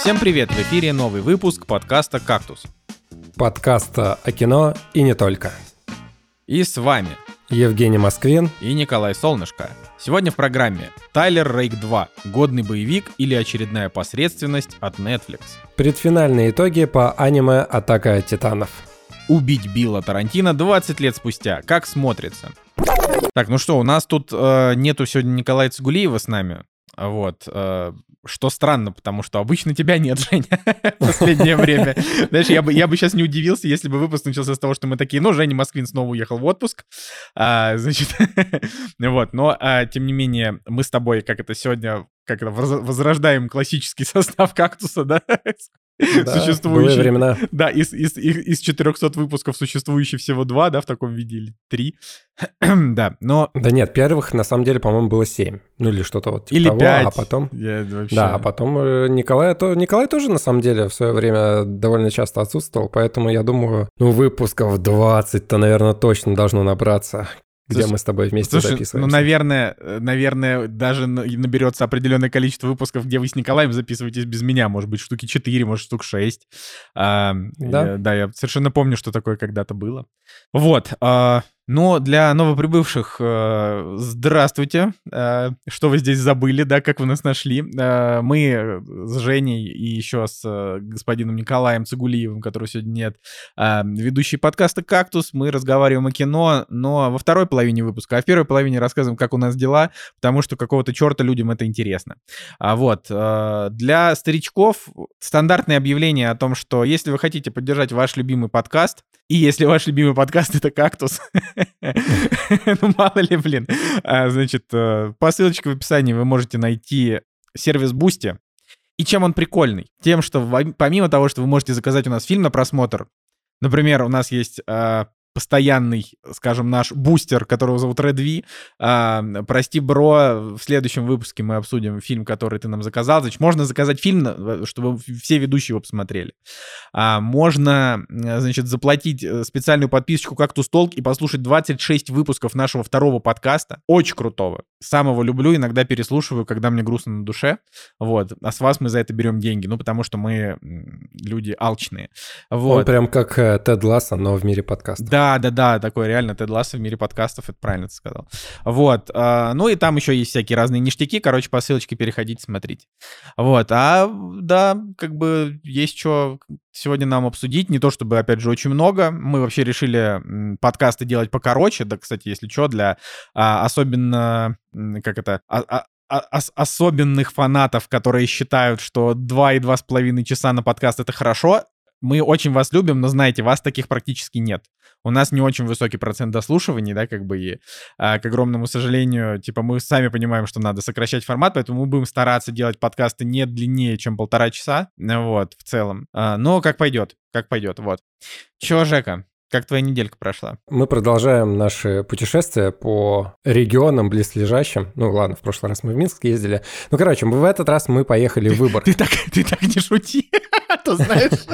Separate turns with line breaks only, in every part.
Всем привет! В эфире новый выпуск подкаста «Кактус».
Подкаста о кино и не только.
И с вами
Евгений Москвин
и Николай Солнышко. Сегодня в программе Тайлер Рейк 2. Годный боевик или очередная посредственность от Netflix.
Предфинальные итоги по аниме «Атака титанов».
Убить Билла Тарантино 20 лет спустя. Как смотрится? Так, ну что, у нас тут э, нету сегодня Николая Цигулиева с нами. Вот. Э, что странно, потому что обычно тебя нет, Женя, в последнее время. Знаешь, я бы, я бы сейчас не удивился, если бы выпуск начался с того, что мы такие, ну, Женя Москвин снова уехал в отпуск. А, значит, вот, но, а, тем не менее, мы с тобой, как это сегодня, как это, возрождаем классический состав кактуса, да?
Да, существующий. времена.
Да, из, из, из 400 выпусков существующих всего два, да, в таком виде, или три. да, но...
Да нет, первых, на самом деле, по-моему, было семь. Ну, или что-то вот
типа Или того, пять.
А потом...
Я вообще...
Да, а потом э, Николай, то... Николай тоже, на самом деле, в свое время довольно часто отсутствовал, поэтому я думаю, ну, выпусков 20-то, наверное, точно должно набраться где Слушай, мы с тобой вместе слушай, записываемся.
Ну, наверное, э, наверное, даже наберется определенное количество выпусков, где вы с Николаем записываетесь без меня. Может быть, штуки 4, может, штук 6. А, да? Я, да, я совершенно помню, что такое когда-то было. Вот. А, но для новоприбывших э, здравствуйте. Э, что вы здесь забыли, да, как вы нас нашли? Э, мы с Женей и еще с э, господином Николаем Цигулиевым, которого сегодня нет, э, ведущий подкаста «Кактус». Мы разговариваем о кино, но во второй половине выпуска, а в первой половине рассказываем, как у нас дела, потому что какого-то черта людям это интересно. А вот, э, для старичков стандартное объявление о том, что если вы хотите поддержать ваш любимый подкаст, и если ваш любимый подкаст — это «Кактус», ну, мало ли, блин. А, значит, э, по ссылочке в описании вы можете найти сервис Boosty. И чем он прикольный? Тем, что помимо того, что вы можете заказать у нас фильм на просмотр, например, у нас есть а, постоянный, скажем, наш бустер, которого зовут Red V. А, прости, бро, в следующем выпуске мы обсудим фильм, который ты нам заказал. Значит, можно заказать фильм, чтобы все ведущие его посмотрели. А, можно, значит, заплатить э, специальную подписочку «Кактус Толк» и послушать 26 выпусков нашего второго подкаста. Очень крутого. Самого люблю, иногда переслушиваю, когда мне грустно на душе. Вот. А с вас мы за это берем деньги. Ну, потому что мы люди алчные. Вот.
Он прям как э, Тед Ласса, но в мире подкаста.
Да, да, да, да, такой реально Тед Лассо в мире подкастов, это правильно ты сказал. Вот, а, ну и там еще есть всякие разные ништяки, короче, по ссылочке переходите, смотрите. Вот, а да, как бы есть что сегодня нам обсудить, не то чтобы, опять же, очень много, мы вообще решили подкасты делать покороче, да, кстати, если что, для а, особенно, как это, а, а, особенных фанатов, которые считают, что 2 и 2,5 часа на подкаст — это хорошо, мы очень вас любим, но знаете, вас таких практически нет. У нас не очень высокий процент дослушиваний, да, как бы и, а, к огромному сожалению, типа мы сами понимаем, что надо сокращать формат, поэтому мы будем стараться делать подкасты не длиннее, чем полтора часа, вот, в целом. А, но как пойдет, как пойдет, вот. Чё, Жека, как твоя неделька прошла?
Мы продолжаем наши путешествия по регионам близлежащим. Ну ладно, в прошлый раз мы в Минск ездили. Ну, короче, в этот раз мы поехали в Выборг.
Ты так, ты так не шути, а то знаешь,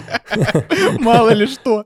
мало ли что.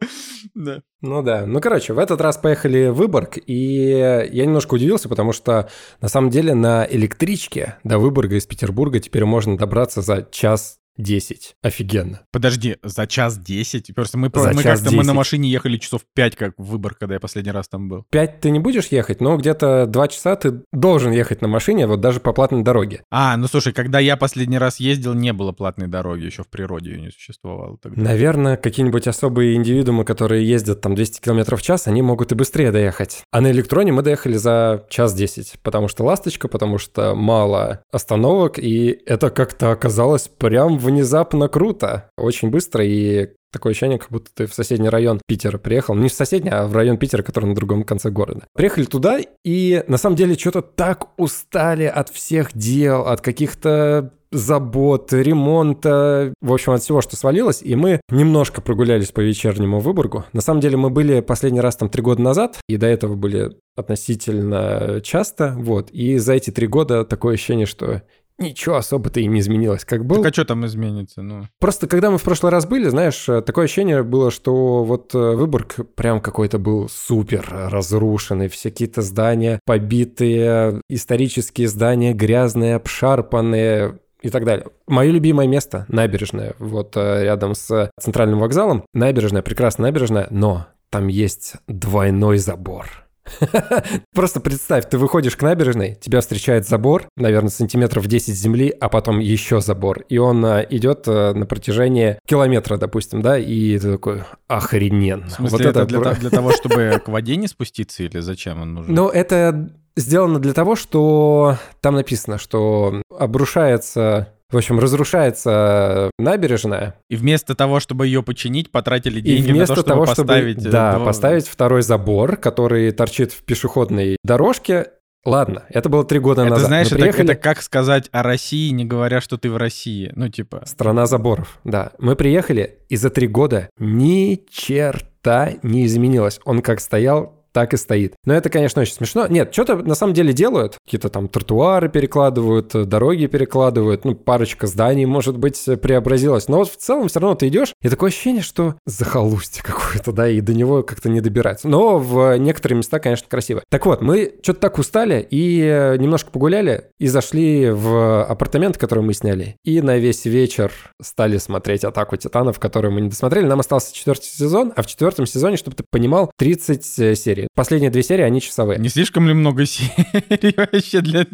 Да. Ну да. Ну, короче, в этот раз поехали в Выборг, и я немножко удивился, потому что на самом деле на электричке до Выборга из Петербурга теперь можно добраться за час 10. Офигенно.
Подожди, за час 10? Просто мы, за мы как-то мы на машине ехали часов 5, как в выбор, когда я последний раз там был.
5 ты не будешь ехать, но где-то 2 часа ты должен ехать на машине, вот даже по платной дороге.
А, ну слушай, когда я последний раз ездил, не было платной дороги, еще в природе ее не существовало тогда.
Наверное, какие-нибудь особые индивидуумы, которые ездят там 200 км в час, они могут и быстрее доехать. А на электроне мы доехали за час 10, потому что ласточка, потому что мало остановок, и это как-то оказалось прям в внезапно круто, очень быстро и Такое ощущение, как будто ты в соседний район Питера приехал. Не в соседний, а в район Питера, который на другом конце города. Приехали туда и на самом деле что-то так устали от всех дел, от каких-то забот, ремонта, в общем, от всего, что свалилось, и мы немножко прогулялись по вечернему Выборгу. На самом деле мы были последний раз там три года назад, и до этого были относительно часто, вот, и за эти три года такое ощущение, что ничего особо-то и не изменилось, как был.
Так а что там изменится? Ну?
Просто когда мы в прошлый раз были, знаешь, э, такое ощущение было, что вот э, Выборг прям какой-то был супер разрушенный, все какие-то здания побитые, исторические здания грязные, обшарпанные, и так далее. Мое любимое место — набережная, вот э, рядом с центральным вокзалом. Набережная, прекрасная набережная, но там есть двойной забор. Просто представь, ты выходишь к набережной, тебя встречает забор, наверное, сантиметров 10 земли, а потом еще забор. И он а, идет а, на протяжении километра, допустим, да, и ты такой, охрененно. В
смысле, вот это, это для, для того, чтобы к воде не спуститься или зачем он нужен?
Ну, это сделано для того, что там написано, что обрушается в общем, разрушается набережная.
И вместо того, чтобы ее починить, потратили деньги и вместо на то, чтобы того, поставить...
Чтобы, да, два... поставить второй забор, который торчит в пешеходной дорожке, Ладно, это было три года
это,
назад.
Знаешь, приехали... это, это как сказать о России, не говоря, что ты в России. Ну, типа...
Страна заборов, да. Мы приехали, и за три года ни черта не изменилось. Он как стоял, так и стоит. Но это, конечно, очень смешно. Нет, что-то на самом деле делают. Какие-то там тротуары перекладывают, дороги перекладывают, ну, парочка зданий, может быть, преобразилась. Но вот в целом все равно ты идешь, и такое ощущение, что захолустье какое-то, да, и до него как-то не добирается. Но в некоторые места, конечно, красиво. Так вот, мы что-то так устали и немножко погуляли, и зашли в апартамент, который мы сняли. И на весь вечер стали смотреть «Атаку титанов», которую мы не досмотрели. Нам остался четвертый сезон, а в четвертом сезоне, чтобы ты понимал, 30 серий. Последние две серии, они часовые.
Не слишком ли много серий вообще для...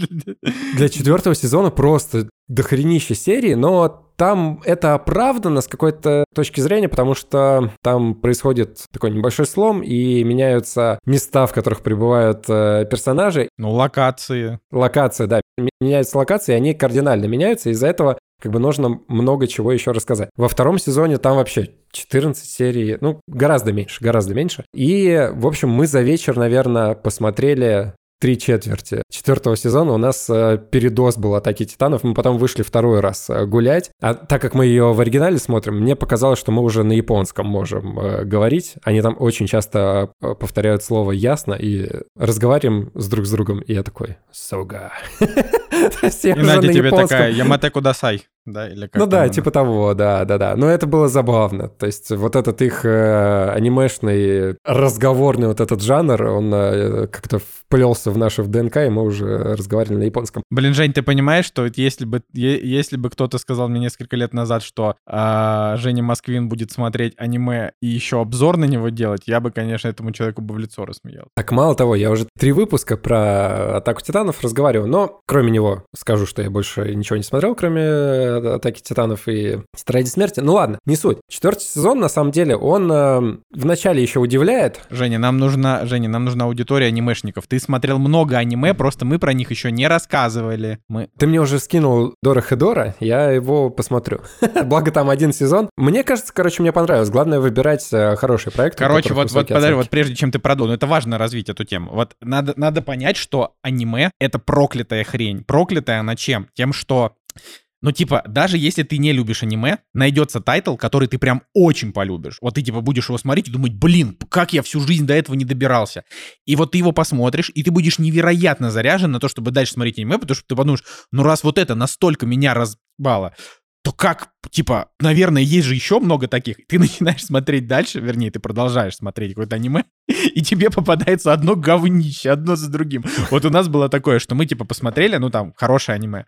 Для четвертого сезона просто дохренище серии, но там это оправдано с какой-то точки зрения, потому что там происходит такой небольшой слом и меняются места, в которых пребывают э, персонажи.
Ну, локации.
Локации, да. Меняются локации, они кардинально меняются. Из-за этого как бы нужно много чего еще рассказать. Во втором сезоне там вообще 14 серий, ну, гораздо меньше, гораздо меньше. И, в общем, мы за вечер, наверное, посмотрели три четверти четвертого сезона у нас э, передоз был «Атаки титанов», мы потом вышли второй раз э, гулять, а так как мы ее в оригинале смотрим, мне показалось, что мы уже на японском можем э, говорить, они там очень часто повторяют слово «ясно» и разговариваем с друг с другом, и я такой «суга».
И Надя тебе такая «ямате кудасай» да, или как
Ну да, типа того, да, да, да. Но это было забавно. То есть вот этот их э, анимешный разговорный вот этот жанр, он э, как-то вплелся в наше в ДНК, и мы уже разговаривали на японском.
Блин, Жень, ты понимаешь, что если бы, если бы кто-то сказал мне несколько лет назад, что э, Женя Москвин будет смотреть аниме и еще обзор на него делать, я бы, конечно, этому человеку бы в лицо рассмеял.
Так мало того, я уже три выпуска про Атаку Титанов разговаривал, но кроме него скажу, что я больше ничего не смотрел, кроме Атаки Титанов и Тетради Смерти. Ну ладно, не суть. Четвертый сезон, на самом деле, он э, вначале еще удивляет.
Женя, нам нужна, Женя, нам нужна аудитория анимешников. Ты смотрел много аниме, просто мы про них еще не рассказывали. Мы...
Ты мне уже скинул Дора Хедора, я его посмотрю. Благо там один сезон. Мне кажется, короче, мне понравилось. Главное выбирать э, хороший проект.
Короче, вот, вот, подожди, вот прежде чем ты продолжишь, ну это важно развить эту тему. Вот надо, надо понять, что аниме — это проклятая хрень. Проклятая она чем? Тем, что ну, типа, даже если ты не любишь аниме, найдется тайтл, который ты прям очень полюбишь. Вот ты, типа, будешь его смотреть и думать, блин, как я всю жизнь до этого не добирался. И вот ты его посмотришь, и ты будешь невероятно заряжен на то, чтобы дальше смотреть аниме, потому что ты подумаешь, ну, раз вот это настолько меня разъебало, то как, типа, наверное, есть же еще много таких. Ты начинаешь смотреть дальше, вернее, ты продолжаешь смотреть какое-то аниме, и тебе попадается одно говнище, одно за другим. Вот у нас было такое, что мы, типа, посмотрели, ну, там, хорошее аниме,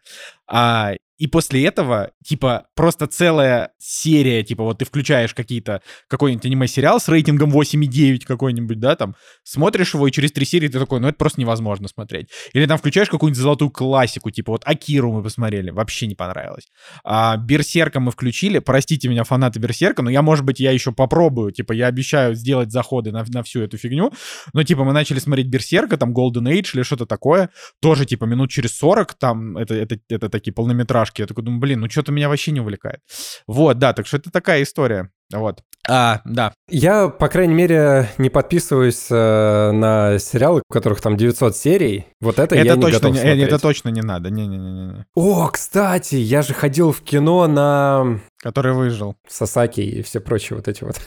а, и после этого, типа, просто целая серия, типа, вот ты включаешь какие-то, какой-нибудь аниме-сериал с рейтингом 8,9 какой-нибудь, да, там, смотришь его, и через три серии ты такой, ну это просто невозможно смотреть. Или там включаешь какую-нибудь золотую классику, типа, вот Акиру мы посмотрели, вообще не понравилось. А Берсерка мы включили, простите меня, фанаты Берсерка, но я, может быть, я еще попробую, типа, я обещаю сделать заходы на, на всю эту фигню, но, типа, мы начали смотреть Берсерка, там, Golden Age или что-то такое, тоже, типа, минут через 40, там, это, это, это такие полнометражные мурашки. Я такой думаю, блин, ну что-то меня вообще не увлекает. Вот, да, так что это такая история. Вот. А, да.
Я, по крайней мере, не подписываюсь э, на сериалы, у которых там 900 серий. Вот это, это я точно не готов не, смотреть.
Это точно не надо. Не-не-не.
О, кстати, я же ходил в кино на...
Который выжил.
Сасаки и все прочие вот эти вот.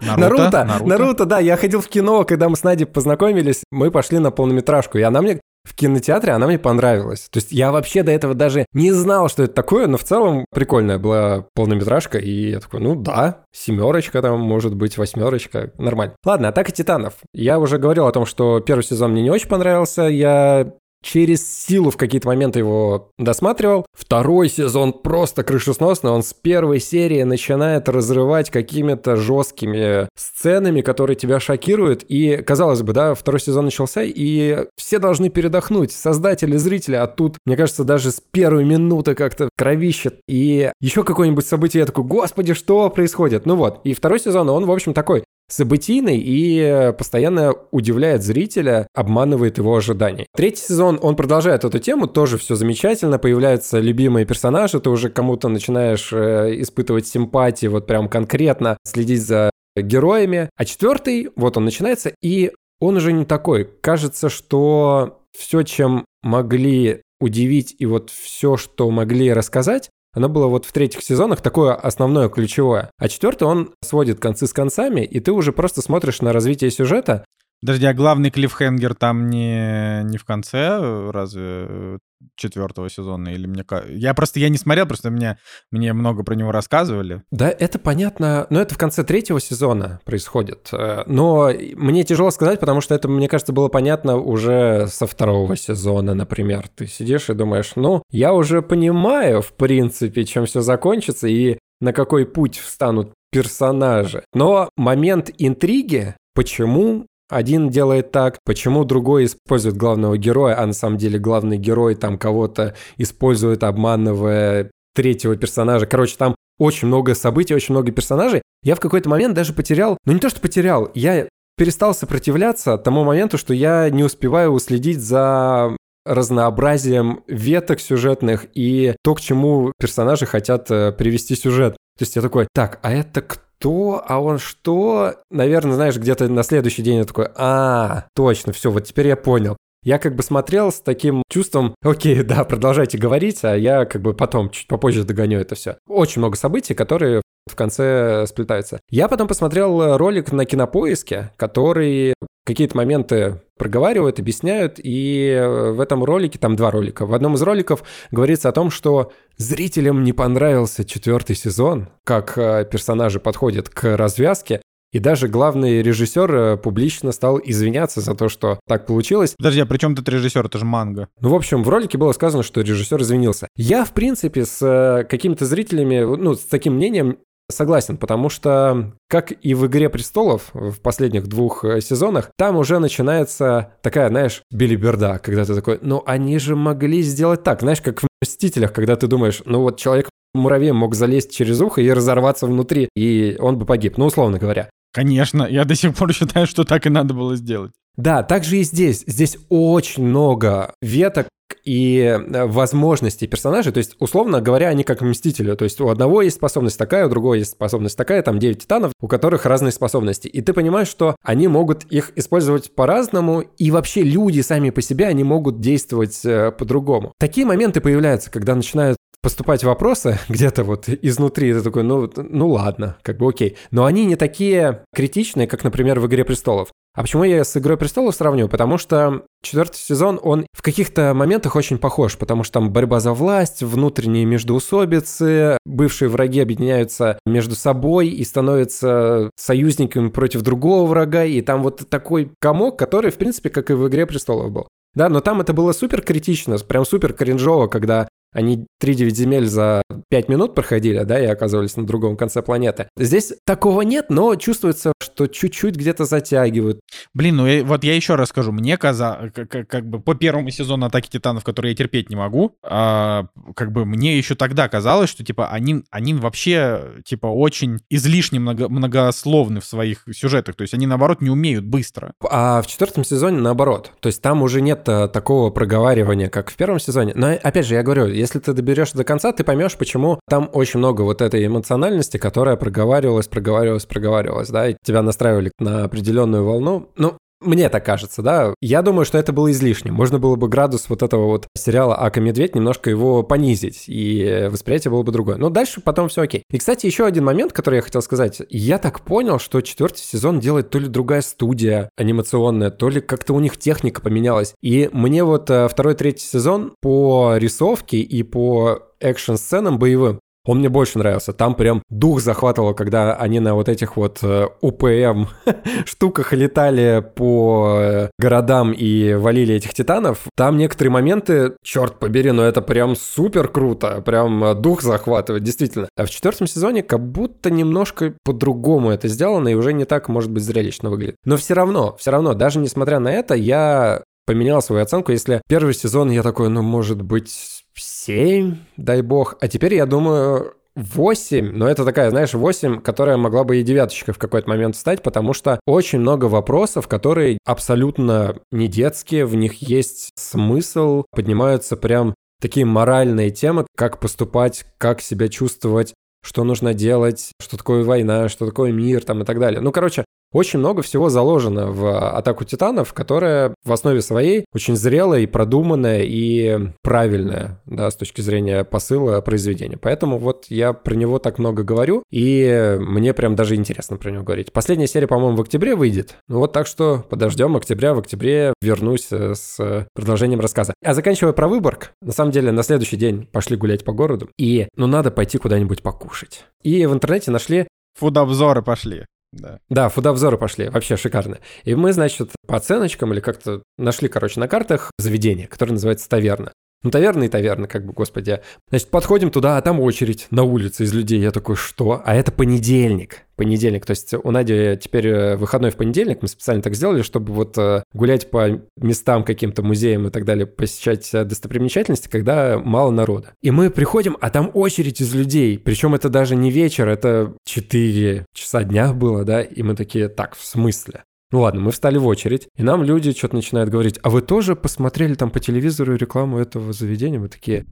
Наруто? Наруто, Наруто, Наруто, да, я ходил в кино, когда мы с Надей познакомились, мы пошли на полнометражку, и она мне в кинотеатре она мне понравилась. То есть я вообще до этого даже не знал, что это такое, но в целом прикольная была полнометражка, и я такой, ну да, семерочка там, может быть, восьмерочка, нормально. Ладно, Атака Титанов. Я уже говорил о том, что первый сезон мне не очень понравился, я через силу в какие-то моменты его досматривал. Второй сезон просто крышесносный, он с первой серии начинает разрывать какими-то жесткими сценами, которые тебя шокируют. И, казалось бы, да, второй сезон начался, и все должны передохнуть, создатели, зрители, а тут, мне кажется, даже с первой минуты как-то кровищет. И еще какое-нибудь событие, я такой, господи, что происходит? Ну вот, и второй сезон, он, в общем, такой событийный и постоянно удивляет зрителя, обманывает его ожидания. Третий сезон, он продолжает эту тему, тоже все замечательно, появляются любимые персонажи, ты уже кому-то начинаешь э, испытывать симпатии, вот прям конкретно следить за героями. А четвертый, вот он начинается, и он уже не такой. Кажется, что все, чем могли удивить и вот все, что могли рассказать, оно было вот в третьих сезонах такое основное, ключевое. А четвертый, он сводит концы с концами, и ты уже просто смотришь на развитие сюжета.
Подожди, а главный клиффхенгер там не, не в конце, разве четвертого сезона или мне я просто я не смотрел просто мне мне много про него рассказывали.
Да это понятно но это в конце третьего сезона происходит э, но мне тяжело сказать потому что это мне кажется было понятно уже со второго сезона например. Ты сидишь и думаешь ну я уже понимаю в принципе чем все закончится и на какой путь встанут персонажи но момент интриги почему один делает так, почему другой использует главного героя, а на самом деле главный герой там кого-то использует, обманывая третьего персонажа. Короче, там очень много событий, очень много персонажей. Я в какой-то момент даже потерял, ну не то, что потерял, я перестал сопротивляться тому моменту, что я не успеваю уследить за разнообразием веток сюжетных и то, к чему персонажи хотят э, привести сюжет. То есть я такой, так, а это кто? Что, а он что? Наверное, знаешь, где-то на следующий день я такой, а, точно, все, вот теперь я понял. Я как бы смотрел с таким чувством, окей, да, продолжайте говорить, а я как бы потом, чуть попозже догоню это все. Очень много событий, которые в конце сплетаются. Я потом посмотрел ролик на кинопоиске, который какие-то моменты проговаривают, объясняют, и в этом ролике, там два ролика, в одном из роликов говорится о том, что зрителям не понравился четвертый сезон, как э, персонажи подходят к развязке, и даже главный режиссер э, публично стал извиняться за то, что так получилось.
Подожди, а при чем тут режиссер? Это же манга.
Ну, в общем, в ролике было сказано, что режиссер извинился. Я, в принципе, с э, какими-то зрителями, ну, с таким мнением Согласен, потому что, как и в «Игре престолов» в последних двух э, сезонах, там уже начинается такая, знаешь, билиберда, когда ты такой, ну они же могли сделать так, знаешь, как в «Мстителях», когда ты думаешь, ну вот человек муравьем мог залезть через ухо и разорваться внутри, и он бы погиб, ну, условно говоря.
Конечно, я до сих пор считаю, что так и надо было сделать.
Да, также и здесь. Здесь очень много веток и э, возможностей персонажей. То есть, условно говоря, они как мстители. То есть, у одного есть способность такая, у другого есть способность такая, там 9 титанов, у которых разные способности. И ты понимаешь, что они могут их использовать по-разному, и вообще люди сами по себе, они могут действовать э, по-другому. Такие моменты появляются, когда начинают поступать вопросы где-то вот изнутри, ты такой, ну, ну ладно, как бы окей. Но они не такие критичные, как, например, в «Игре престолов». А почему я с «Игрой престолов» сравню? Потому что четвертый сезон, он в каких-то моментах очень похож, потому что там борьба за власть, внутренние междоусобицы, бывшие враги объединяются между собой и становятся союзниками против другого врага, и там вот такой комок, который, в принципе, как и в «Игре престолов» был. Да, но там это было супер критично, прям супер кринжово, когда они 3-9 земель за 5 минут проходили, да, и оказывались на другом конце планеты. Здесь такого нет, но чувствуется, что чуть-чуть где-то затягивают.
Блин, ну я, вот я еще раз скажу, мне казалось, как, как бы по первому сезону «Атаки Титанов», который я терпеть не могу, а, как бы мне еще тогда казалось, что, типа, они, они вообще, типа, очень излишне много, многословны в своих сюжетах, то есть они, наоборот, не умеют быстро.
А в четвертом сезоне наоборот, то есть там уже нет а, такого проговаривания, как в первом сезоне. Но, опять же, я говорю, если ты доберешь до конца, ты поймешь, почему там очень много вот этой эмоциональности, которая проговаривалась, проговаривалась, проговаривалась, да, и тебя настраивали на определенную волну. Ну, мне так кажется, да. Я думаю, что это было излишним. Можно было бы градус вот этого вот сериала «Ака Медведь» немножко его понизить, и восприятие было бы другое. Но дальше потом все окей. И, кстати, еще один момент, который я хотел сказать. Я так понял, что четвертый сезон делает то ли другая студия анимационная, то ли как-то у них техника поменялась. И мне вот э, второй, третий сезон по рисовке и по экшн-сценам боевым Он мне больше нравился. Там прям дух захватывал, когда они на вот этих вот э, УПМ штуках летали по э, городам и валили этих титанов. Там некоторые моменты, черт побери, но это прям супер круто. Прям э, дух захватывает, действительно. А в четвертом сезоне как будто немножко по-другому это сделано и уже не так, может быть, зрелищно выглядит. Но все равно, все равно, даже несмотря на это, я поменял свою оценку. Если первый сезон я такой, ну, может быть, 7, дай бог. А теперь я думаю, 8, но это такая, знаешь, 8, которая могла бы и девяточкой в какой-то момент стать, потому что очень много вопросов, которые абсолютно не детские, в них есть смысл, поднимаются прям такие моральные темы, как поступать, как себя чувствовать, что нужно делать, что такое война, что такое мир там и так далее. Ну, короче, очень много всего заложено в «Атаку титанов», которая в основе своей очень зрелая и продуманная и правильная, да, с точки зрения посыла произведения. Поэтому вот я про него так много говорю, и мне прям даже интересно про него говорить. Последняя серия, по-моему, в октябре выйдет. Ну вот так что подождем октября, в октябре вернусь с продолжением рассказа. А заканчивая про Выборг, на самом деле на следующий день пошли гулять по городу, и ну надо пойти куда-нибудь покушать. И в интернете нашли
Фудобзоры пошли. Да.
Да, фудобзоры пошли, вообще шикарно. И мы, значит, по оценочкам или как-то нашли, короче, на картах заведение, которое называется таверна. Ну, таверна и таверна, как бы, господи. Значит, подходим туда, а там очередь на улице из людей. Я такой, что? А это понедельник. Понедельник. То есть у Нади теперь э, выходной в понедельник. Мы специально так сделали, чтобы вот э, гулять по местам, каким-то музеям и так далее, посещать э, достопримечательности, когда мало народа. И мы приходим, а там очередь из людей. Причем это даже не вечер, это 4 часа дня было, да? И мы такие, так, в смысле? Ну ладно, мы встали в очередь, и нам люди что-то начинают говорить, а вы тоже посмотрели там по телевизору рекламу этого заведения? Мы такие,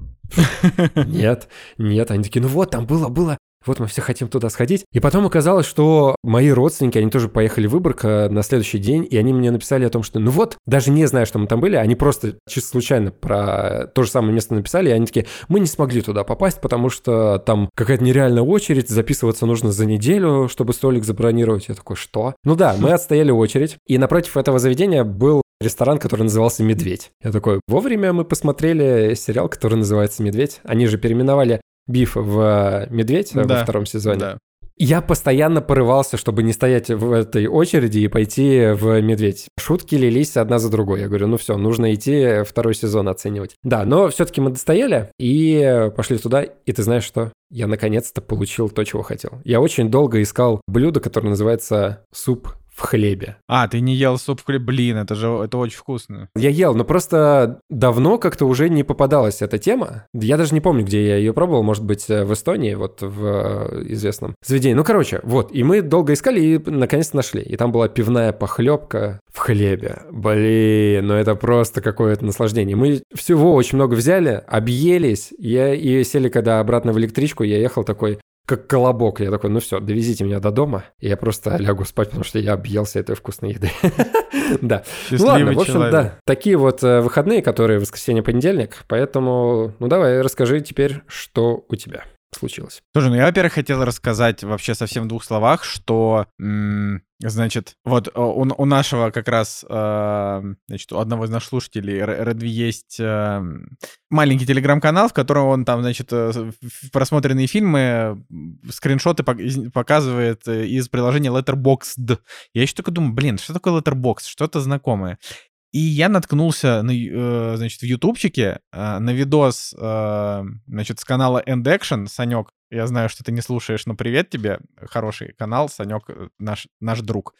нет, нет. Они такие, ну вот, там было, было вот мы все хотим туда сходить. И потом оказалось, что мои родственники, они тоже поехали в Выборг э, на следующий день, и они мне написали о том, что ну вот, даже не зная, что мы там были, они просто чисто случайно про то же самое место написали, и они такие, мы не смогли туда попасть, потому что там какая-то нереальная очередь, записываться нужно за неделю, чтобы столик забронировать. Я такой, что? Ну да, мы отстояли очередь, и напротив этого заведения был ресторан, который назывался «Медведь». Я такой, вовремя мы посмотрели сериал, который называется «Медведь». Они же переименовали Биф в э, «Медведь» да, во втором сезоне. Да. Я постоянно порывался, чтобы не стоять в этой очереди и пойти в «Медведь». Шутки лились одна за другой. Я говорю, ну все, нужно идти второй сезон оценивать. Да, но все-таки мы достояли и пошли туда. И ты знаешь что? Я наконец-то получил то, чего хотел. Я очень долго искал блюдо, которое называется суп в хлебе.
А, ты не ел суп в хлебе? Блин, это же это очень вкусно.
Я ел, но просто давно как-то уже не попадалась эта тема. Я даже не помню, где я ее пробовал. Может быть, э, в Эстонии, вот в э, известном заведении. Ну, короче, вот. И мы долго искали и наконец нашли. И там была пивная похлебка в хлебе. Блин, ну это просто какое-то наслаждение. Мы всего очень много взяли, объелись. Я и сели, когда обратно в электричку, я ехал такой, как колобок. Я такой, ну все, довезите меня до дома, и я просто лягу спать, потому что я объелся этой вкусной еды. Да. Ну ладно, в общем, да. Такие вот э, выходные, которые воскресенье-понедельник, поэтому, ну давай, расскажи теперь, что у тебя случилось.
Слушай, ну я, во-первых, хотел рассказать вообще совсем в двух словах, что, значит, вот э, у, у нашего как раз, э, значит, у одного из наших слушателей, Редви, есть э, маленький телеграм-канал, в котором он там, значит, э, просмотренные фильмы, скриншоты показывает э, из приложения Letterboxd. Я еще только думаю, блин, что такое Letterboxd? Что-то знакомое. И я наткнулся, на, значит, в ютубчике на видос, значит, с канала End Action. Санек, я знаю, что ты не слушаешь, но привет тебе. Хороший канал, Санек, наш, наш друг.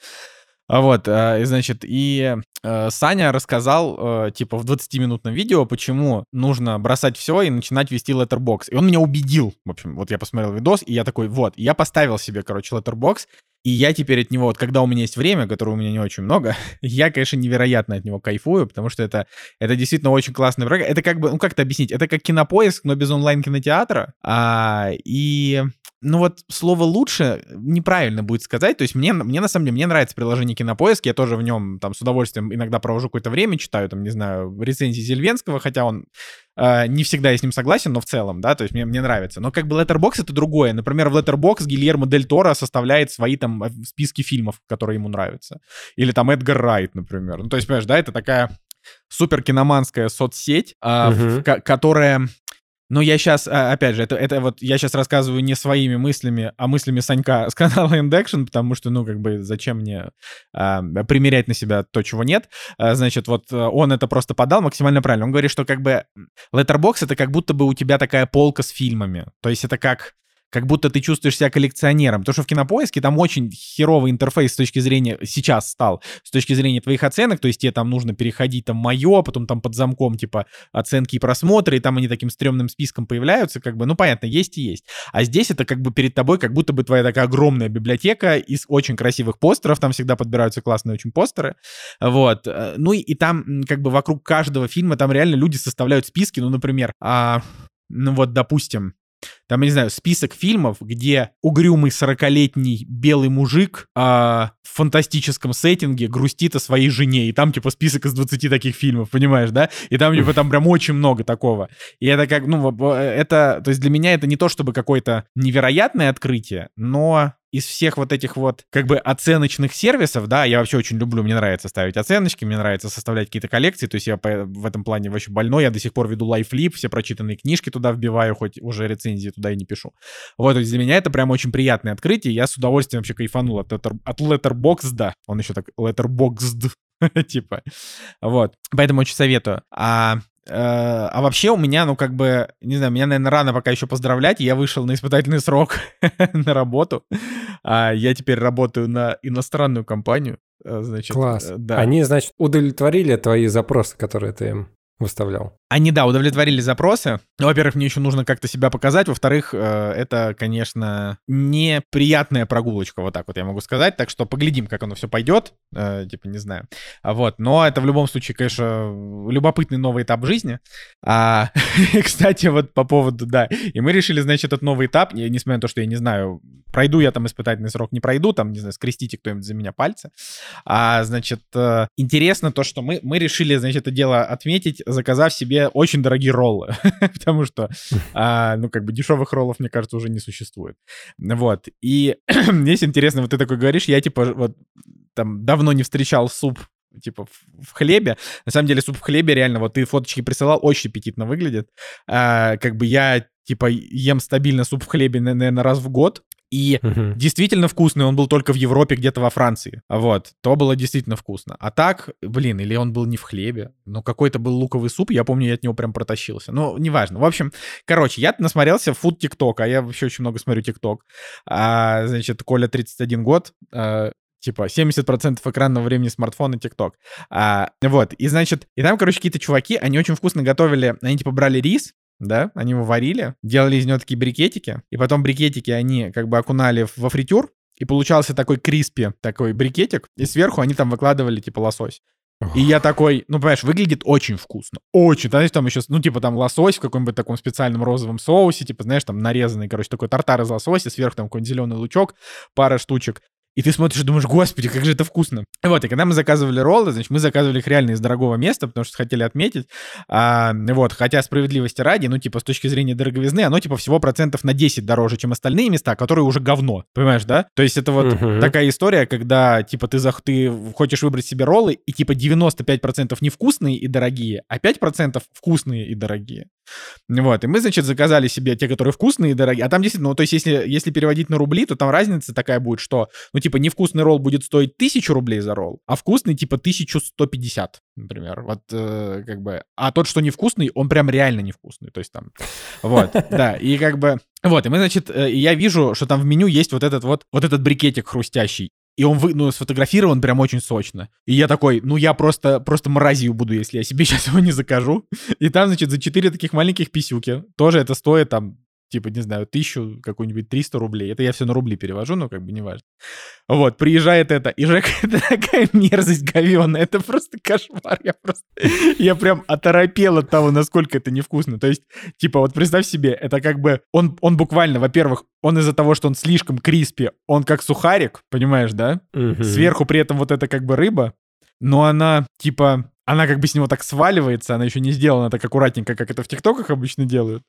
А вот, и, значит, и Саня рассказал, типа, в 20-минутном видео, почему нужно бросать все и начинать вести Letterbox. И он меня убедил. В общем, вот я посмотрел видос, и я такой, вот, я поставил себе, короче, Letterbox, и я теперь от него, вот когда у меня есть время, которого у меня не очень много, я, конечно, невероятно от него кайфую, потому что это, это действительно очень классный проект. Это как бы, ну как это объяснить? Это как кинопоиск, но без онлайн-кинотеатра. А, и ну вот слово лучше неправильно будет сказать. То есть мне, мне на самом деле, мне нравится приложение Кинопоиск. Я тоже в нем там с удовольствием иногда провожу какое-то время, читаю там, не знаю, рецензии Зельвенского, хотя он не всегда я с ним согласен, но в целом, да, то есть мне, мне нравится. Но как бы Letterbox это другое. Например, в Letterbox Гильермо Дель Торо составляет свои там э, списки фильмов, которые ему нравятся. Или там Эдгар Райт, например. Ну то есть, понимаешь, да, это такая супер киноманская соцсеть, э, в, которая Но я сейчас, а, опять же, это, это вот я сейчас рассказываю не своими мыслями, а мыслями Санька с канала Indection, потому что, ну, как бы, зачем мне а, примерять на себя то, чего нет. А, значит, вот э, он это просто подал максимально правильно. Он говорит, что как бы Letterbox это как будто бы у тебя такая полка с фильмами. То есть это как как будто ты чувствуешь себя коллекционером. Потому что в кинопоиске там очень херовый интерфейс с точки зрения, сейчас стал, с точки зрения твоих оценок, то есть тебе там нужно переходить там мое, потом там под замком типа оценки и просмотры, и там они таким стрёмным списком появляются, как бы, ну понятно, есть и есть. А здесь это как бы перед тобой как будто бы твоя такая огромная библиотека из очень красивых постеров, там всегда подбираются классные очень постеры, вот. Ну и, и там как бы вокруг каждого фильма там реально люди составляют списки, ну, например, а, ну вот, допустим, там, я не знаю, список фильмов, где угрюмый 40-летний белый мужик а, в фантастическом сеттинге грустит о своей жене. И там, типа, список из 20 таких фильмов, понимаешь, да? И там, типа, там прям очень много такого. И это как, ну, это, то есть для меня это не то чтобы какое-то невероятное открытие, но из всех вот этих вот как бы оценочных сервисов, да, я вообще очень люблю, мне нравится ставить оценочки, мне нравится составлять какие-то коллекции, то есть я по, в этом плане вообще больной, я до сих пор веду лайфлип, все прочитанные книжки туда вбиваю, хоть уже рецензии туда и не пишу. Вот, то есть для меня это прям очень приятное открытие, я с удовольствием вообще кайфанул от, от, от Letterboxd, он еще так Letterboxd, типа, вот, поэтому очень советую. А Э, а вообще у меня, ну, как бы, не знаю, меня, наверное, рано пока еще поздравлять. Я вышел на испытательный срок на работу. А я теперь работаю на иностранную компанию. Э, значит,
Класс. Э, да. Они, значит, удовлетворили твои запросы, которые ты им выставлял.
Они, да, удовлетворили запросы. Ну, во-первых, мне еще нужно как-то себя показать. Во-вторых, э, это, конечно, неприятная прогулочка, вот так вот я могу сказать. Так что поглядим, как оно все пойдет. Э, типа, не знаю. Вот. Но это в любом случае, конечно, любопытный новый этап жизни. А, кстати, вот по поводу, да. И мы решили, значит, этот новый этап, несмотря на то, что я не знаю, пройду я там испытательный срок, не пройду, там, не знаю, скрестите кто-нибудь за меня пальцы. А, значит, э, интересно то, что мы, мы решили, значит, это дело отметить, заказав себе очень дорогие роллы, потому что, а, ну, как бы дешевых роллов, мне кажется, уже не существует. Вот. И здесь интересно, вот ты такой говоришь, я, типа, вот там давно не встречал суп типа в, в хлебе. На самом деле суп в хлебе реально, вот ты фоточки присылал, очень аппетитно выглядит. А, как бы я типа ем стабильно суп в хлебе, наверное, раз в год. И угу. действительно вкусный он был только в Европе, где-то во Франции. Вот, то было действительно вкусно. А так, блин, или он был не в хлебе, но какой-то был луковый суп, я помню, я от него прям протащился. Ну, неважно. В общем, короче, я насмотрелся фуд ТикТок, а я вообще очень много смотрю ТикТок. А, значит, Коля 31 год, а, типа 70% экранного времени смартфона ТикТок. А, вот, и значит, и там, короче, какие-то чуваки, они очень вкусно готовили, они типа брали рис, да, они его варили, делали из него такие брикетики, и потом брикетики они как бы окунали во фритюр, и получался такой криспи, такой брикетик, и сверху они там выкладывали типа лосось. И я такой, ну, понимаешь, выглядит очень вкусно. Очень. Знаешь, там еще, ну, типа там лосось в каком-нибудь таком специальном розовом соусе, типа, знаешь, там нарезанный, короче, такой тартар из лосося, сверху там какой-нибудь зеленый лучок, пара штучек. И ты смотришь и думаешь, господи, как же это вкусно. Вот, и когда мы заказывали роллы, значит, мы заказывали их реально из дорогого места, потому что хотели отметить. А, вот, хотя справедливости ради, ну, типа, с точки зрения дороговизны, оно, типа, всего процентов на 10 дороже, чем остальные места, которые уже говно. Понимаешь, да? То есть это вот uh-huh. такая история, когда, типа, ты, за, ты хочешь выбрать себе роллы, и, типа, 95% невкусные и дорогие, а 5% вкусные и дорогие. Вот, и мы, значит, заказали себе те, которые вкусные и дорогие. А там действительно, ну, то есть если, если переводить на рубли, то там разница такая будет, что, ну, типа, невкусный ролл будет стоить 1000 рублей за ролл, а вкусный, типа, 1150, например. Вот, э, как бы, а тот, что невкусный, он прям реально невкусный, то есть там, вот, да, и как бы, вот, и мы, значит, э, я вижу, что там в меню есть вот этот вот, вот этот брикетик хрустящий. И он вы, ну, сфотографирован прям очень сочно. И я такой, ну я просто, просто мразью буду, если я себе сейчас его не закажу. И там, значит, за 4 таких маленьких писюки, тоже это стоит там типа, не знаю, тысячу, какую-нибудь 300 рублей. Это я все на рубли перевожу, но как бы не важно. Вот, приезжает это, и Жека, это такая мерзость говёная, это просто кошмар. Я просто, я прям оторопел от того, насколько это невкусно. То есть, типа, вот представь себе, это как бы, он, он буквально, во-первых, он из-за того, что он слишком криспи, он как сухарик, понимаешь, да? Угу. Сверху при этом вот это как бы рыба, но она, типа, она как бы с него так сваливается, она еще не сделана так аккуратненько, как это в ТикТоках обычно делают.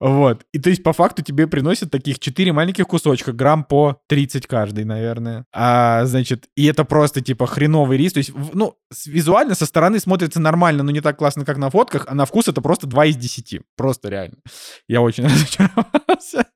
Вот. И то есть по факту тебе приносят таких 4 маленьких кусочка, грамм по 30 каждый, наверное. А, значит, и это просто типа хреновый рис. То есть, ну, визуально со стороны смотрится нормально, но не так классно, как на фотках, а на вкус это просто 2 из 10. Просто реально. Я очень разочаровался.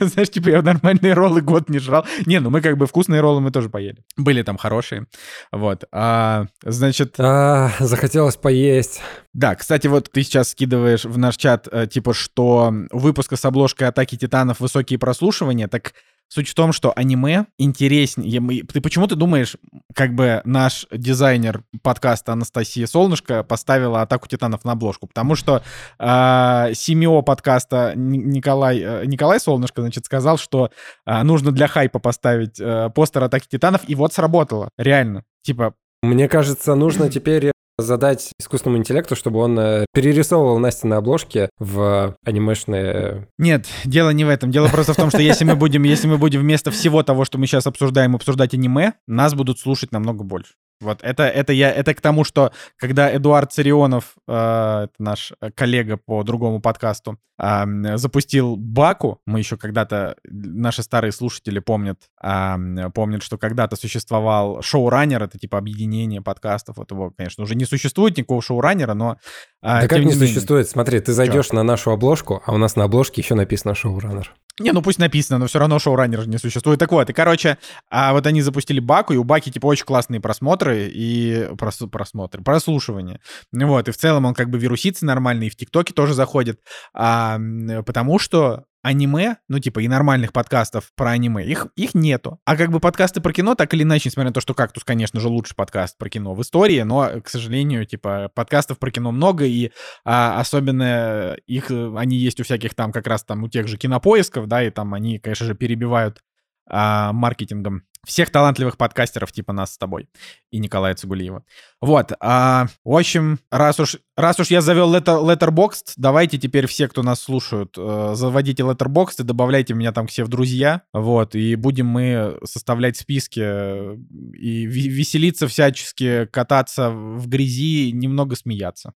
Знаешь, типа я нормальные роллы год не жрал. Не, ну мы как бы вкусные роллы мы тоже поели. Были там хорошие. Вот. А, значит...
А, захотелось поесть.
Да, кстати, вот ты сейчас скидываешь в наш чат, э, типа, что у выпуска с обложкой «Атаки титанов» высокие прослушивания, так Суть в том, что аниме интереснее. Ты почему ты думаешь, как бы наш дизайнер подкаста Анастасия Солнышко поставила «Атаку титанов» на обложку? Потому что э, семио подкаста Николай, Николай Солнышко, значит, сказал, что э, нужно для хайпа поставить э, постер «Атаки титанов», и вот сработало. Реально. Типа,
мне кажется, нужно теперь задать искусственному интеллекту, чтобы он э, перерисовывал Настя на обложке в анимешные...
Нет, дело не в этом. Дело просто в том, что если мы будем, если мы будем вместо всего того, что мы сейчас обсуждаем, обсуждать аниме, нас будут слушать намного больше. Вот это, это я, это к тому, что когда Эдуард Царионов, э, наш коллега по другому подкасту, э, запустил Баку, мы еще когда-то, наши старые слушатели помнят, э, помнят, что когда-то существовал шоураннер, это типа объединение подкастов, вот его, конечно, уже не существует никакого шоураннера, но...
Э, да как не, не существует? Смотри, ты зайдешь Чё? на нашу обложку, а у нас на обложке еще написано шоураннер.
Не, ну пусть написано, но все равно шоураннер не существует. Так вот, и, короче, а вот они запустили Баку, и у Баки, типа, очень классные просмотры и прос, просмотры, прослушивания. Вот, и в целом он как бы вирусится нормально, и в ТикТоке тоже заходит, а, потому что аниме, ну, типа, и нормальных подкастов про аниме, их, их нету. А как бы подкасты про кино, так или иначе, несмотря на то, что «Кактус», конечно же, лучший подкаст про кино в истории, но, к сожалению, типа, подкастов про кино много, и а, особенно их, они есть у всяких там, как раз там, у тех же кинопоисков, да, и там они, конечно же, перебивают а, маркетингом всех талантливых подкастеров типа нас с тобой и Николая Цигулиева. Вот, а, в общем, раз уж, раз уж я завел letter, Letterboxd, давайте теперь все, кто нас слушают, э, заводите Letterboxd и добавляйте меня там все в друзья, вот, и будем мы составлять списки э, и веселиться всячески, кататься в грязи, немного смеяться.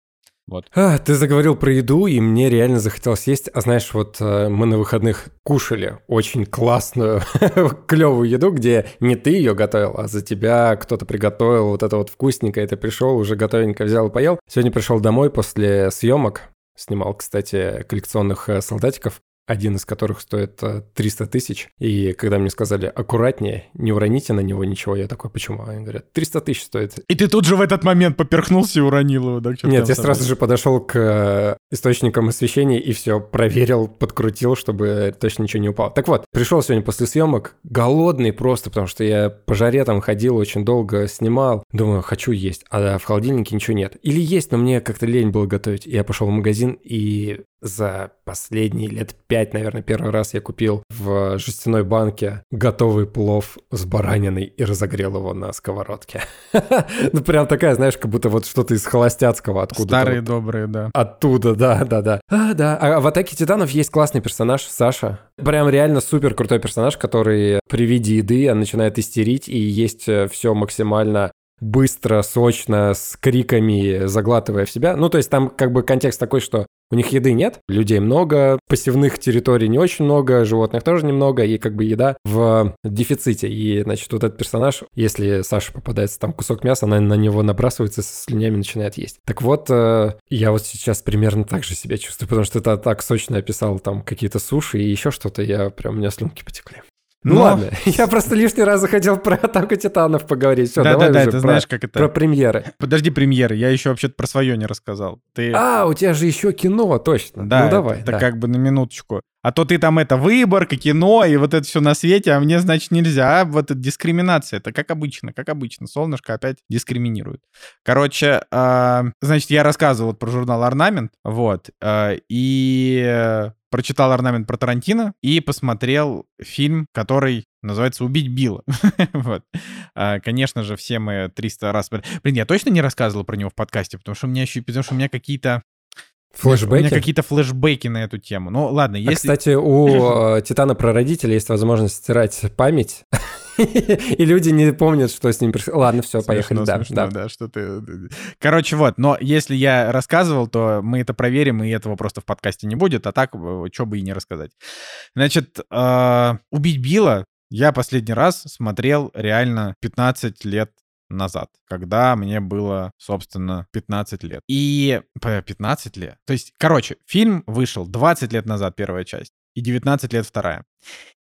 Вот.
А, ты заговорил про еду, и мне реально захотелось есть. А знаешь, вот э, мы на выходных кушали очень классную, клевую еду, где не ты ее готовил, а за тебя кто-то приготовил вот это вот вкусненькое, ты пришел, уже готовенько взял и поел. Сегодня пришел домой после съемок, Снимал, кстати, коллекционных э, солдатиков один из которых стоит 300 э, тысяч. И когда мне сказали, аккуратнее, не уроните на него ничего, я такой, почему? Они говорят, 300 тысяч стоит.
И ты тут же в этот момент поперхнулся и уронил его, да?
Нет, я сразу же подошел к э, источникам освещения и все проверил, подкрутил, чтобы точно ничего не упало. Так вот, пришел сегодня после съемок, голодный просто, потому что я по жаре там ходил очень долго, снимал. Думаю, хочу есть, а в холодильнике ничего нет. Или есть, но мне как-то лень было готовить. Я пошел в магазин и за последние лет пять, наверное, первый раз я купил в жестяной банке готовый плов с бараниной и разогрел его на сковородке. Ну, прям такая, знаешь, как будто вот что-то из холостяцкого откуда
Старые добрые, да.
Оттуда, да, да, да. А, да. А в «Атаке титанов» есть классный персонаж, Саша. Прям реально супер крутой персонаж, который при виде еды начинает истерить, и есть э, все максимально быстро, сочно, с криками, заглатывая в себя. Ну, то есть там как бы контекст такой, что у них еды нет, людей много, пассивных территорий не очень много, животных тоже немного, и как бы еда в дефиците. И, значит, вот этот персонаж, если Саша попадается там кусок мяса, она на него набрасывается, со слюнями начинает есть. Так вот, э, я вот сейчас примерно так же себя чувствую, потому что ты так сочно описал там какие-то суши и еще что-то, я прям, у меня слюнки потекли. Ну Но... ладно, я просто лишний раз захотел про атаку титанов поговорить. Все, да, давай да, да,
ты
про,
знаешь, как это...
Про премьеры.
Подожди, премьеры, я еще вообще-то про свое не рассказал. Ты...
А, у тебя же еще кино, точно. Да, ну давай.
Это, да. как бы на минуточку. А то ты там это выборка, кино и вот это все на свете, а мне, значит, нельзя. А вот это дискриминация. Это как обычно, как обычно. Солнышко опять дискриминирует. Короче, э, значит, я рассказывал про журнал «Орнамент», вот, э, и прочитал орнамент про Тарантино и посмотрел фильм, который называется «Убить Билла». вот. А, конечно же, все мы 300 раз... Блин, я точно не рассказывал про него в подкасте, потому что у меня еще... Потому что у меня какие-то...
Флэшбэки? У
меня какие-то флешбеки на эту тему. Ну, ладно, а, если...
А, кстати, у э, Титана Прародителя есть возможность стирать память И люди не помнят, что с ним пришло. Ладно, все, поехали. Да,
да. да, что ты... Короче, вот, но если я рассказывал, то мы это проверим, и этого просто в подкасте не будет, а так, э, что бы и не рассказать. Значит, э, «Убить Билла» я последний раз смотрел реально 15 лет назад, когда мне было, собственно, 15 лет. И... 15 лет? То есть, короче, фильм вышел 20 лет назад, первая часть, и 19 лет вторая.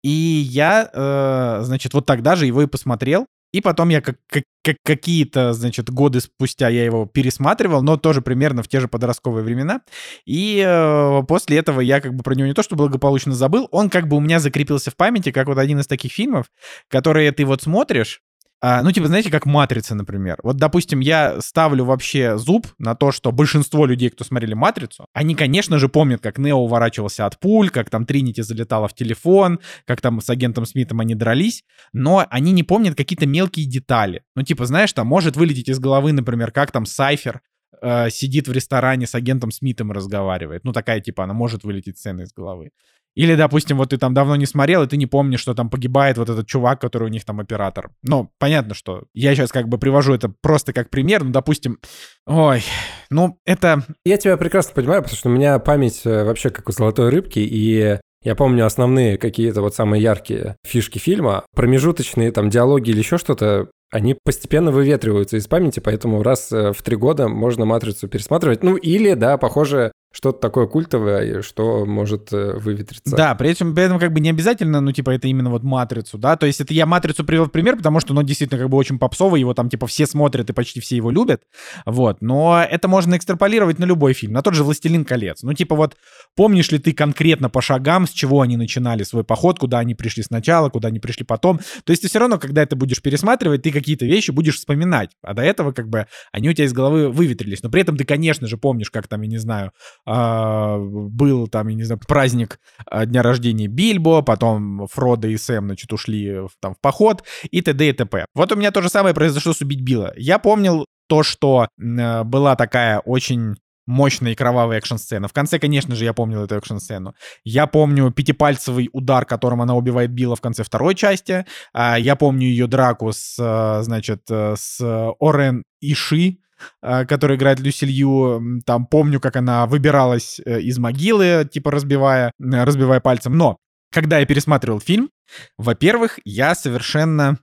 И я, э, значит, вот тогда же его и посмотрел. И потом я как, как, как какие-то, значит, годы спустя я его пересматривал, но тоже примерно в те же подростковые времена. И э, после этого я как бы про него не то что благополучно забыл, он как бы у меня закрепился в памяти, как вот один из таких фильмов, которые ты вот смотришь, а, ну, типа, знаете, как «Матрица», например. Вот, допустим, я ставлю вообще зуб на то, что большинство людей, кто смотрели «Матрицу», они, конечно же, помнят, как Нео уворачивался от пуль, как там Тринити залетала в телефон, как там с агентом Смитом они дрались, но они не помнят какие-то мелкие детали. Ну, типа, знаешь, там может вылететь из головы, например, как там Сайфер э, сидит в ресторане с агентом Смитом и разговаривает. Ну, такая, типа, она может вылететь сцена из головы. Или, допустим, вот ты там давно не смотрел, и ты не помнишь, что там погибает вот этот чувак, который у них там оператор. Ну, понятно, что я сейчас как бы привожу это просто как пример, ну, допустим, ой, ну, это...
Я тебя прекрасно понимаю, потому что у меня память э, вообще как у золотой рыбки, и я помню основные какие-то вот самые яркие фишки фильма, промежуточные там диалоги или еще что-то, они постепенно выветриваются из памяти, поэтому раз э, в три года можно «Матрицу» пересматривать. Ну или, да, похоже, что-то такое культовое, что может э, выветриться.
Да, при этом, при этом как бы не обязательно, ну, типа, это именно вот «Матрицу», да, то есть это я «Матрицу» привел в пример, потому что, ну, действительно, как бы очень попсовый, его там, типа, все смотрят и почти все его любят, вот, но это можно экстраполировать на любой фильм, на тот же «Властелин колец», ну, типа, вот, помнишь ли ты конкретно по шагам, с чего они начинали свой поход, куда они пришли сначала, куда они пришли потом, то есть ты все равно, когда это будешь пересматривать, ты какие-то вещи будешь вспоминать, а до этого, как бы, они у тебя из головы выветрились, но при этом ты, конечно же, помнишь, как там, я не знаю, а, был там, я не знаю, праздник а, дня рождения Бильбо, потом Фродо и Сэм, значит, ушли там в поход и т.д. и т.п. Вот у меня то же самое произошло с «Убить Билла». Я помнил то, что э, была такая очень мощная и кровавая экшн-сцена. В конце, конечно же, я помнил эту экшн-сцену. Я помню пятипальцевый удар, которым она убивает Билла в конце второй части. А, я помню ее драку с, значит, э, с Орен Иши, который играет Люсилью, там помню, как она выбиралась э, из могилы, типа разбивая, э, разбивая пальцем. Но когда я пересматривал фильм, во-первых, я совершенно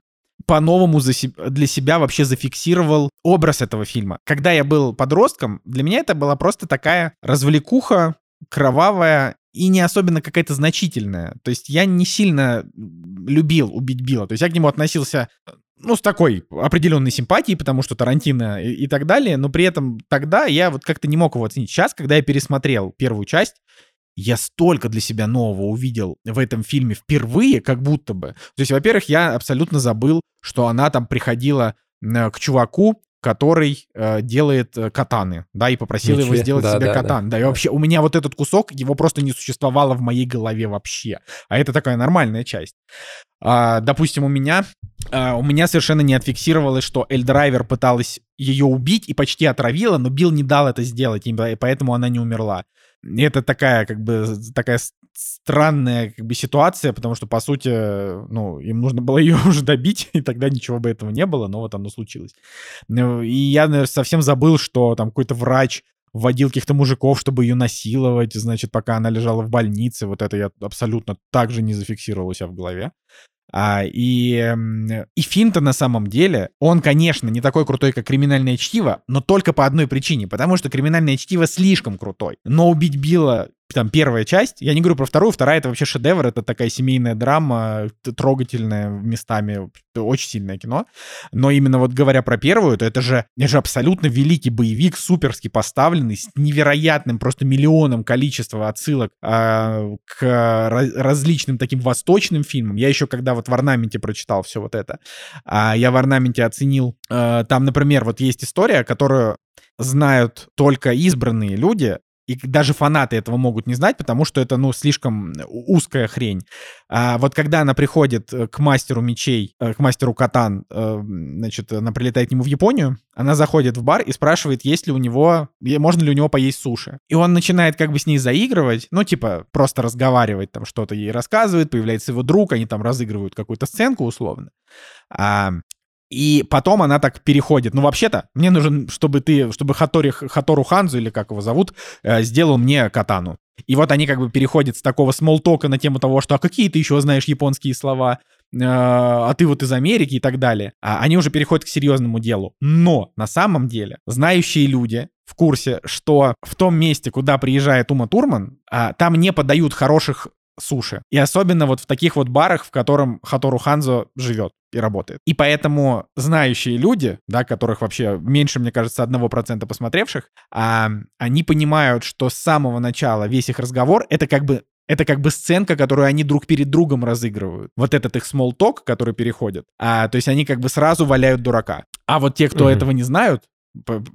по-новому для себя вообще зафиксировал образ этого фильма. Когда я был подростком, для меня это была просто такая развлекуха, кровавая и не особенно какая-то значительная. То есть я не сильно любил «Убить Билла». То есть я к нему относился ну, с такой определенной симпатией, потому что Тарантино и, и так далее, но при этом тогда я вот как-то не мог его оценить. Сейчас, когда я пересмотрел первую часть, я столько для себя нового увидел в этом фильме впервые, как будто бы. То есть, во-первых, я абсолютно забыл, что она там приходила к чуваку, который э, делает э, катаны, да, и попросил Ничего. его сделать да, себе да, катан. Да. да, и вообще у меня вот этот кусок, его просто не существовало в моей голове вообще. А это такая нормальная часть. А, допустим, у меня а, у меня совершенно не отфиксировалось, что Эльдрайвер пыталась ее убить и почти отравила, но Билл не дал это сделать, и поэтому она не умерла. Это такая, как бы, такая странная как бы, ситуация, потому что, по сути, ну, им нужно было ее уже добить, и тогда ничего бы этого не было, но вот оно случилось. И я, наверное, совсем забыл, что там какой-то врач вводил каких-то мужиков, чтобы ее насиловать, значит, пока она лежала в больнице. Вот это я абсолютно так же не зафиксировал у себя в голове. А, и, и фильм-то на самом деле, он, конечно, не такой крутой, как «Криминальное чтиво», но только по одной причине, потому что «Криминальное чтиво» слишком крутой. Но «Убить Билла» там первая часть, я не говорю про вторую, вторая это вообще шедевр, это такая семейная драма, трогательная местами, очень сильное кино. Но именно вот говоря про первую, то это же, это же абсолютно великий боевик, суперски поставленный, с невероятным просто миллионом количества отсылок э, к различным таким восточным фильмам. Я еще когда вот в орнаменте прочитал все вот это, э, я в орнаменте оценил, э, там, например, вот есть история, которую знают только избранные люди, и даже фанаты этого могут не знать, потому что это, ну, слишком узкая хрень. А вот когда она приходит э, к мастеру мечей, э, к мастеру катан, э, значит, она прилетает к нему в Японию, она заходит в бар и спрашивает, есть ли у него, можно ли у него поесть суши. И он начинает как бы с ней заигрывать, ну, типа, просто разговаривать, там, что-то ей рассказывает, появляется его друг, они там разыгрывают какую-то сценку условно. А, и потом она так переходит. Ну, вообще-то, мне нужен, чтобы ты, чтобы Хатори, Хатору Ханзу, или как его зовут, э, сделал мне катану. И вот они как бы переходят с такого смолтока на тему того, что а какие ты еще знаешь японские слова, э, а ты вот из Америки и так далее. А они уже переходят к серьезному делу. Но на самом деле знающие люди в курсе, что в том месте, куда приезжает Ума Турман, а, там не подают хороших суши. И особенно вот в таких вот барах, в котором Хатору Ханзо живет и работает. И поэтому знающие люди, да, которых вообще меньше, мне кажется, одного процента посмотревших, а, они понимают, что с самого начала весь их разговор — это как бы это как бы сценка, которую они друг перед другом разыгрывают. Вот этот их small talk, который переходит. А, то есть они как бы сразу валяют дурака. А вот те, кто mm-hmm. этого не знают,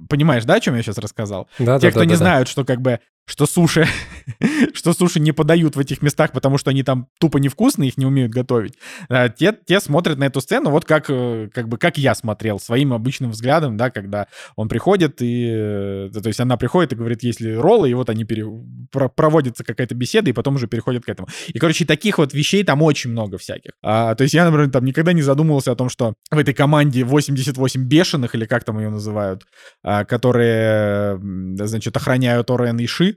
Понимаешь, да, о чем я сейчас рассказал? Да, Те, да, кто да, не да, знают, что как бы что суши, что суши не подают в этих местах, потому что они там тупо невкусные, их не умеют готовить. А, те, те смотрят на эту сцену вот как, э, как бы, как я смотрел, своим обычным взглядом, да, когда он приходит и, э, то есть она приходит и говорит, есть ли роллы, и вот они пере, про, проводится какая-то беседа, и потом уже переходят к этому. И, короче, таких вот вещей там очень много всяких. А, то есть я, например, там никогда не задумывался о том, что в этой команде 88 бешеных, или как там ее называют, а, которые, значит, охраняют Орен и Ши,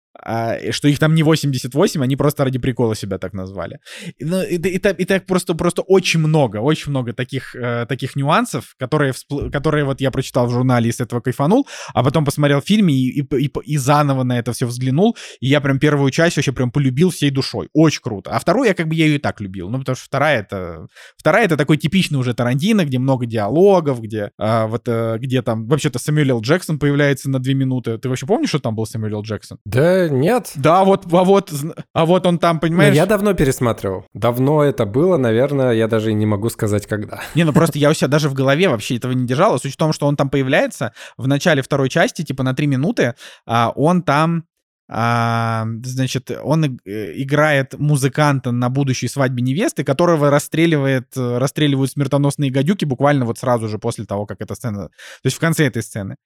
а, что их там не 88, они просто ради прикола себя так назвали. Ну, и, и, и, и так просто, просто очень много, очень много таких, э, таких нюансов, которые, вспл... которые вот я прочитал в журнале и с этого кайфанул, а потом посмотрел в фильме и, и, и, и заново на это все взглянул, и я прям первую часть вообще прям полюбил всей душой. Очень круто. А вторую я как бы я ее и так любил, ну потому что вторая это... Вторая это такой типичный уже Тарантино, где много диалогов, где э, вот э, где там вообще-то Сэмюэл Джексон появляется на две минуты. Ты вообще помнишь, что там был Сэмюэл Джексон?
Да, нет.
Да, вот, а вот, а вот он там, понимаешь? Но
я давно пересматривал. Давно это было, наверное, я даже не могу сказать, когда.
Не, ну просто я у себя даже в голове вообще этого не держал. Суть в том, что он там появляется в начале второй части, типа на три минуты, а он там а, значит, он э, играет музыканта на будущей свадьбе невесты, которого расстреливает, расстреливают смертоносные гадюки буквально вот сразу же после того, как эта сцена... То есть в конце этой сцены.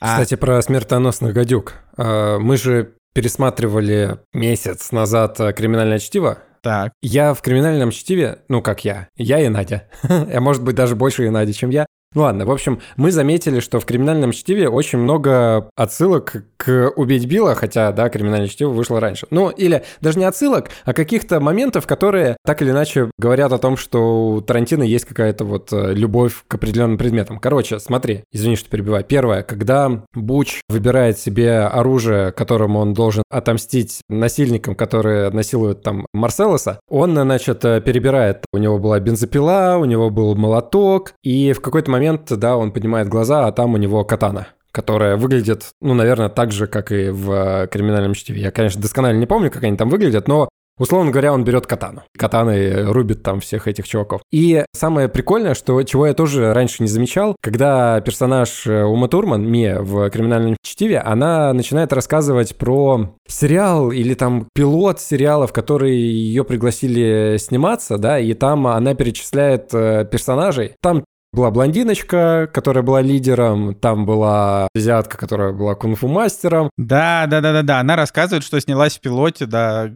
А Кстати, а... про смертоносных гадюк. А, мы же пересматривали месяц назад э, «Криминальное чтиво».
Так.
Я в «Криминальном чтиве», ну, как я, я и Надя. а может быть, даже больше и Надя, чем я. Ну ладно, в общем, мы заметили, что в «Криминальном чтиве» очень много отсылок к «Убить Билла», хотя, да, «Криминальное чтиво» вышло раньше. Ну, или даже не отсылок, а каких-то моментов, которые так или иначе говорят о том, что у Тарантино есть какая-то вот э, любовь к определенным предметам. Короче, смотри, извини, что перебиваю. Первое, когда Буч выбирает себе оружие, которым он должен отомстить насильникам, которые насилуют там Марселоса, он, значит, перебирает. У него была бензопила, у него был молоток, и в какой-то момент момент, да, он поднимает глаза, а там у него катана которая выглядит, ну, наверное, так же, как и в э, «Криминальном чтиве». Я, конечно, досконально не помню, как они там выглядят, но Условно говоря, он берет катану. Катаной рубит там всех этих чуваков. И самое прикольное, что чего я тоже раньше не замечал, когда персонаж э, Ума Турман, Мия в «Криминальном чтиве», она начинает рассказывать про сериал или там пилот сериала, в который ее пригласили сниматься, да, и там она перечисляет э, персонажей. Там была блондиночка, которая была лидером, там была азиатка, которая была кунг-фу мастером.
Да, да, да, да, да. Она рассказывает, что снялась в пилоте, да.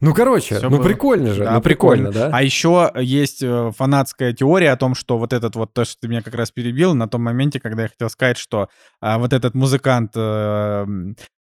Ну, короче, Все ну было... прикольно же, да, ну прикольно, прикольно, да?
А еще есть э, фанатская теория о том, что вот этот вот, то, что ты меня как раз перебил, на том моменте, когда я хотел сказать, что а, вот этот музыкант э,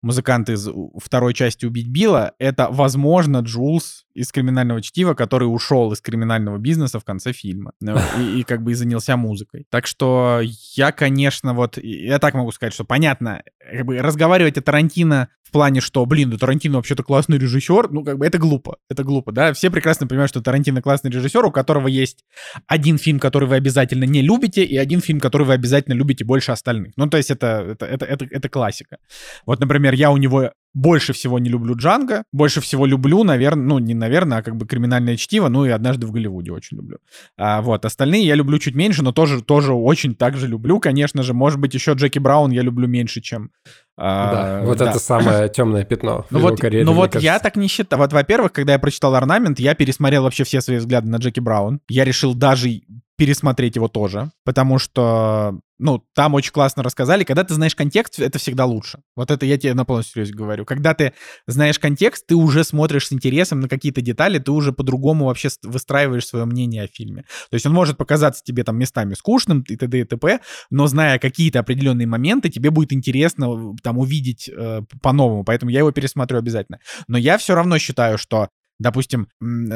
музыкант из второй части «Убить Билла», это, возможно, Джулс из «Криминального чтива», который ушел из криминального бизнеса в конце фильма ну, и, и как бы и занялся музыкой. Так что я, конечно, вот, я так могу сказать, что понятно, как бы разговаривать о Тарантино в плане, что, блин, да Тарантино вообще-то классный режиссер, ну, как бы это глупо, это глупо, да, все прекрасно понимают, что Тарантино классный режиссер, у которого есть один фильм, который вы обязательно не любите, и один фильм, который вы обязательно любите больше остальных. Ну, то есть это, это, это, это, это классика. Вот, например, я у него больше всего не люблю Джанго, больше всего люблю, наверное, ну, не наверное, а как бы криминальное чтиво, ну и однажды в Голливуде очень люблю. А, вот, остальные я люблю чуть меньше, но тоже, тоже очень так же люблю, конечно же. Может быть, еще Джеки Браун я люблю меньше, чем
да, а, вот да. это самое темное пятно.
Ну вот, карьере, ну вот кажется. я так не считаю. Вот, во-первых, когда я прочитал «Орнамент», я пересмотрел вообще все свои взгляды на Джеки Браун. Я решил даже пересмотреть его тоже, потому что, ну, там очень классно рассказали. Когда ты знаешь контекст, это всегда лучше. Вот это я тебе на полном серьезе говорю. Когда ты знаешь контекст, ты уже смотришь с интересом на какие-то детали, ты уже по-другому вообще выстраиваешь свое мнение о фильме. То есть он может показаться тебе там местами скучным и т.д. и т.п., но зная какие-то определенные моменты, тебе будет интересно там увидеть э, по-новому. Поэтому я его пересмотрю обязательно. Но я все равно считаю, что Допустим,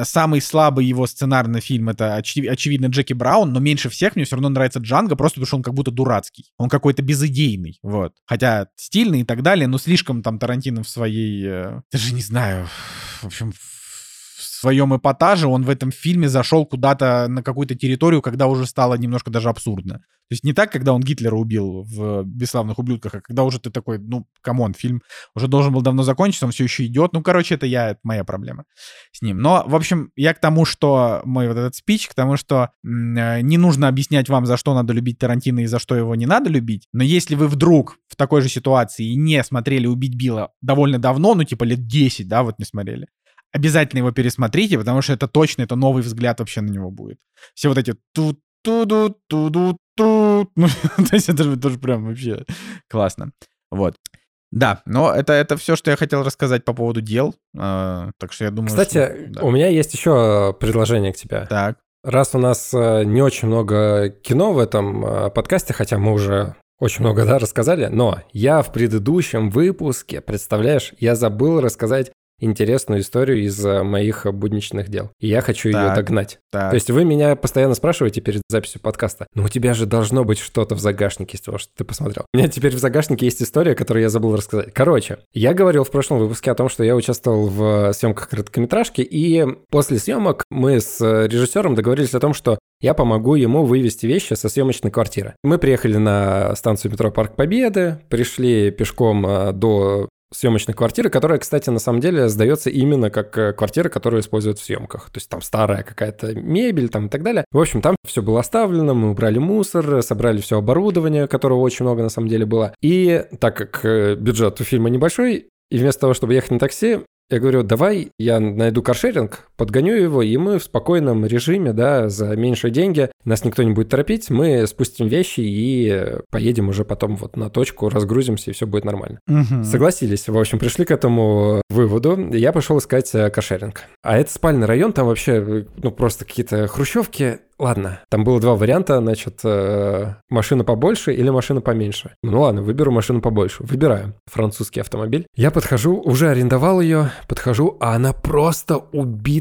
самый слабый его сценарный фильм — это, очевидно, Джеки Браун, но меньше всех мне все равно нравится Джанго, просто потому что он как будто дурацкий. Он какой-то безыдейный, вот. Хотя стильный и так далее, но слишком там Тарантино в своей... Э, даже не знаю, в общем, в своем эпатаже он в этом фильме зашел куда-то на какую-то территорию, когда уже стало немножко даже абсурдно. То есть не так, когда он Гитлера убил в «Бесславных ублюдках», а когда уже ты такой, ну, come on, фильм уже должен был давно закончиться, он все еще идет. Ну, короче, это я, это моя проблема с ним. Но, в общем, я к тому, что мой вот этот спич, к тому, что э, не нужно объяснять вам, за что надо любить Тарантино и за что его не надо любить. Но если вы вдруг в такой же ситуации не смотрели «Убить Билла» довольно давно, ну, типа лет 10, да, вот не смотрели, обязательно его пересмотрите, потому что это точно, это новый взгляд вообще на него будет. Все вот эти тут туду туду тут ну то есть это же тоже прям вообще классно вот да, но это, это все, что я хотел рассказать по поводу дел. Э, так что я думаю...
Кстати,
что,
да. у меня есть еще предложение к тебе.
Так.
Раз у нас э, не очень много кино в этом э, подкасте, хотя мы уже очень много, да, рассказали, но я в предыдущем выпуске, представляешь, я забыл рассказать интересную историю из э, моих будничных дел. И я хочу так, ее догнать. Так. То есть вы меня постоянно спрашиваете перед записью подкаста, ну у тебя же должно быть что-то в загашнике из того, что ты посмотрел. У меня теперь в загашнике есть история, которую я забыл рассказать. Короче, я говорил в прошлом выпуске о том, что я участвовал в съемках короткометражки, и после съемок мы с режиссером договорились о том, что я помогу ему вывести вещи со съемочной квартиры. Мы приехали на станцию метро Парк Победы, пришли пешком э, до съемочной квартиры, которая, кстати, на самом деле сдается именно как э, квартира, которую используют в съемках. То есть там старая какая-то мебель там и так далее. В общем, там все было оставлено, мы убрали мусор, собрали все оборудование, которого очень много на самом деле было. И так как э, бюджет у фильма небольшой, и вместо того, чтобы ехать на такси, я говорю, давай я найду каршеринг, подгоню его, и мы в спокойном режиме, да, за меньшие деньги, нас никто не будет торопить, мы спустим вещи и поедем уже потом вот на точку, разгрузимся, и все будет нормально. Угу. Согласились. В общем, пришли к этому выводу. Я пошел искать э, каршеринг. А это спальный район, там вообще, ну, просто какие-то хрущевки, Ладно, там было два варианта, значит, э, машина побольше или машина поменьше. Ну ладно, выберу машину побольше. Выбираю французский автомобиль. Я подхожу, уже арендовал ее, подхожу, а она просто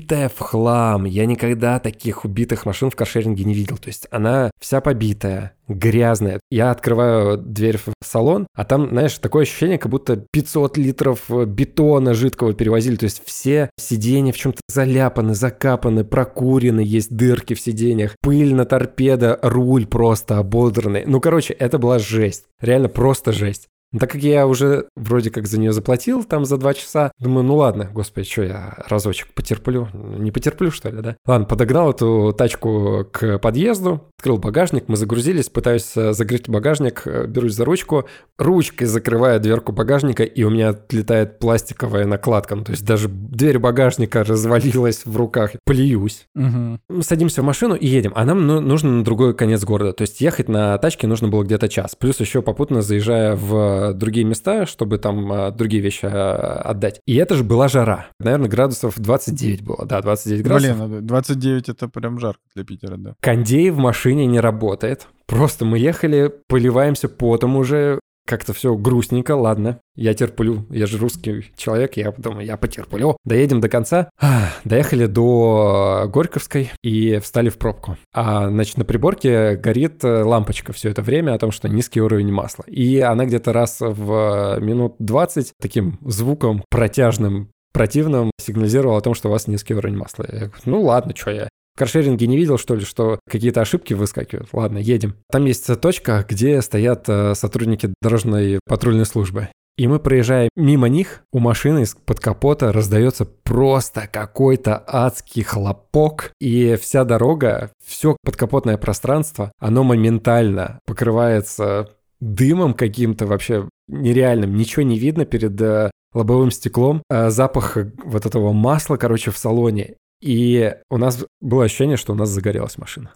убитая в хлам. Я никогда таких убитых машин в каршеринге не видел. То есть она вся побитая, грязная. Я открываю дверь в салон, а там, знаешь, такое ощущение, как будто 500 литров бетона жидкого перевозили. То есть все сиденья в чем-то заляпаны, закапаны, прокурены, есть дырки в сиденьях, пыль на торпедо, руль просто ободранный. Ну, короче, это была жесть. Реально просто жесть. Но так как я уже вроде как за нее заплатил там за два часа, думаю, ну ладно, господи, что я разочек потерплю? Не потерплю, что ли, да? Ладно, подогнал эту тачку к подъезду, открыл багажник, мы загрузились, пытаюсь э, закрыть багажник, э, берусь за ручку, ручкой закрываю дверку багажника, и у меня отлетает пластиковая накладка. Ну, то есть даже дверь багажника развалилась в руках. Плююсь. Угу. Мы садимся в машину и едем. А нам ну, нужно на другой конец города. То есть ехать на тачке нужно было где-то час. Плюс еще попутно заезжая в другие места, чтобы там а, другие вещи а, отдать. И это же была жара. Наверное, градусов 29 было. Да, 29 градусов.
Блин, 29 это прям жарко для Питера, да.
Кондей в машине не работает. Просто мы ехали, поливаемся потом уже, как-то все грустненько, ладно, я терплю, я же русский человек, я думаю, я потерплю. Доедем до конца. А, доехали до Горьковской и встали в пробку. А, значит, на приборке горит э, лампочка все это время о том, что низкий уровень масла. И она где-то раз в минут 20 таким звуком протяжным противным сигнализировал о том, что у вас низкий уровень масла. Я говорю, ну ладно, что я каршеринге не видел, что ли, что какие-то ошибки выскакивают? Ладно, едем. Там есть точка, где стоят э, сотрудники дорожной патрульной службы. И мы, проезжая мимо них, у машины из-под капота раздается просто какой-то адский хлопок, и вся дорога, все подкапотное пространство, оно моментально покрывается дымом каким-то вообще нереальным. Ничего не видно перед э, лобовым стеклом. А запах вот этого масла, короче, в салоне. И у нас было ощущение, что у нас загорелась машина.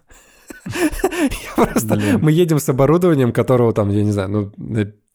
Просто мы едем с оборудованием, которого там, я не знаю, ну,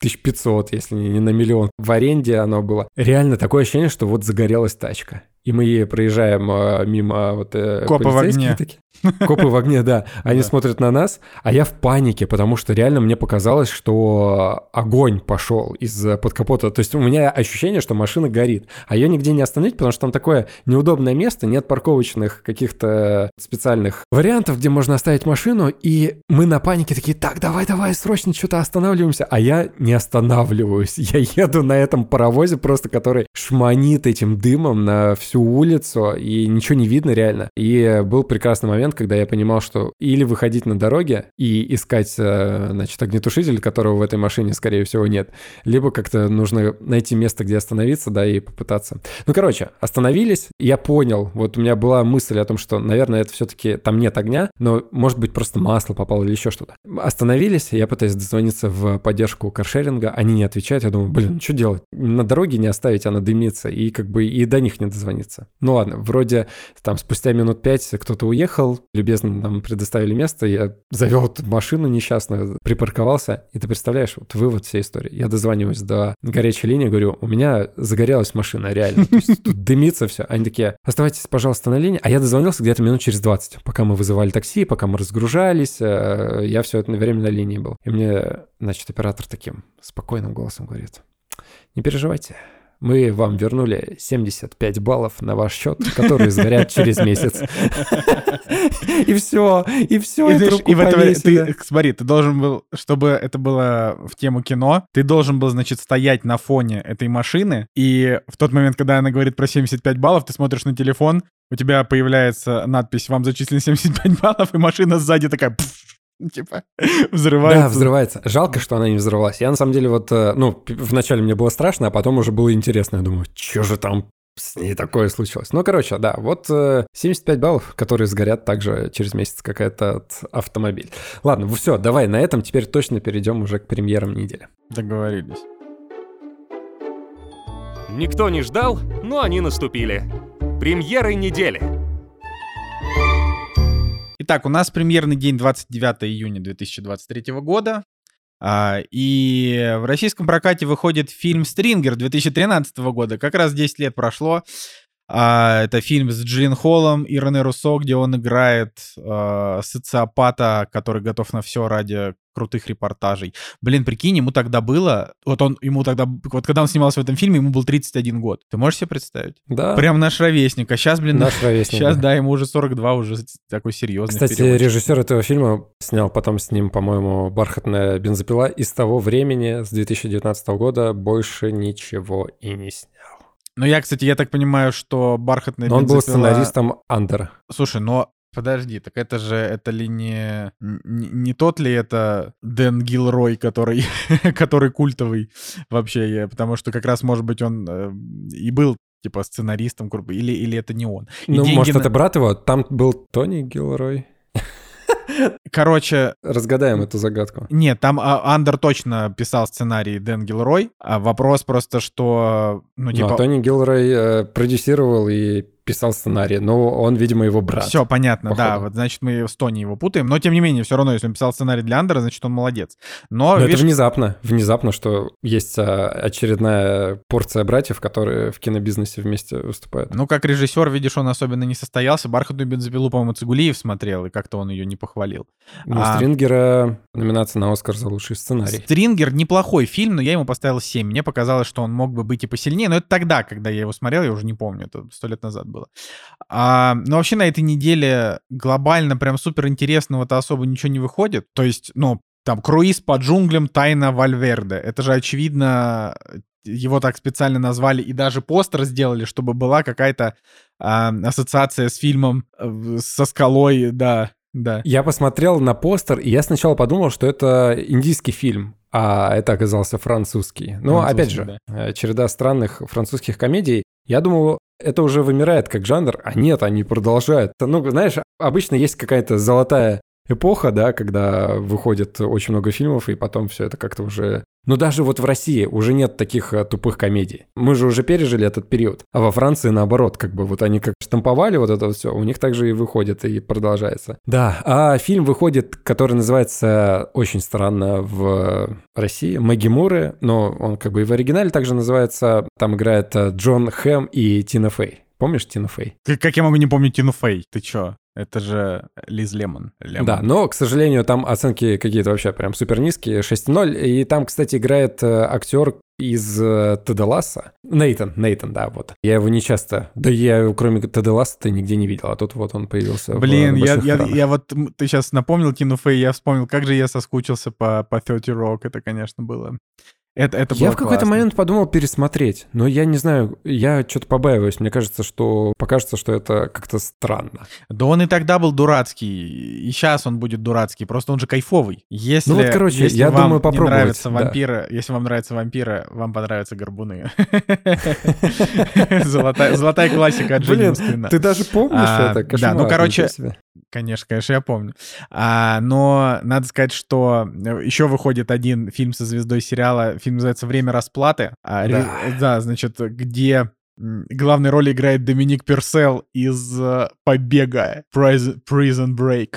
1500, если не на миллион. В аренде оно было. Реально такое ощущение, что вот загорелась тачка и мы проезжаем а, мимо вот
э, Копы в огне.
Такие. Копы в огне, да. Они смотрят на нас, а я в панике, потому что реально мне показалось, что огонь пошел из-под капота. То есть у меня ощущение, что машина горит, а ее нигде не остановить, потому что там такое неудобное место, нет парковочных каких-то специальных вариантов, где можно оставить машину, и мы на панике такие, так, давай, давай, срочно что-то останавливаемся, а я не останавливаюсь. Я еду на этом паровозе просто, который шманит этим дымом на всю улицу, и ничего не видно реально. И был прекрасный момент, когда я понимал, что или выходить на дороге и искать, э, значит, огнетушитель, которого в этой машине, скорее всего, нет, либо как-то нужно найти место, где остановиться, да, и попытаться. Ну, короче, остановились, я понял, вот у меня была мысль о том, что, наверное, это все-таки там нет огня, но, может быть, просто масло попало или еще что-то. Остановились, я пытаюсь дозвониться в поддержку каршеринга, они не отвечают, я думаю, блин, что делать? На дороге не оставить, она дымится, и как бы и до них не дозвониться. Ну ладно, вроде там спустя минут пять кто-то уехал, любезно нам предоставили место, я завел машину несчастную, припарковался, и ты представляешь, вот вывод всей истории. Я дозваниваюсь до горячей линии, говорю, у меня загорелась машина, реально. Тут дымится все. Они такие, оставайтесь, пожалуйста, на линии. А я дозвонился где-то минут через 20, пока мы вызывали такси, пока мы разгружались, э, я все это время на линии был. И мне, значит, оператор таким спокойным голосом говорит, не переживайте, мы вам вернули 75 баллов на ваш счет, которые сгорят через месяц. И все, и все,
и в это ты, смотри, ты должен был, чтобы это было в тему кино, ты должен был, значит, стоять на фоне этой машины, и в тот момент, когда она говорит про 75 баллов, ты смотришь на телефон, у тебя появляется надпись «Вам зачислено 75 баллов», и машина сзади такая типа, взрывается.
Да, взрывается. Жалко, что она не взорвалась. Я, на самом деле, вот, э, ну, вначале мне было страшно, а потом уже было интересно. Я думаю, что же там с ней такое случилось. Ну, короче, да, вот 75 э, баллов, которые сгорят также через месяц, как этот автомобиль. Ладно, все, давай на этом теперь точно перейдем уже к премьерам недели.
Договорились.
Никто не ждал, но они наступили. Премьеры недели.
Итак, у нас премьерный день 29 июня 2023 года. А, и в российском прокате выходит фильм «Стрингер» 2013 года. Как раз 10 лет прошло. А, это фильм с Джиллин Холлом и Рене Руссо, где он играет а, социопата, который готов на все ради крутых репортажей. Блин, прикинь, ему тогда было, вот он, ему тогда, вот когда он снимался в этом фильме, ему был 31 год. Ты можешь себе представить?
Да.
Прям наш ровесник. А сейчас, блин,
наш ровесник.
Сейчас, да. да, ему уже 42, уже такой серьезный.
Кстати, переводчик. режиссер этого фильма снял потом с ним, по-моему, «Бархатная бензопила». И с того времени, с 2019 года, больше ничего и не снял.
Ну, я, кстати, я так понимаю, что «Бархатная
но бензопила». он был сценаристом «Андер».
Слушай, но Подожди, так это же, это ли не, не, не тот ли это Дэн Гилрой, который, который культовый вообще, потому что как раз, может быть, он э, и был типа сценаристом, или, или это не он.
И ну, может, на... это брат его, там был Тони Гилрой.
Короче...
Разгадаем эту загадку.
Нет, там а, Андер точно писал сценарий Дэн Гилрой. А вопрос просто, что...
Ну, типа... Ну, а Тони Гилрой э, продюсировал и писал сценарий, но он, видимо, его брат.
Все понятно, походу. да, вот значит мы с Тони его путаем, но тем не менее, все равно, если он писал сценарий для Андера, значит он молодец. Но,
но видишь... это внезапно, внезапно, что есть а, очередная порция братьев, которые в кинобизнесе вместе выступают.
Ну, как режиссер, видишь, он особенно не состоялся. «Бархатную бензопилу», по-моему, Цигулиев смотрел, и как-то он ее не похвалил.
Ну, а... Стрингера номинация на Оскар за лучший сценарий.
Стрингер неплохой фильм, но я ему поставил 7. Мне показалось, что он мог бы быть и посильнее, но это тогда, когда я его смотрел, я уже не помню, это сто лет назад был было. А, но вообще на этой неделе глобально прям супер интересного-то особо ничего не выходит. То есть, ну, там, круиз по джунглям Тайна Вальверде. Это же, очевидно, его так специально назвали и даже постер сделали, чтобы была какая-то а, ассоциация с фильмом э, со скалой, да, да.
Я посмотрел на постер, и я сначала подумал, что это индийский фильм. а это оказался французский. Но, французский, опять же, да. Э, череда странных французских комедий. Я думал, это уже вымирает как жанр, а нет, они продолжают. Ну, знаешь, обычно есть какая-то золотая эпоха, да, когда выходит очень много фильмов, и потом все это как-то уже... Но даже вот в России уже нет таких э, тупых комедий. Мы же уже пережили этот период. А во Франции наоборот, как бы вот они как штамповали вот это все, у них также и выходит, и продолжается. Да, а фильм выходит, который называется очень странно в России, Мэгги Муры, но он как бы и в оригинале также называется, там играет э, Джон Хэм и Тина Фей. Помнишь Тину Фей?
Как я могу не помнить Тину Фей? Ты чё? Это же Лиз Лемон. Лемон.
Да, но, к сожалению, там оценки какие-то вообще прям супер низкие, 6.0. И там, кстати, играет э, актер из э, Теделаса. Нейтан, Нейтан, да, вот. Я его не часто... Да я, кроме Теделаса-то нигде не видел, а тут вот он появился
Блин, в, я, я, я вот... Ты сейчас напомнил Тину Фэй, я вспомнил, как же я соскучился по, по 30 Rock. Это, конечно, было это, это
я в какой-то момент подумал пересмотреть, но я не знаю, я что-то побаиваюсь. Мне кажется, что покажется, что это как-то странно.
Да он и тогда был дурацкий, и сейчас он будет дурацкий, просто он же кайфовый. Если, ну вот, короче, если я вам думаю попробовать. Не нравятся да. вампиры, если вам нравятся вампиры, вам понравятся горбуны. Золотая классика от Блин,
ты даже помнишь а, это?
Да, ну короче, Конечно, конечно, я помню. А, но надо сказать, что э, еще выходит один фильм со звездой сериала. Фильм называется «Время расплаты». А, да. да, значит, где главной роли играет Доминик Персел из uh, «Побега» Prison Break.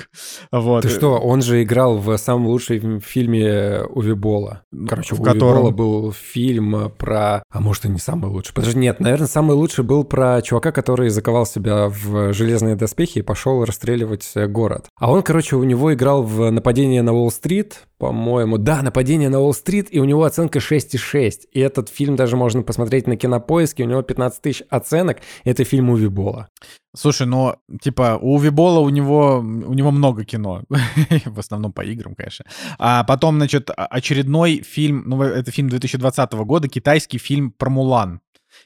Вот.
Ты что, он же играл в самом лучшем фильме Уви Бола. Короче, в у котором... Бола был фильм про... А может, и не самый лучший. Подожди, нет, наверное, самый лучший был про чувака, который заковал себя в железные доспехи и пошел расстреливать город. А он, короче, у него играл в «Нападение на Уолл-стрит», по-моему. Да, «Нападение на Уолл-стрит», и у него оценка 6,6. И этот фильм даже можно посмотреть на Кинопоиске, у него 15 тысяч оценок. Это фильм Уви Бола.
Слушай, ну, типа, у Уви у него, у него много кино. В основном по играм, конечно. А потом, значит, очередной фильм, ну, это фильм 2020 года, китайский фильм про Мулан.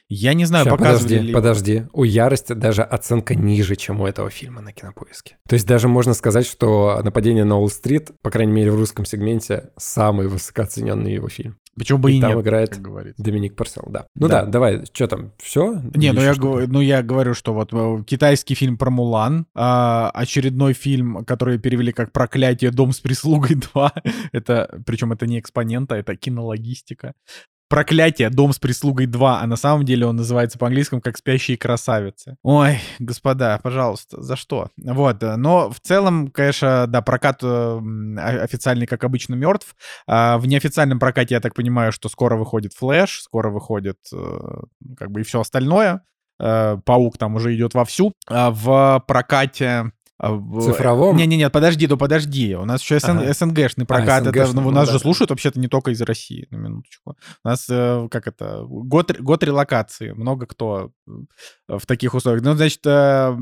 Я не знаю, Сейчас,
показывали подожди, ли... подожди. У «Ярости» даже оценка ниже, чем у этого фильма на Кинопоиске. То есть даже можно сказать, что «Нападение на Уолл-стрит», по крайней мере, в русском сегменте, самый высокооцененный его фильм.
Почему бы и, и
там
нет,
играет. Доминик Парсел, да. Ну да, да давай, что там, все?
Не, ну я, ну я говорю, что вот э, китайский фильм про Мулан, а, очередной фильм, который перевели как «Проклятие. Дом с прислугой 2». это, причем это не экспонента, это кинологистика. Проклятие, дом с прислугой 2, а на самом деле он называется по-английскому как спящие красавицы. Ой, господа, пожалуйста, за что? Вот, э, но в целом, конечно, да, прокат э, официальный, как обычно, мертв. А в неофициальном прокате, я так понимаю, что скоро выходит Флэш, скоро выходит э, как бы и все остальное. Паук там уже идет вовсю. А в прокате
Цифровом?
Не-не-не, подожди, ну подожди. У нас еще СН... ага. СНГшный а, прокат. А, это, ну, у нас ну, же да. слушают вообще-то не только из России, на минуточку. У нас, э, как это, год, год релокации. Много кто э, в таких условиях. Ну, значит, э,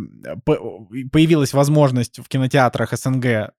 появилась возможность в кинотеатрах СНГ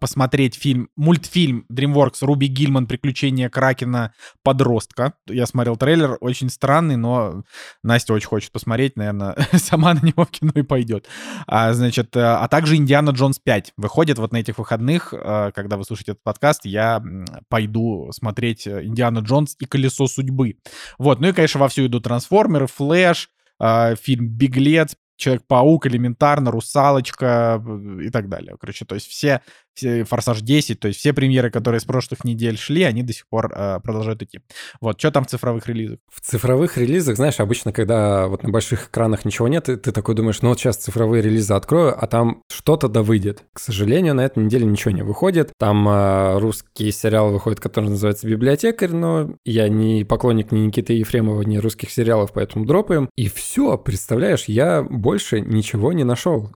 посмотреть фильм, мультфильм DreamWorks «Руби Гильман. Приключения Кракена. Подростка». Я смотрел трейлер, очень странный, но Настя очень хочет посмотреть, наверное, сама на него в кино и пойдет. А, значит, а также «Индиана Джонс 5» выходит вот на этих выходных, э, когда вы слушаете этот подкаст, я пойду смотреть э, «Индиана Джонс и колесо судьбы». Вот, ну и, конечно, вовсю идут «Трансформеры», «Флэш», э, фильм «Беглец», Человек-паук, элементарно, русалочка и так далее. Короче, то есть все все Форсаж 10, то есть все премьеры, которые с прошлых недель шли, они до сих пор э, продолжают идти. Вот, что там в цифровых релизах?
В цифровых релизах, знаешь, обычно, когда вот на больших экранах ничего нет, ты, ты такой думаешь, ну вот сейчас цифровые релизы открою, а там что-то да выйдет. К сожалению, на этой неделе ничего не выходит. Там э, русский сериал выходит, который называется «Библиотекарь», но я не поклонник ни Никиты Ефремова, ни русских сериалов, поэтому дропаем. И все, представляешь, я больше ничего не нашел.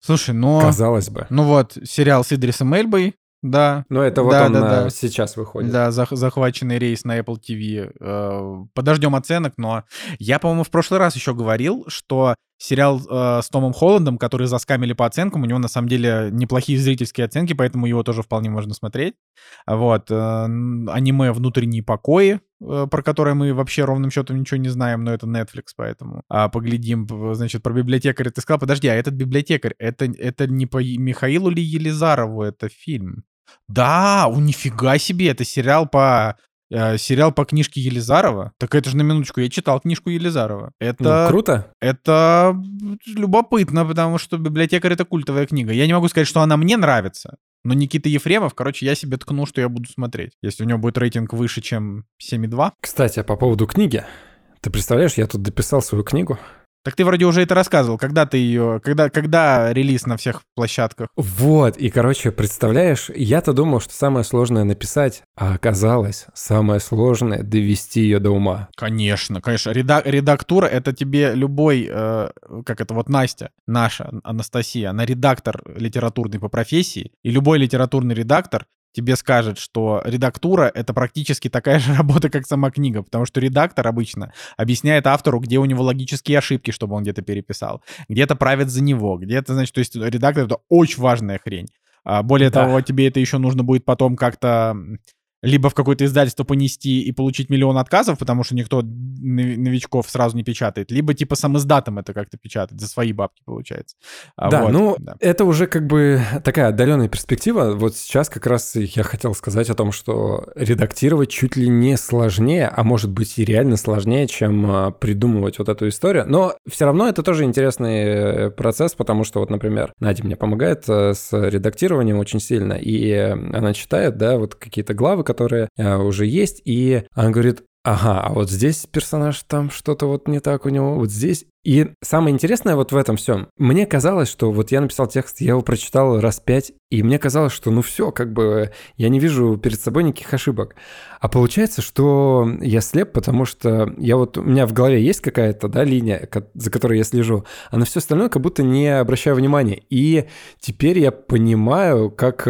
Слушай, но...
Казалось бы.
Ну вот, сериал с Идрисом Борисом Эльбой, да.
Но это вот да, он да, да. сейчас выходит.
Да, захваченный рейс на Apple TV. Э, подождем оценок, но я, по-моему, в прошлый раз еще говорил, что сериал э, с Томом Холландом, который заскамили по оценкам, у него на самом деле неплохие зрительские оценки, поэтому его тоже вполне можно смотреть. Вот. Э, аниме «Внутренние покои», э, про которое мы вообще ровным счетом ничего не знаем, но это Netflix, поэтому а, поглядим. Значит, про библиотекаря ты сказал, подожди, а этот библиотекарь, это, это не по Михаилу ли Елизарову это фильм? Да, у нифига себе, это сериал по э, сериал по книжке Елизарова. Так это же на минуточку, я читал книжку Елизарова. Это
ну, круто.
Это любопытно, потому что библиотекарь это культовая книга. Я не могу сказать, что она мне нравится, но Никита Ефремов, короче, я себе ткну, что я буду смотреть. Если у него будет рейтинг выше, чем 7,2.
Кстати, а по поводу книги. Ты представляешь, я тут дописал свою книгу.
Так ты вроде уже это рассказывал. Когда ты ее... Когда, когда релиз на всех площадках?
Вот, и, короче, представляешь, я-то думал, что самое сложное написать, а оказалось, самое сложное довести ее до ума.
Конечно, конечно. Редак, редактура — это тебе любой... Э, как это, вот Настя, наша, Анастасия, она редактор литературный по профессии, и любой литературный редактор тебе скажет, что редактура — это практически такая же работа, как сама книга, потому что редактор обычно объясняет автору, где у него логические ошибки, чтобы он где-то переписал, где-то правит за него, где-то, значит, то есть редактор — это очень важная хрень. А более да. того, тебе это еще нужно будет потом как-то либо в какое-то издательство понести и получить миллион отказов, потому что никто новичков сразу не печатает, либо типа сам издатом это как-то печатать, за свои бабки получается.
А да, вот, ну да. это уже как бы такая отдаленная перспектива. Вот сейчас как раз я хотел сказать о том, что редактировать чуть ли не сложнее, а может быть и реально сложнее, чем а, придумывать вот эту историю. Но все равно это тоже интересный э, процесс, потому что вот, например, Надя мне помогает э, с редактированием очень сильно, и она читает, да, вот какие-то главы, которые э, уже есть, и она говорит, ага, а вот здесь персонаж там что-то вот не так у него, вот здесь. И самое интересное вот в этом всем, мне казалось, что вот я написал текст, я его прочитал раз пять, и мне казалось, что ну все, как бы я не вижу перед собой никаких ошибок. А получается, что я слеп, потому что я вот, у меня в голове есть какая-то, да, линия, за которой я слежу, а на все остальное как будто не обращаю внимания. И теперь я понимаю, как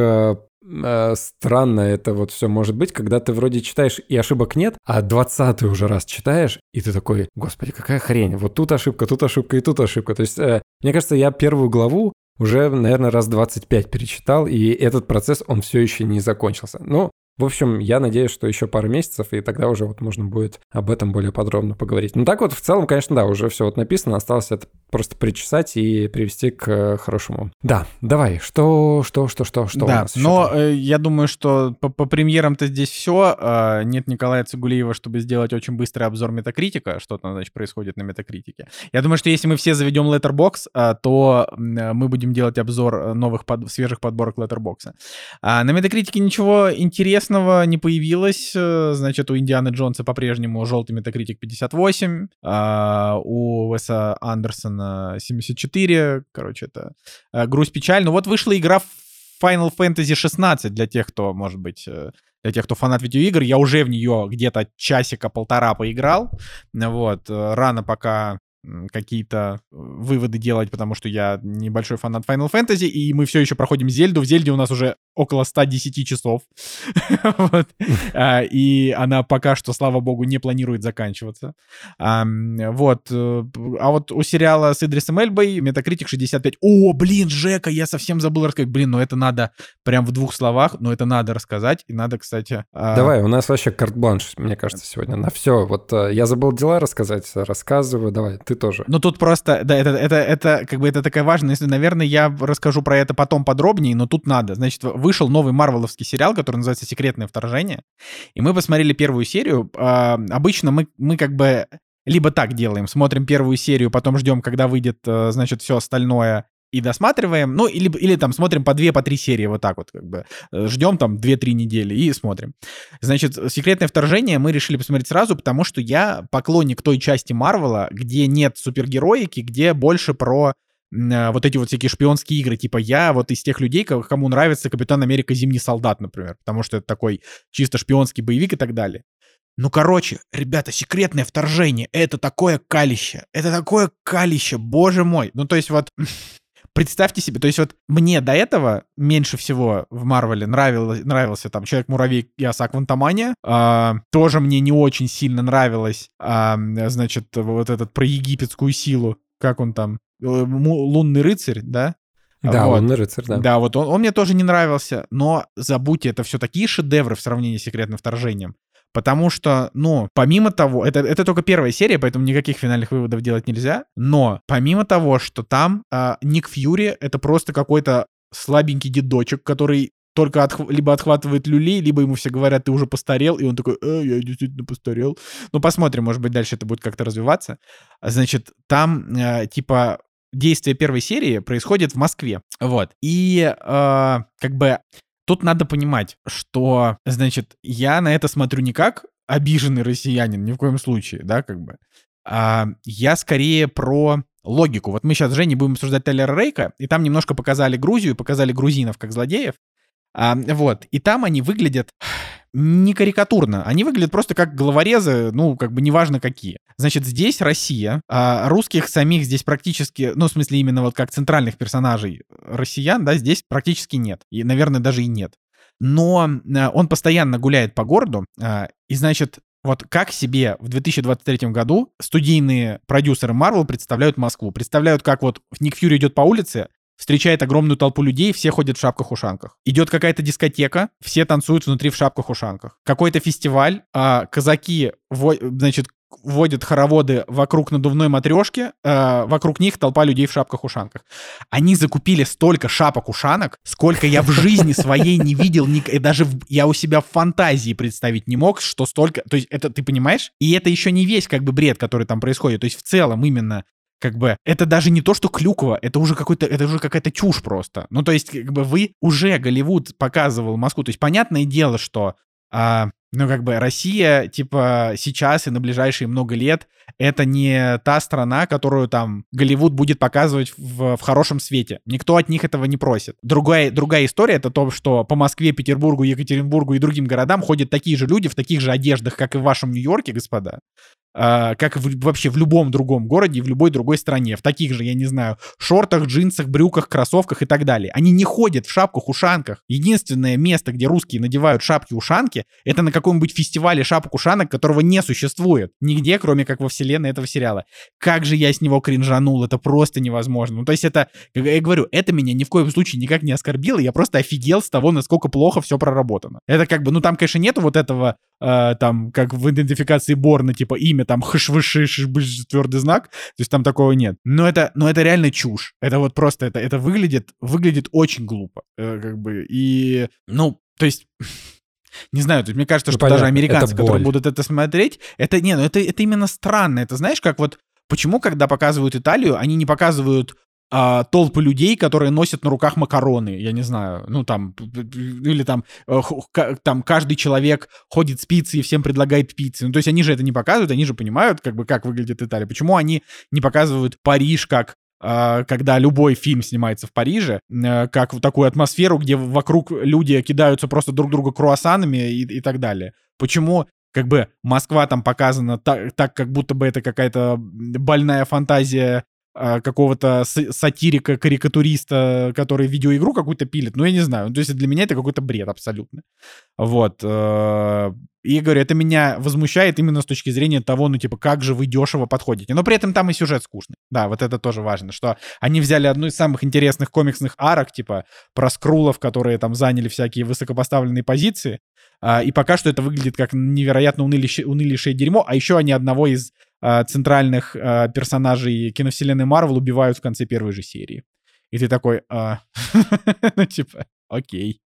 э, странно это вот все может быть, когда ты вроде читаешь и ошибок нет, а двадцатый уже раз читаешь, и ты такой, господи, какая хрень, вот тут ошибка, тут ошибка и тут ошибка. То есть, э, мне кажется, я первую главу уже, наверное, раз 25 перечитал, и этот процесс, он все еще не закончился. Ну, в общем, я надеюсь, что еще пару месяцев, и тогда уже вот можно будет об этом более подробно поговорить. Ну так вот, в целом, конечно, да, уже все вот написано, осталось это просто причесать и привести к э, хорошему. Да, давай, что, что, что, что, что
Да, но э, я думаю, что по, по премьерам-то здесь все. Э, нет Николая Цигулиева, чтобы сделать очень быстрый обзор Метакритика, что там, значит, происходит на Метакритике. Я думаю, что если мы все заведем Letterbox, э, то э, мы будем делать обзор э, новых, под, свежих подборок Letterbox. А на Метакритике ничего интересного интересного не появилось. Э, значит, у Индианы Джонса по-прежнему желтый метакритик 58, а у Уэса Андерсона 74. Короче, это э, грусть печаль. Ну вот вышла игра Final Fantasy 16 для тех, кто, может быть, э, для тех, кто фанат видеоигр. Я уже в нее где-то часика-полтора поиграл. Вот, рано пока какие-то выводы делать, потому что я небольшой фанат Final Fantasy, и мы все еще проходим Зельду. В Зельде у нас уже около 110 часов. а, и она пока что, слава богу, не планирует заканчиваться. Вот. Э, а вот у сериала с Идрисом Эльбой Метакритик 65. О, блин, Жека, я совсем забыл рассказать. Блин, ну это надо прям в двух словах, но это надо рассказать. И надо, кстати...
А... Давай, у нас вообще карт-бланш, мне кажется, сегодня на все. Вот э, я забыл дела рассказать, рассказываю. Давай, ты тоже.
Ну тут просто, да, это, это, это как бы это такая важная, наверное, я расскажу про это потом подробнее, но тут надо. Значит, вышел новый марвеловский сериал, который называется «Секретное вторжение», и мы посмотрели первую серию. А, обычно мы, мы как бы либо так делаем, смотрим первую серию, потом ждем, когда выйдет, э, значит, все остальное, и досматриваем, ну, или, или там смотрим по две, по три серии, вот так вот, как бы. Э, ждем там 2-3 недели и смотрим. Значит, «Секретное вторжение» мы решили посмотреть сразу, потому что я поклонник той части Марвела, где нет супергероики, где больше про Э, вот эти вот всякие шпионские игры, типа я вот из тех людей, кому нравится Капитан Америка Зимний солдат, например, потому что это такой чисто шпионский боевик и так далее. Ну, короче, ребята, секретное вторжение, это такое калище, это такое калище, боже мой. Ну, то есть вот, представьте себе, то есть вот мне до этого меньше всего в Марвеле нравилось, нравился там Человек-муравей и Оса Квантомания, а, тоже мне не очень сильно нравилось, а, значит, вот этот про египетскую силу, как он там, э, лунный рыцарь, да?
Да, вот. лунный рыцарь, да.
Да, вот он, он мне тоже не нравился, но забудьте, это все такие шедевры в сравнении с секретным вторжением. Потому что, ну, помимо того, это, это только первая серия, поэтому никаких финальных выводов делать нельзя. Но помимо того, что там э, Ник Фьюри это просто какой-то слабенький дедочек, который только отх... либо отхватывает люлей, либо ему все говорят, ты уже постарел, и он такой, э, я действительно постарел. Ну, посмотрим, может быть, дальше это будет как-то развиваться. Значит, там, э, типа, действие первой серии происходит в Москве. Вот. И э, как бы тут надо понимать, что, значит, я на это смотрю не как обиженный россиянин, ни в коем случае, да, как бы. А, я скорее про логику. Вот мы сейчас с Женей будем обсуждать Теллера Рейка, и там немножко показали Грузию, показали грузинов как злодеев. А, вот. И там они выглядят не карикатурно. Они выглядят просто как головорезы, ну, как бы неважно какие. Значит, здесь Россия, а русских самих здесь практически, ну, в смысле именно вот как центральных персонажей россиян, да, здесь практически нет. И, наверное, даже и нет. Но а, он постоянно гуляет по городу, а, и, значит, вот как себе в 2023 году студийные продюсеры Marvel представляют Москву? Представляют, как вот Ник Фьюри идет по улице, встречает огромную толпу людей, все ходят в шапках-ушанках. Идет какая-то дискотека, все танцуют внутри в шапках-ушанках. Какой-то фестиваль, а казаки, значит, водят хороводы вокруг надувной матрешки, э, вокруг них толпа людей в шапках-ушанках. Они закупили столько шапок-ушанок, сколько я в жизни своей не видел, ни, даже я у себя в фантазии представить не мог, что столько... То есть это, ты понимаешь? И это еще не весь как бы бред, который там происходит. То есть в целом именно как бы это даже не то, что клюква, это уже какой-то, это уже какая-то чушь просто. Ну, то есть, как бы вы уже Голливуд показывал Москву. То есть, понятное дело, что а, ну, как бы Россия, типа, сейчас и на ближайшие много лет, это не та страна, которую там Голливуд будет показывать в, в хорошем свете. Никто от них этого не просит. Другая, другая история — это то, что по Москве, Петербургу, Екатеринбургу и другим городам ходят такие же люди в таких же одеждах, как и в вашем Нью-Йорке, господа. Uh, как в, вообще в любом другом городе, в любой другой стране, в таких же, я не знаю, шортах, джинсах, брюках, кроссовках и так далее. Они не ходят в шапках-ушанках. Единственное место, где русские надевают шапки-ушанки, это на каком-нибудь фестивале шапок-ушанок, которого не существует. Нигде, кроме как во вселенной этого сериала. Как же я с него кринжанул, это просто невозможно. Ну, то есть это, как я говорю, это меня ни в коем случае никак не оскорбило, я просто офигел с того, насколько плохо все проработано. Это как бы, ну там, конечно, нету вот этого э, там, как в идентификации Борна, типа имя там хшвышиш, твердый знак, то есть там такого нет. Но это, но это реально чушь. Это вот просто, это, это выглядит, выглядит очень глупо, э, как бы, и, ну, то есть... Не знаю, тут мне кажется, ну, что понятно, даже американцы, которые будут это смотреть, это не, ну это, это именно странно. Это знаешь, как вот почему, когда показывают Италию, они не показывают а, толпы людей, которые носят на руках макароны, я не знаю, ну там, или там, э, там каждый человек ходит с пиццей и всем предлагает пиццы. Ну то есть они же это не показывают, они же понимают, как бы, как выглядит Италия. Почему они не показывают Париж как а, когда любой фильм снимается в Париже, э, как в такую атмосферу, где вокруг люди кидаются просто друг друга круассанами и, и так далее. Почему как бы Москва там показана так, так, как будто бы это какая-то больная фантазия какого-то сатирика, карикатуриста, который видеоигру какую-то пилит. Ну, я не знаю. Ну, то есть для меня это какой-то бред абсолютно. Вот. Э, и говорю, это меня возмущает именно с точки зрения того, ну, типа, как же вы дешево подходите. Но при этом там и сюжет скучный. Да, вот это тоже важно, что они взяли одну из самых интересных комиксных арок, типа, про скрулов, которые там заняли всякие высокопоставленные позиции, а, и пока что это выглядит как невероятно унылейшее, унылейшее дерьмо, а еще они одного из а, центральных а, персонажей киновселенной Марвел убивают в конце первой же серии. И ты такой, а... ну, типа, окей.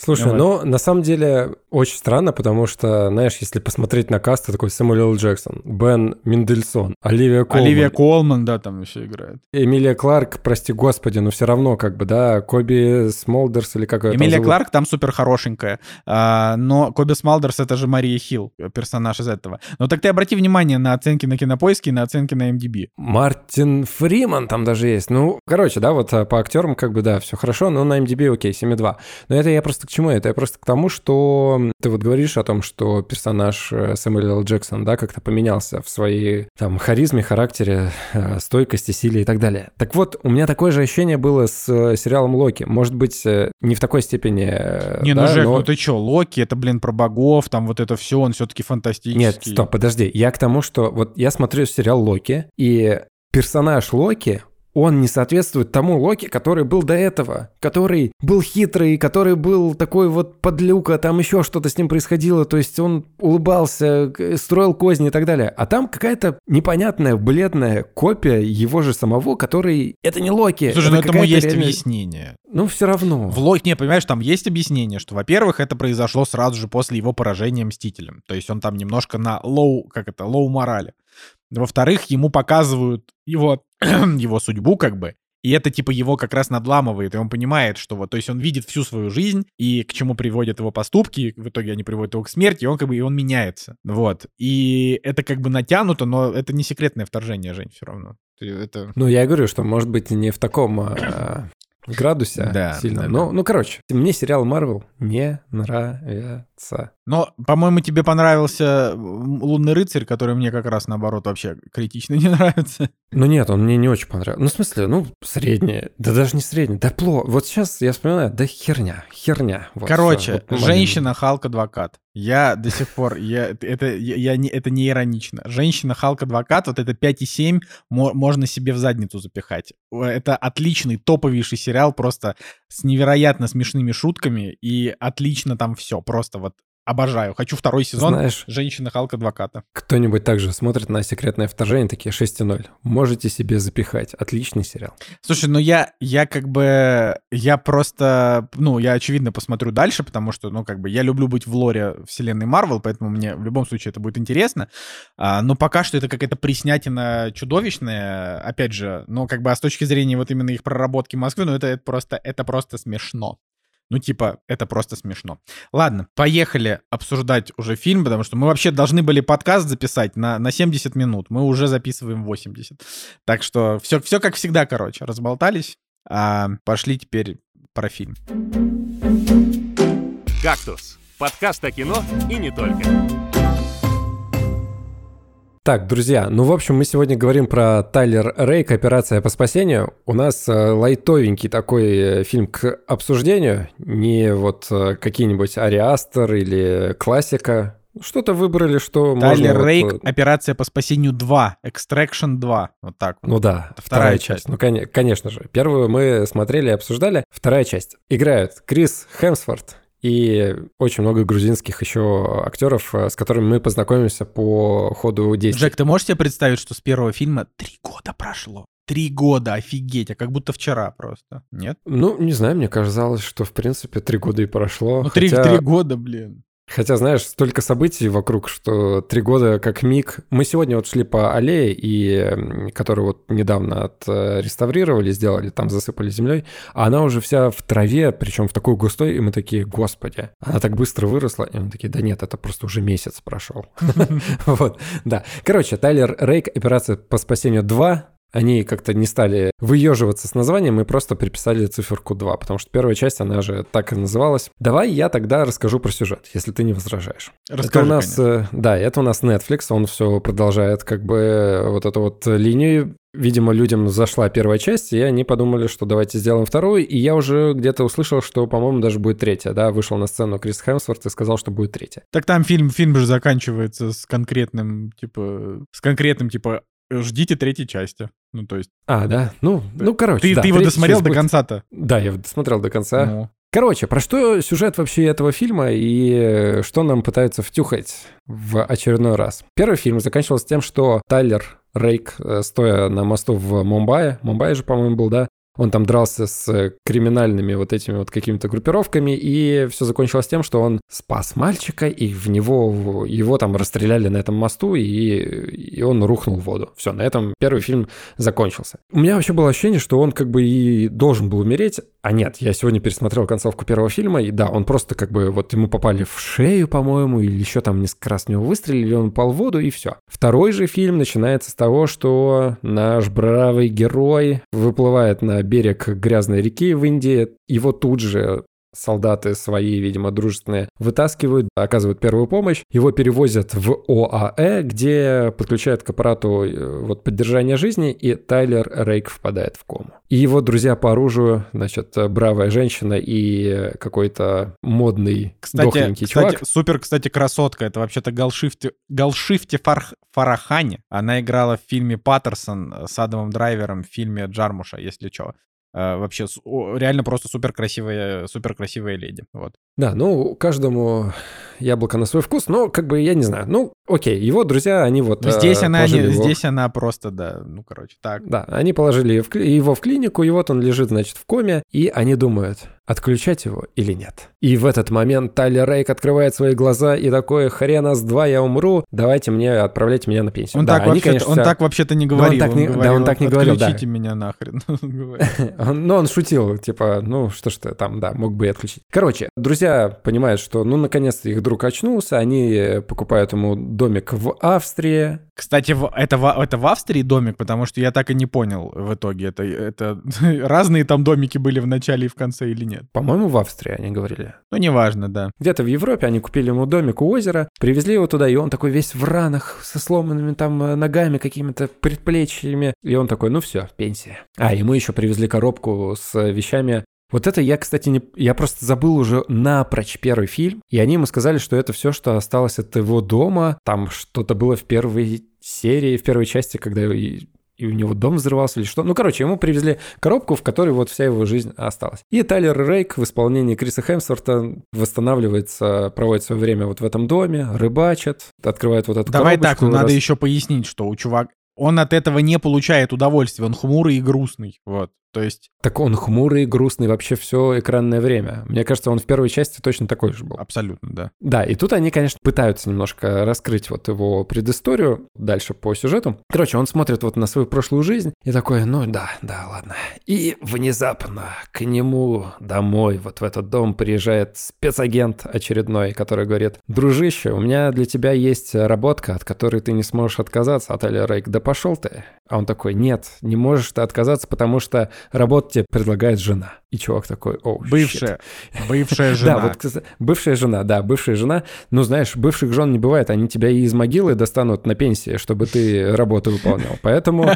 Слушай, вот. ну, на самом деле, очень странно, потому что, знаешь, если посмотреть на каст, такой Сэмюэл Джексон, Бен Мендельсон, Оливия Колман.
Оливия Колман, да, там еще играет.
Эмилия Кларк, прости господи, но все равно, как бы, да, Коби Смолдерс или как
Эмилия там Кларк там супер хорошенькая, а, но Коби Смолдерс это же Мария Хилл, персонаж из этого. Но так ты обрати внимание на оценки на Кинопоиске и на оценки на MDB.
Мартин Фриман там даже есть. Ну, короче, да, вот а, по актерам как бы, да, все хорошо, но на MDB окей, 7,2. Но это я просто к чему? Это я просто к тому, что ты вот говоришь о том, что персонаж э, Сэмюэл Л. Джексон, да, как-то поменялся в своей там харизме, характере, э, стойкости, силе и так далее. Так вот, у меня такое же ощущение было с э, сериалом Локи. Может быть, не в такой степени.
Не,
ну,
да, ну, Жек, но... ну ты чё, Локи, это, блин, про богов, там вот это все, он все-таки фантастический.
Нет, стоп, подожди. Я к тому, что вот я смотрю сериал Локи, и персонаж Локи он не соответствует тому Локи, который был до этого, который был хитрый, который был такой вот подлюка, там еще что-то с ним происходило, то есть он улыбался, строил козни и так далее. А там какая-то непонятная, бледная копия его же самого, который... Это не Локи.
Слушай, ну этому есть реально... объяснение.
Ну, все равно.
В Локи, не, понимаешь, там есть объяснение, что, во-первых, это произошло сразу же после его поражения Мстителями. То есть он там немножко на low, как это, low morale. Во-вторых, ему показывают его, его судьбу, как бы, и это типа его как раз надламывает, и он понимает, что вот, то есть он видит всю свою жизнь и к чему приводят его поступки, в итоге они приводят его к смерти, и он как бы, и он меняется, вот. И это как бы натянуто, но это не секретное вторжение, Жень, все равно. Это...
Ну, я говорю, что, может быть, не в таком а, градусе да, сильно. Да, ну, да. ну, короче, мне сериал Марвел не нравится.
Но, по-моему, тебе понравился «Лунный рыцарь», который мне как раз, наоборот, вообще критично не нравится.
Ну нет, он мне не очень понравился. Ну, в смысле, ну, средний. Да даже не средний, да плохо. Вот сейчас я вспоминаю, да херня, херня.
Вот, Короче, вот, женщина Халк-адвокат. Я до сих пор, я, это, я, я не, это не иронично. Женщина Халк-адвокат, вот это 5,7 мо, можно себе в задницу запихать. Это отличный, топовейший сериал, просто с невероятно смешными шутками, и отлично там все. Просто вот Обожаю. Хочу второй сезон Знаешь, «Женщина Халк Адвоката».
Кто-нибудь также смотрит на «Секретное вторжение», такие 6.0. Можете себе запихать. Отличный сериал.
Слушай, ну я, я как бы... Я просто... Ну, я, очевидно, посмотрю дальше, потому что, ну, как бы, я люблю быть в лоре вселенной Марвел, поэтому мне в любом случае это будет интересно. А, но пока что это какая-то приснятина чудовищная. Опять же, ну, как бы, а с точки зрения вот именно их проработки Москвы, ну, это, это просто... Это просто смешно. Ну, типа, это просто смешно. Ладно, поехали обсуждать уже фильм, потому что мы вообще должны были подкаст записать на, на 70 минут. Мы уже записываем 80. Так что все, все как всегда, короче, разболтались. А пошли теперь про фильм.
«Кактус» — подкаст о кино и не только.
Так, друзья, ну, в общем, мы сегодня говорим про Тайлер Рейк «Операция по спасению». У нас э, лайтовенький такой э, фильм к обсуждению, не вот э, какие-нибудь Ари Астер или классика. Что-то выбрали, что
Тайлер
можно...
Рейк вот... «Операция по спасению 2», «Extraction 2», вот так вот.
Ну да, вторая, вторая часть. часть. Ну, кон- конечно же. Первую мы смотрели и обсуждали, вторая часть. Играют Крис Хемсворт, и очень много грузинских еще актеров, э, с которыми мы познакомимся по ходу действия.
Джек, ты можешь себе представить, что с первого фильма три года прошло? Три года, офигеть, а как будто вчера просто, нет?
Ну, не знаю, мне казалось, что, в принципе, три года и прошло.
Ну, три, хотя... три года, блин.
Хотя, знаешь, столько событий вокруг, что три года как миг. Мы сегодня вот шли по аллее, и которую вот недавно отреставрировали, сделали, там засыпали землей, а она уже вся в траве, причем в такой густой, и мы такие, господи, она так быстро выросла, и мы такие, да нет, это просто уже месяц прошел. Вот, да. Короче, Тайлер Рейк, операция по спасению 2, они как-то не стали выеживаться с названием и просто приписали циферку 2, потому что первая часть, она же так и называлась. Давай я тогда расскажу про сюжет, если ты не возражаешь.
Расскажи,
это у нас, конечно. Э, да, это у нас Netflix, он все продолжает как бы э, вот эту вот линию Видимо, людям зашла первая часть, и они подумали, что давайте сделаем вторую. И я уже где-то услышал, что, по-моему, даже будет третья. Да, вышел на сцену Крис Хемсворт и сказал, что будет третья.
Так там фильм, фильм же заканчивается с конкретным, типа, с конкретным, типа, ждите третьей части. Ну, то есть...
А, да? Ну, ну короче,
Ты,
да,
ты его досмотрел до конца-то?
Да, я досмотрел до конца. Ну. Короче, про что сюжет вообще этого фильма и что нам пытаются втюхать в очередной раз? Первый фильм заканчивался тем, что Тайлер Рейк, э, стоя на мосту в Мумбаи, Мумбаи же, по-моему, был, да, он там дрался с криминальными вот этими вот какими-то группировками, и все закончилось тем, что он спас мальчика, и в него, его там расстреляли на этом мосту, и, и он рухнул в воду. Все, на этом первый фильм закончился. У меня вообще было ощущение, что он как бы и должен был умереть, а нет, я сегодня пересмотрел концовку первого фильма, и да, он просто как бы вот ему попали в шею, по-моему, или еще там несколько раз в него выстрелили, он упал в воду, и все. Второй же фильм начинается с того, что наш бравый герой выплывает на берег грязной реки в Индии. Его тут же солдаты свои, видимо, дружественные, вытаскивают, оказывают первую помощь, его перевозят в ОАЭ, где подключают к аппарату э, вот поддержание жизни, и Тайлер Рейк впадает в кому. И его друзья по оружию, значит, бравая женщина и какой-то модный,
кстати,
дохленький
кстати,
чувак.
Супер, кстати, красотка. Это вообще-то Галшифти, Галшифти Фар, Фарахани. Она играла в фильме «Паттерсон» с Адамом Драйвером в фильме «Джармуша», если что. Э, вообще реально просто супер красивая, супер красивая леди. Вот.
Да, ну, каждому яблоко на свой вкус, но как бы я не знаю. Ну, окей, его друзья, они вот...
Здесь, э, она, не, его... здесь она просто, да, ну, короче, так.
Да, они положили его в клинику, и вот он лежит, значит, в коме, и они думают, отключать его или нет. И в этот момент Тайлер Рейк открывает свои глаза и такой, хрена с два, я умру, давайте мне, отправляйте меня на пенсию.
Он,
да,
так, они, конечно, он так вообще-то не говорил.
Да, он так не, говорил, да, он так не говорил, да.
Отключите меня нахрен.
Но он шутил, типа, ну, что ж ты там, да, мог бы и отключить. Короче, друзья понимают, что, ну, наконец-то их друг очнулся, они покупают ему домик в Австрии.
Кстати, это, в, это в Австрии домик, потому что я так и не понял в итоге, это, это разные там домики были в начале и в конце или нет?
По-моему, в Австрии они говорили.
Ну, неважно, да.
Где-то в Европе они купили ему домик у озера, привезли его туда, и он такой весь в ранах, со сломанными там э, ногами, какими-то предплечьями. И он такой, ну все, пенсия. А, ему еще привезли коробку с вещами вот это я, кстати, не... Я просто забыл уже напрочь первый фильм, и они ему сказали, что это все, что осталось от его дома. Там что-то было в первой серии, в первой части, когда и у него дом взрывался или что. Ну, короче, ему привезли коробку, в которой вот вся его жизнь осталась. И Тайлер Рейк в исполнении Криса Хемсворта восстанавливается, проводит свое время вот в этом доме, рыбачит, открывает вот эту
Давай так, ну
раз...
надо еще пояснить, что у чувак... Он от этого не получает удовольствия, он хмурый и грустный, вот. То есть...
Так он хмурый, грустный вообще все экранное время. Мне кажется, он в первой части точно такой же был.
Абсолютно, да.
Да, и тут они, конечно, пытаются немножко раскрыть вот его предысторию дальше по сюжету. Короче, он смотрит вот на свою прошлую жизнь и такой, ну да, да, ладно. И внезапно к нему домой, вот в этот дом приезжает спецагент очередной, который говорит, дружище, у меня для тебя есть работка, от которой ты не сможешь отказаться. Отель Рейк, да пошел ты. А он такой, нет, не можешь ты отказаться, потому что работу тебе предлагает жена. И чувак такой, о,
Бывшая. Бывшая жена.
Да, вот бывшая жена, да, бывшая жена. Ну, знаешь, бывших жен не бывает. Они тебя и из могилы достанут на пенсии, чтобы ты работу выполнял. Поэтому,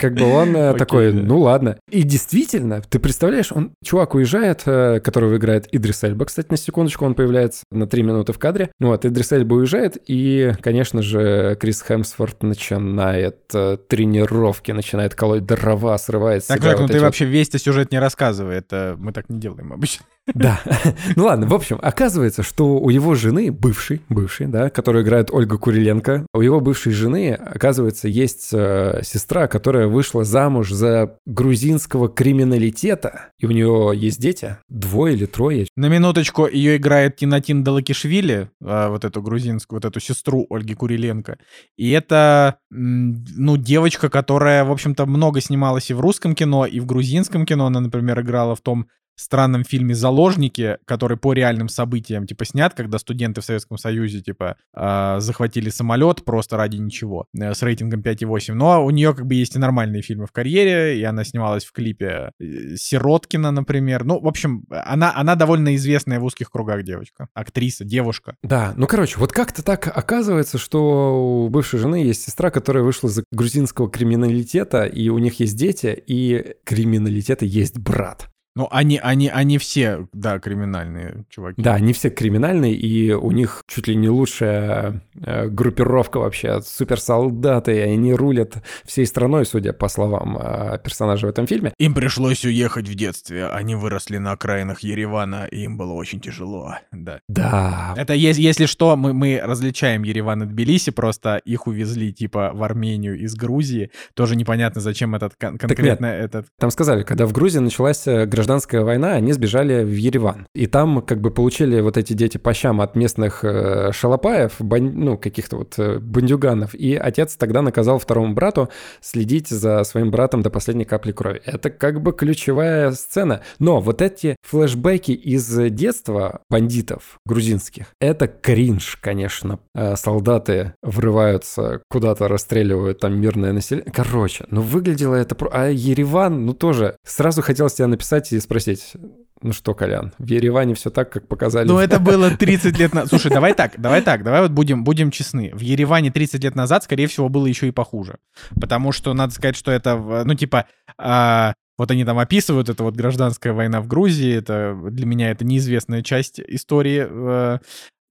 как бы он э, такой, ну ладно. И действительно, ты представляешь, он, чувак уезжает, э, которого играет Идрис Эльба, кстати, на секундочку, он появляется на три минуты в кадре. Вот, Идрис Эльба уезжает, и, конечно же, Крис Хемсворт начинает э, тренировки, начинает колоть дрова, срывает
Так, так, ну ты вообще весь сюжет не рассказывай, это мы так не делаем обычно.
Да. Ну ладно, в общем, оказывается, что у его жены, бывшей, бывшей, да, которую играет Ольга Куриленко, у его бывшей жены, оказывается, есть э, сестра, которая вышла замуж за грузинского криминалитета, и у нее есть дети, двое или трое.
На минуточку, ее играет Тинатин Далакишвили, э, вот эту грузинскую, вот эту сестру Ольги Куриленко. И это, ну, девочка, которая, в общем-то, много снималась и в русском кино, и в грузинском кино. Она, например, играла в том странном фильме «Заложники», который по реальным событиям, типа, снят, когда студенты в Советском Союзе, типа, э, захватили самолет просто ради ничего, э, с рейтингом 5,8. Но у нее, как бы, есть и нормальные фильмы в карьере, и она снималась в клипе э, Сироткина, например. Ну, в общем, она, она довольно известная в узких кругах девочка, актриса, девушка.
Да, ну, короче, вот как-то так оказывается, что у бывшей жены есть сестра, которая вышла за грузинского криминалитета, и у них есть дети, и криминалитета есть брат.
Ну, они, они, они все, да, криминальные чуваки.
Да, они все криминальные, и у них чуть ли не лучшая э, группировка вообще, суперсолдаты, и они рулят всей страной, судя по словам э, персонажа в этом фильме.
Им пришлось уехать в детстве, они выросли на окраинах Еревана, и им было очень тяжело, да.
Да.
Это если что, мы, мы различаем Ереван и Тбилиси, просто их увезли типа в Армению из Грузии, тоже непонятно, зачем этот кон- конкретно нет, этот...
Там сказали, когда в Грузии началась гражданская э, гражданская война, они сбежали в Ереван. И там как бы получили вот эти дети по щам от местных э, шалопаев, бан... ну, каких-то вот э, бандюганов. И отец тогда наказал второму брату следить за своим братом до последней капли крови. Это как бы ключевая сцена. Но вот эти флешбеки из детства бандитов грузинских, это кринж, конечно. Э, солдаты врываются куда-то, расстреливают там мирное население. Короче, ну выглядело это... А Ереван, ну тоже, сразу хотелось тебя написать и спросить, Ну что, Колян, в Ереване все так, как показали.
Ну это было 30 лет назад. Слушай, давай так, давай так, давай вот будем, будем честны. В Ереване 30 лет назад, скорее всего, было еще и похуже. Потому что надо сказать, что это, ну типа, а, вот они там описывают, это вот гражданская война в Грузии, это для меня это неизвестная часть истории э,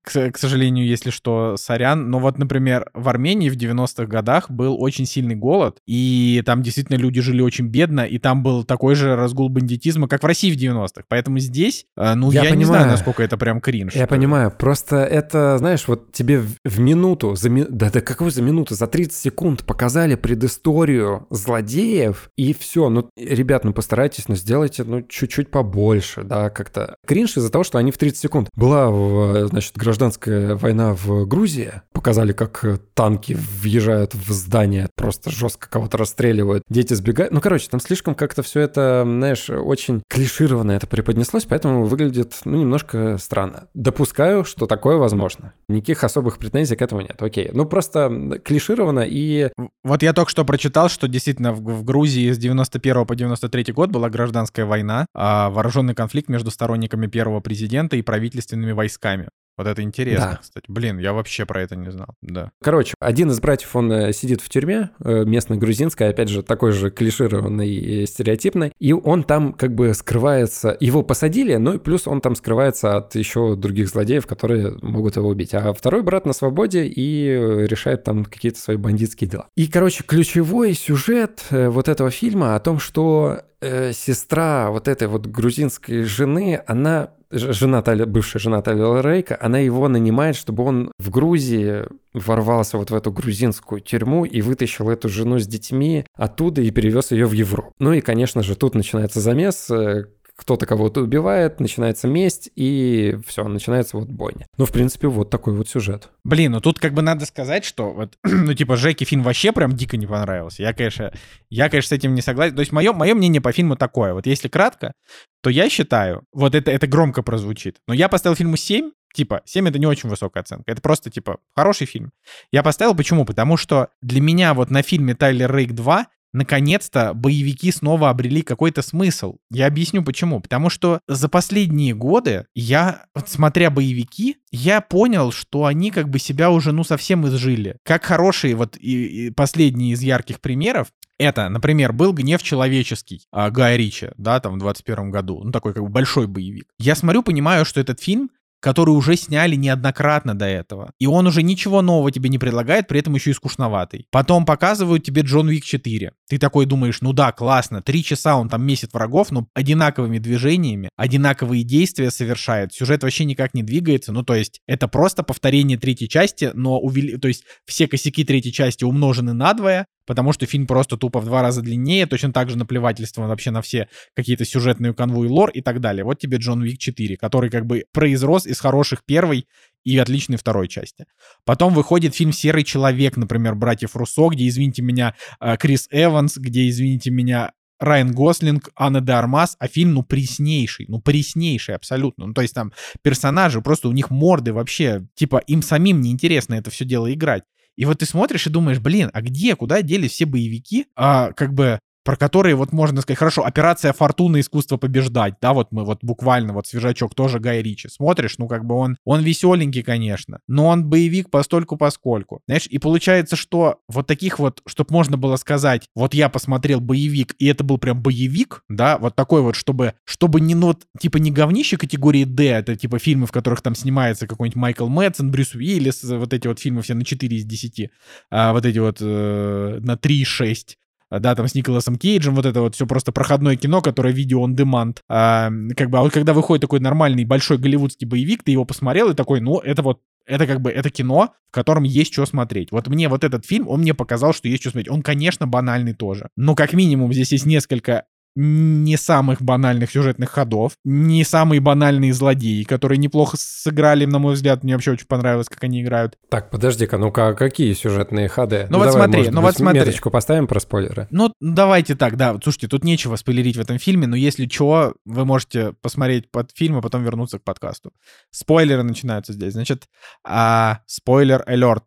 к, к сожалению, если что, сорян. Но вот, например, в Армении в 90-х годах был очень сильный голод, и там действительно люди жили очень бедно, и там был такой же разгул бандитизма, как в России в 90-х. Поэтому здесь, э, ну, я, я не знаю, насколько это прям кринж.
Я понимаю, просто это, знаешь, вот тебе в, в минуту, за ми... да, да какую за минуту, за 30 секунд показали предысторию злодеев, и все. Ну, ребят, ну постарайтесь, ну сделайте, ну, чуть-чуть побольше, да, как-то. Кринж из-за того, что они в 30 секунд. Была, значит, гражданская гражданская война в Грузии. Показали, как э, танки въезжают в здание, просто жестко кого-то расстреливают, дети сбегают. Ну, короче, там слишком как-то все это, знаешь, очень клишированно это преподнеслось, поэтому выглядит, ну, немножко странно. Допускаю, что такое возможно. Никаких особых претензий к этому нет. Окей. Ну, просто клишировано и...
Вот я только что прочитал, что действительно в, в Грузии с 91 по 93 год была гражданская война, а вооруженный конфликт между сторонниками первого президента и правительственными войсками. Вот это интересно, да. кстати. Блин, я вообще про это не знал, да.
Короче, один из братьев, он э, сидит в тюрьме, э, местной грузинской, опять же, такой же клишированный и стереотипный, и он там как бы скрывается, его посадили, ну и плюс он там скрывается от еще других злодеев, которые могут его убить. А второй брат на свободе и решает там какие-то свои бандитские дела. И, короче, ключевой сюжет э, вот этого фильма о том, что э, сестра вот этой вот грузинской жены, она жена Тали, бывшая жена Тали Рейка, она его нанимает, чтобы он в Грузии ворвался вот в эту грузинскую тюрьму и вытащил эту жену с детьми оттуда и перевез ее в Европу. Ну и, конечно же, тут начинается замес, э, кто-то кого-то убивает, начинается месть, и все, начинается вот бойня. Ну, в принципе, вот такой вот сюжет.
Блин, ну тут как бы надо сказать, что вот, ну, типа, Жеке фильм вообще прям дико не понравился. Я, конечно, я, конечно, с этим не согласен. То есть мое, мое мнение по фильму такое. Вот если кратко, то я считаю, вот это, это громко прозвучит, но я поставил фильму 7, типа, 7 это не очень высокая оценка. Это просто, типа, хороший фильм. Я поставил почему? Потому что для меня вот на фильме «Тайлер Рейк 2» наконец-то боевики снова обрели какой-то смысл. Я объясню почему. Потому что за последние годы я, смотря боевики, я понял, что они как бы себя уже ну совсем изжили. Как хороший вот и, и последний из ярких примеров, это, например, был «Гнев человеческий» а, Гая Ричи, да, там в 21 году. Ну, такой как бы большой боевик. Я смотрю, понимаю, что этот фильм который уже сняли неоднократно до этого. И он уже ничего нового тебе не предлагает, при этом еще и скучноватый. Потом показывают тебе Джон Уик 4. Ты такой думаешь, ну да, классно, три часа он там месит врагов, но одинаковыми движениями, одинаковые действия совершает. Сюжет вообще никак не двигается. Ну, то есть, это просто повторение третьей части, но увели... то есть, все косяки третьей части умножены на двое, потому что фильм просто тупо в два раза длиннее, точно так же наплевательство вообще на все какие-то сюжетные конву и лор и так далее. Вот тебе Джон Уик 4, который как бы произрос из хороших первой и отличной второй части. Потом выходит фильм «Серый человек», например, «Братьев Руссо», где, извините меня, э, Крис Эванс, где, извините меня, Райан Гослинг, Анна де Армас, а фильм, ну, преснейший, ну, преснейший абсолютно. Ну, то есть там персонажи, просто у них морды вообще, типа, им самим неинтересно это все дело играть. И вот ты смотришь и думаешь, блин, а где, куда делись все боевики? А, как бы про которые вот можно сказать, хорошо, операция «Фортуна. Искусство побеждать», да, вот мы вот буквально, вот свежачок тоже Гай Ричи. Смотришь, ну как бы он, он веселенький, конечно, но он боевик постольку поскольку. Знаешь, и получается, что вот таких вот, чтобы можно было сказать, вот я посмотрел боевик, и это был прям боевик, да, вот такой вот, чтобы, чтобы не, ну, вот, типа не говнище категории D, это типа фильмы, в которых там снимается какой-нибудь Майкл Мэтсон, Брюс Уиллис, вот эти вот фильмы все на 4 из 10, а вот эти вот э, на 3,6, а, да, там с Николасом Кейджем, вот это вот все просто проходное кино, которое видео on demand. А, как бы, а вот когда выходит такой нормальный большой голливудский боевик, ты его посмотрел и такой, ну, это вот это как бы, это кино, в котором есть что смотреть. Вот мне вот этот фильм, он мне показал, что есть что смотреть. Он, конечно, банальный тоже. Но как минимум здесь есть несколько не самых банальных сюжетных ходов, не самые банальные злодеи, которые неплохо сыграли, на мой взгляд, мне вообще очень понравилось, как они играют.
Так, подожди-ка, ну-ка, какие сюжетные ходы?
Ну, ну вот давай, смотри, может
ну
вот смотри.
Меточку поставим про спойлеры.
Ну, давайте так, да, слушайте, тут нечего спойлерить в этом фильме, но если что, вы можете посмотреть под фильм, а потом вернуться к подкасту. Спойлеры начинаются здесь, значит, а, спойлер алерт.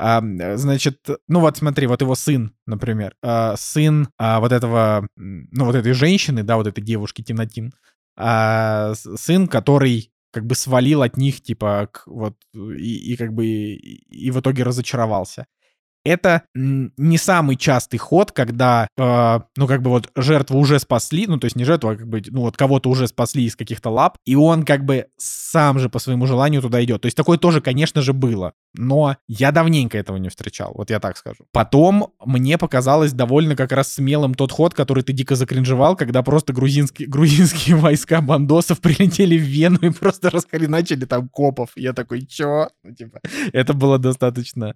А, значит, ну вот смотри, вот его сын, например, а, сын а, вот этого, ну вот этой женщины, да, вот этой девушки Тинатин, а, сын, который как бы свалил от них, типа, к, вот, и, и как бы, и, и в итоге разочаровался это не самый частый ход, когда, э, ну, как бы вот жертву уже спасли, ну, то есть не жертву, а как бы, ну, вот кого-то уже спасли из каких-то лап, и он как бы сам же по своему желанию туда идет. То есть такое тоже, конечно же, было. Но я давненько этого не встречал, вот я так скажу. Потом мне показалось довольно как раз смелым тот ход, который ты дико закринжевал, когда просто грузинские, грузинские войска бандосов прилетели в Вену и просто расхреначили там копов. Я такой, чё? Ну, типа, это было достаточно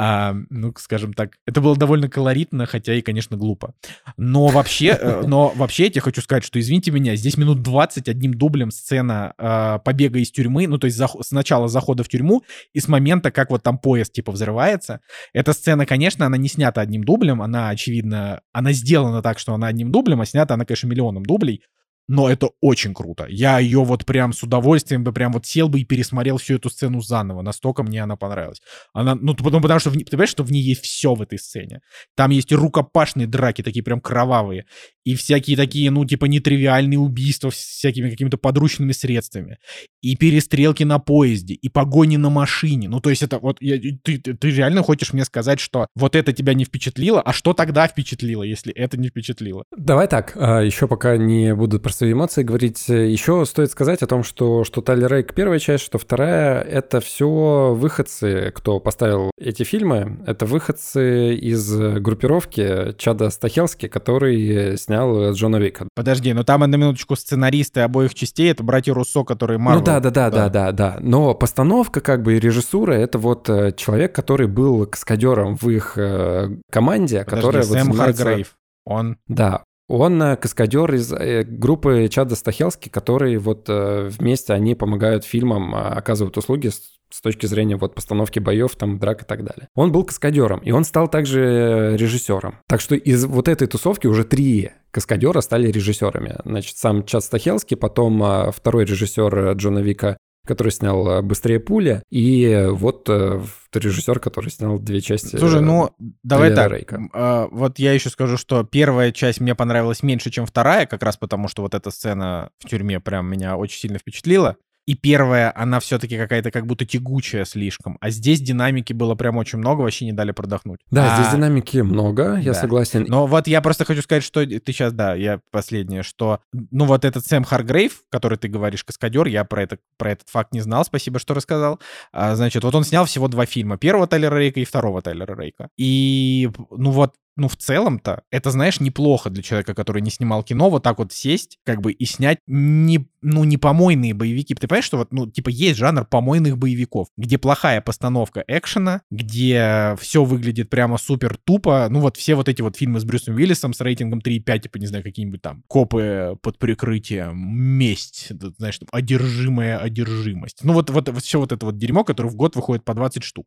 а, ну, скажем так, это было довольно колоритно, хотя и, конечно, глупо. Но вообще, э, но вообще я тебе хочу сказать, что, извините меня, здесь минут 20 одним дублем сцена э, побега из тюрьмы, ну, то есть за, с начала захода в тюрьму и с момента, как вот там поезд, типа, взрывается. Эта сцена, конечно, она не снята одним дублем, она, очевидно, она сделана так, что она одним дублем, а снята она, конечно, миллионом дублей, но это очень круто. Я ее вот прям с удовольствием бы прям вот сел бы и пересмотрел всю эту сцену заново. Настолько мне она понравилась. Она, ну, потому, потому что, в, ты понимаешь, что в ней есть все в этой сцене. Там есть и рукопашные драки, такие прям кровавые, и всякие такие, ну, типа, нетривиальные убийства всякими какими-то подручными средствами, и перестрелки на поезде, и погони на машине. Ну, то есть это вот, я, ты, ты, ты реально хочешь мне сказать, что вот это тебя не впечатлило, а что тогда впечатлило, если это не впечатлило?
Давай так, а, еще пока не буду про свои эмоции говорить. Еще стоит сказать о том, что, что Тайлер Рейк первая часть, что вторая — это все выходцы, кто поставил эти фильмы. Это выходцы из группировки Чада Стахелски, который снял Джона Вика.
Подожди, но там, на минуточку, сценаристы обоих частей — это братья Руссо, которые Марвел.
Ну да, да, да, да, да, да. Но постановка как бы и режиссура — это вот э, человек, который был каскадером в их э, команде, Подожди, которая
Сэм вот занимается... Харгрейв. Он...
Да, он э, каскадер из э, группы Чада Стахелски, которые вот э, вместе они помогают фильмам, а, оказывают услуги с точки зрения вот постановки боев, там, драк и так далее. Он был каскадером, и он стал также режиссером. Так что из вот этой тусовки уже три каскадера стали режиссерами. Значит, сам Чад Стахелский, потом а, второй режиссер Джона Вика который снял э, «Быстрее пуля», и вот э, режиссер, который снял две части.
Слушай, ну давай так. А, вот я еще скажу, что первая часть мне понравилась меньше, чем вторая, как раз потому, что вот эта сцена в тюрьме прям меня очень сильно впечатлила. И первая, она все-таки какая-то как будто тягучая слишком. А здесь динамики было прям очень много, вообще не дали продохнуть.
Да, а... здесь динамики много, я да. согласен.
Но вот я просто хочу сказать, что ты сейчас, да, я последнее, что, ну вот этот Сэм Харгрейв, который ты говоришь, каскадер, я про, это, про этот факт не знал, спасибо, что рассказал. А, значит, вот он снял всего два фильма. Первого Тайлера Рейка и второго Тайлера Рейка. И, ну вот, ну, в целом-то, это, знаешь, неплохо для человека, который не снимал кино, вот так вот сесть, как бы, и снять не, ну, не помойные боевики. Ты понимаешь, что вот, ну, типа, есть жанр помойных боевиков, где плохая постановка экшена, где все выглядит прямо супер тупо. Ну, вот все вот эти вот фильмы с Брюсом Уиллисом с рейтингом 3,5, типа, не знаю, какие-нибудь там копы под прикрытием, месть, знаешь, там, одержимая одержимость. Ну, вот, вот, вот все вот это вот дерьмо, которое в год выходит по 20 штук.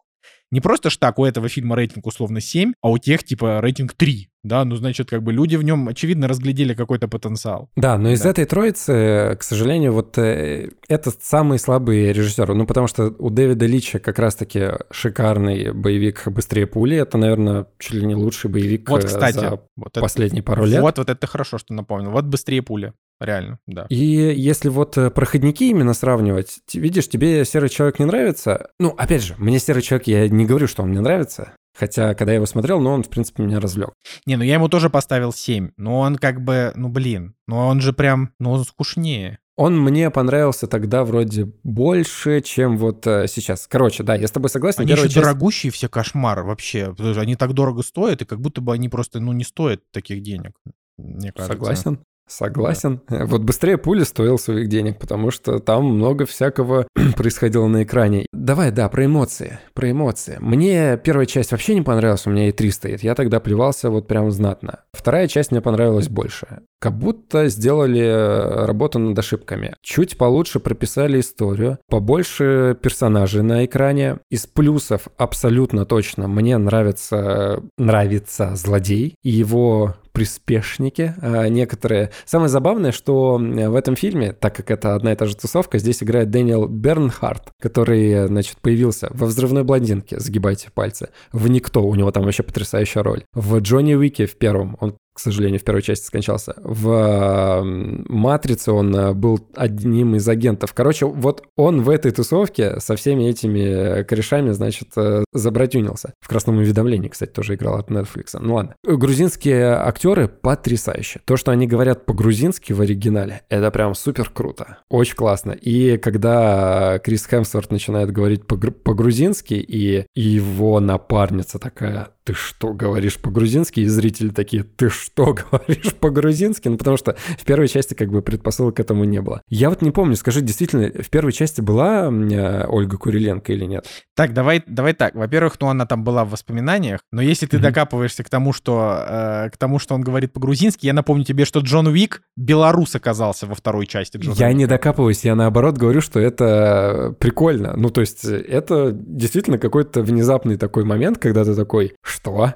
Не просто ж так, у этого фильма рейтинг условно 7, а у тех типа рейтинг 3. Да, ну, значит, как бы люди в нем, очевидно, разглядели какой-то потенциал.
Да, но из да. этой троицы, к сожалению, вот э, это самый слабый режиссер. Ну, потому что у Дэвида Лича как раз-таки шикарный боевик «Быстрее пули». Это, наверное, чуть ли не лучший боевик
вот, кстати,
за
вот
последние
это,
пару лет.
Вот, вот это хорошо, что напомнил. Вот «Быстрее пули». Реально, да.
И если вот э, проходники именно сравнивать, видишь, тебе серый человек не нравится. Ну, опять же, мне серый человек, я не говорю, что он мне нравится. Хотя, когда я его смотрел, ну, он, в принципе, меня развлек.
Не, ну я ему тоже поставил 7. Но он как бы, ну, блин, ну он же прям, ну, он скучнее.
Он мне понравился тогда вроде больше, чем вот э, сейчас. Короче, да, я с тобой согласен.
Они еще часть... дорогущие все кошмар вообще. Они так дорого стоят, и как будто бы они просто, ну, не стоят таких денег. Мне кажется.
Согласен. Согласен. Вот быстрее пули стоил своих денег, потому что там много всякого происходило на экране. Давай, да, про эмоции. Про эмоции. Мне первая часть вообще не понравилась, у меня и 3 стоит. Я тогда плевался вот прям знатно. Вторая часть мне понравилась больше. Как будто сделали работу над ошибками. Чуть получше прописали историю, побольше персонажей на экране. Из плюсов абсолютно точно мне нравится, нравится злодей и его приспешники а, некоторые. Самое забавное, что в этом фильме, так как это одна и та же тусовка, здесь играет Дэниел Бернхарт, который, значит, появился во «Взрывной блондинке», загибайте пальцы, в «Никто», у него там вообще потрясающая роль, в «Джонни Уике» в первом, он сожалению, в первой части скончался. В «Матрице» он э, был одним из агентов. Короче, вот он в этой тусовке со всеми этими корешами, значит, э, забратюнился. В «Красном уведомлении», кстати, тоже играл от Netflix. Ну ладно. Грузинские актеры потрясающие. То, что они говорят по-грузински в оригинале, это прям супер круто. Очень классно. И когда Крис Хемсворт начинает говорить по-грузински, и его напарница такая, ты что, говоришь по-грузински? И зрители такие, ты что, говоришь по-грузински? Ну, потому что в первой части как бы предпосылок к этому не было. Я вот не помню, скажи, действительно, в первой части была э, Ольга Куриленко или нет?
Так, давай, давай так. Во-первых, ну, она там была в воспоминаниях, но если ты mm-hmm. докапываешься к тому, что, э, к тому, что он говорит по-грузински, я напомню тебе, что Джон Уик белорус оказался во второй части
Джона Я Уика. не докапываюсь, я наоборот говорю, что это прикольно. Ну, то есть это действительно какой-то внезапный такой момент, когда ты такой, что?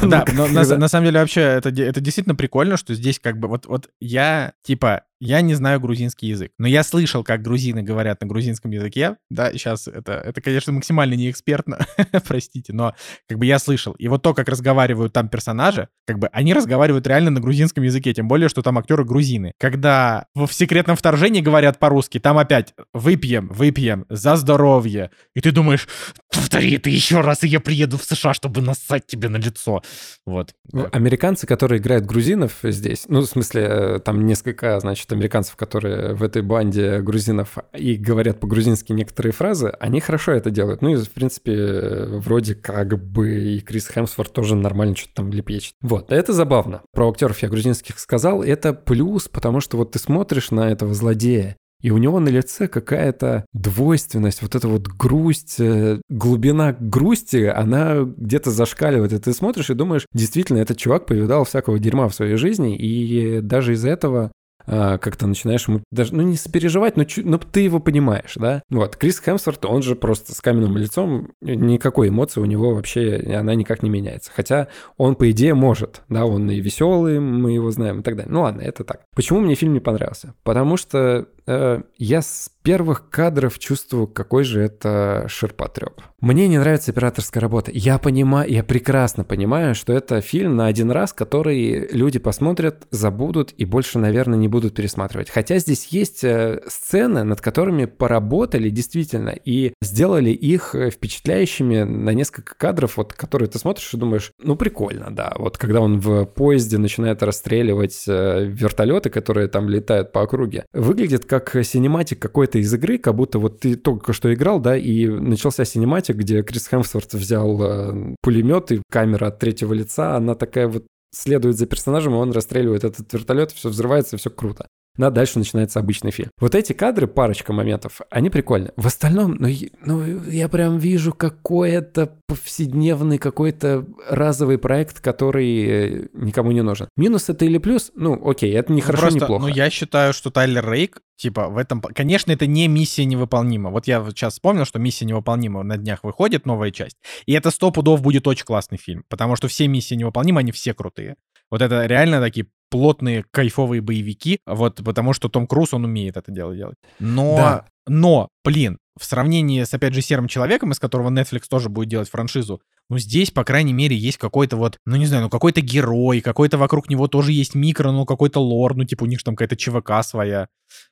Да, но на, самом деле вообще это, это действительно прикольно, что здесь как бы вот, вот я типа я не знаю грузинский язык, но я слышал, как грузины говорят на грузинском языке. Да, сейчас это, это конечно, максимально неэкспертно, простите, но как бы я слышал. И вот то, как разговаривают там персонажи, как бы они разговаривают реально на грузинском языке, тем более, что там актеры грузины. Когда в секретном вторжении говорят по-русски, там опять выпьем, выпьем за здоровье. И ты думаешь, повтори это еще раз, и я приеду в США, чтобы нассать тебе на лицо. Вот.
Американцы, которые играют грузинов здесь, ну, в смысле, э, там несколько, значит, американцев, которые в этой банде грузинов и говорят по-грузински некоторые фразы, они хорошо это делают. Ну и, в принципе, вроде как бы и Крис Хемсворт тоже нормально что-то там лепечет. Вот, это забавно. Про актеров я грузинских сказал, это плюс, потому что вот ты смотришь на этого злодея, и у него на лице какая-то двойственность, вот эта вот грусть, э, глубина грусти, она где-то зашкаливает. И ты смотришь и думаешь, действительно, этот чувак повидал всякого дерьма в своей жизни, и даже из-за этого как-то начинаешь ему даже, ну, не сопереживать, но, но ты его понимаешь, да? Вот, Крис Хемсворт, он же просто с каменным лицом, никакой эмоции у него вообще, она никак не меняется. Хотя он, по идее, может, да, он и веселый, мы его знаем и так далее. Ну ладно, это так. Почему мне фильм не понравился? Потому что я с первых кадров чувствую, какой же это ширпотреб. Мне не нравится операторская работа. Я понимаю, я прекрасно понимаю, что это фильм на один раз, который люди посмотрят, забудут и больше, наверное, не будут пересматривать. Хотя здесь есть э, сцены, над которыми поработали действительно и сделали их э, впечатляющими на несколько кадров, вот которые ты смотришь и думаешь, ну прикольно, да. Вот когда он в поезде начинает расстреливать э, вертолеты, которые там летают по округе, выглядит как синематик какой-то из игры, как будто вот ты только что играл, да, и начался синематик, где Крис Хемсворт взял пулемет и камера от третьего лица, она такая вот следует за персонажем, и он расстреливает этот вертолет, все взрывается, все круто. Ну, а дальше начинается обычный фильм. Вот эти кадры, парочка моментов, они прикольные. В остальном, ну, ну я прям вижу какой-то повседневный, какой-то разовый проект, который э, никому не нужен. Минус это или плюс? Ну, окей, это не хорошо,
просто,
не плохо.
Ну, я считаю, что Тайлер Рейк, типа, в этом... Конечно, это не миссия невыполнима. Вот я сейчас вспомнил, что миссия невыполнима на днях выходит, новая часть. И это сто пудов будет очень классный фильм, потому что все миссии невыполнимы, они все крутые. Вот это реально такие плотные кайфовые боевики, вот потому что Том Круз, он умеет это дело делать. Но, да. но, блин, в сравнении с, опять же, Серым Человеком, из которого Netflix тоже будет делать франшизу, ну, здесь, по крайней мере, есть какой-то вот, ну, не знаю, ну, какой-то герой, какой-то вокруг него тоже есть микро, ну, какой-то лор, ну, типа, у них там какая-то ЧВК своя.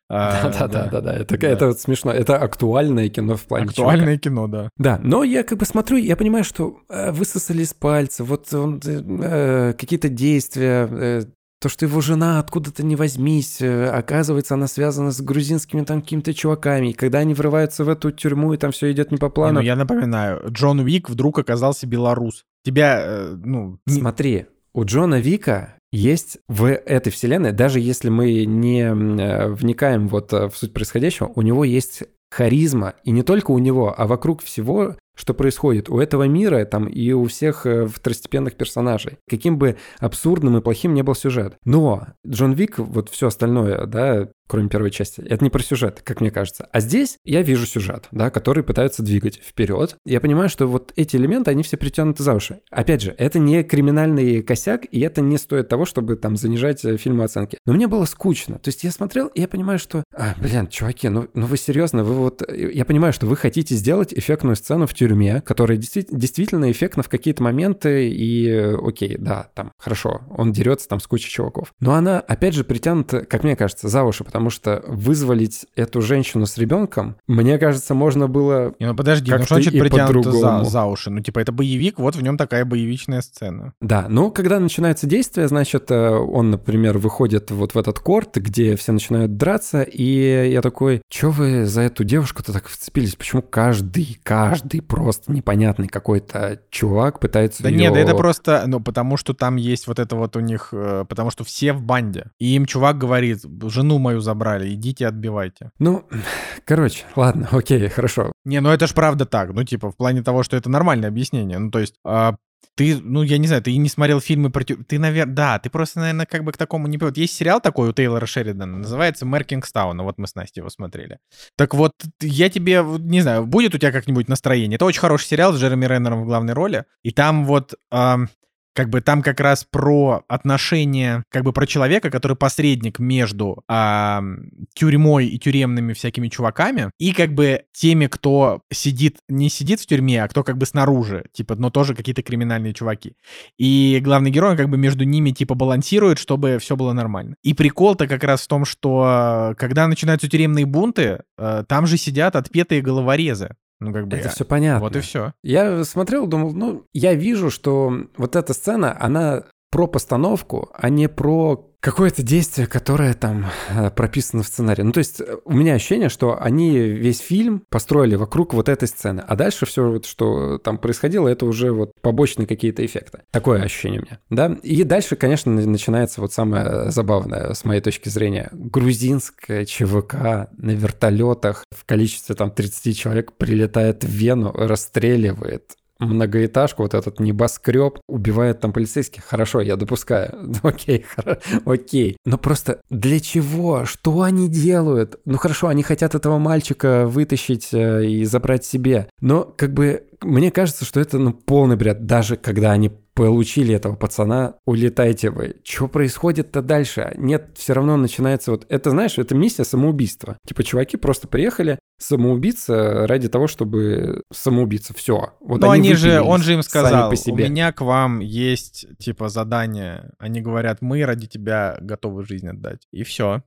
Да-да-да-да, это, да. это вот смешно, это актуальное кино в плане
Актуальное ЧВК. кино, да.
Да, но я как бы смотрю, я понимаю, что э, высосали из пальца, вот он, э, какие-то действия, э, то, что его жена откуда-то не возьмись, э, оказывается, она связана с грузинскими там какими-то чуваками. И когда они врываются в эту тюрьму, и там все идет не по плану. Не,
ну, я напоминаю, Джон Уик вдруг оказался белорус. Тебя, э, ну...
Не... Смотри, у Джона Вика есть в этой вселенной, даже если мы не э, вникаем вот в суть происходящего, у него есть харизма, и не только у него, а вокруг всего что происходит у этого мира там и у всех э, второстепенных персонажей. Каким бы абсурдным и плохим не был сюжет. Но Джон Вик, вот все остальное, да, кроме первой части. Это не про сюжет, как мне кажется. А здесь я вижу сюжет, да, который пытаются двигать вперед. Я понимаю, что вот эти элементы, они все притянуты за уши. Опять же, это не криминальный косяк, и это не стоит того, чтобы там занижать э, фильму оценки. Но мне было скучно. То есть я смотрел, и я понимаю, что, а, блин, чуваки, ну, ну вы серьезно, вы вот... Э, я понимаю, что вы хотите сделать эффектную сцену в тюрьме, которая действительно, действительно эффектна в какие-то моменты, и э, окей, да, там, хорошо, он дерется там с кучей чуваков. Но она, опять же, притянута, как мне кажется, за уши, потому что вызволить эту женщину с ребенком, мне кажется, можно было...
Не, ну подожди, ну что значит притянуто за, за уши? Ну типа это боевик, вот в нем такая боевичная сцена.
Да, ну когда начинается действие, значит, э, он, например, выходит вот в этот корт, где все начинают драться, и я такой, что вы за эту девушку-то так вцепились? Почему каждый, каждый просто непонятный какой-то чувак пытается
Да
ее...
нет, это просто, ну потому что там есть вот это вот у них, э, потому что все в банде. И им чувак говорит, жену мою забрали, идите отбивайте.
Ну, короче, ладно, окей, хорошо.
Не, ну это ж правда так. Ну, типа, в плане того, что это нормальное объяснение. Ну, то есть, э, ты, ну, я не знаю, ты не смотрел фильмы про... Ты, наверное, да, ты просто, наверное, как бы к такому не... Вот есть сериал такой у Тейлора Шеридана, называется «Мэр Кингстауна», вот мы с Настей его смотрели. Так вот, я тебе, не знаю, будет у тебя как-нибудь настроение? Это очень хороший сериал с Джереми Реннером в главной роли, и там вот... Э, как бы там как раз про отношения, как бы про человека, который посредник между а, тюрьмой и тюремными всякими чуваками, и как бы теми, кто сидит, не сидит в тюрьме, а кто как бы снаружи, типа, но тоже какие-то криминальные чуваки. И главный герой как бы между ними типа балансирует, чтобы все было нормально. И прикол-то как раз в том, что когда начинаются тюремные бунты, э, там же сидят отпетые головорезы. Ну, как бы...
Это все понятно.
Вот и все.
Я смотрел, думал, ну, я вижу, что вот эта сцена, она про постановку, а не про какое-то действие, которое там э, прописано в сценарии. Ну, то есть э, у меня ощущение, что они весь фильм построили вокруг вот этой сцены, а дальше все, вот, что там происходило, это уже вот побочные какие-то эффекты. Такое ощущение у меня, да. И дальше, конечно, начинается вот самое забавное, с моей точки зрения, грузинская ЧВК на вертолетах в количестве там 30 человек прилетает в Вену, расстреливает многоэтажку, вот этот небоскреб, убивает там полицейских. Хорошо, я допускаю. Окей, окей. Но просто для чего? Что они делают? Ну хорошо, они хотят этого мальчика вытащить э, и забрать себе. Но как бы мне кажется, что это ну, полный бред, даже когда они получили этого пацана, улетайте вы. Что происходит-то дальше? Нет, все равно начинается вот... Это, знаешь, это миссия самоубийства. Типа, чуваки просто приехали самоубиться ради того, чтобы самоубиться. Все.
Вот Но они, они же, он же им сказал, по себе. у меня к вам есть, типа, задание. Они говорят, мы ради тебя готовы жизнь отдать. И все.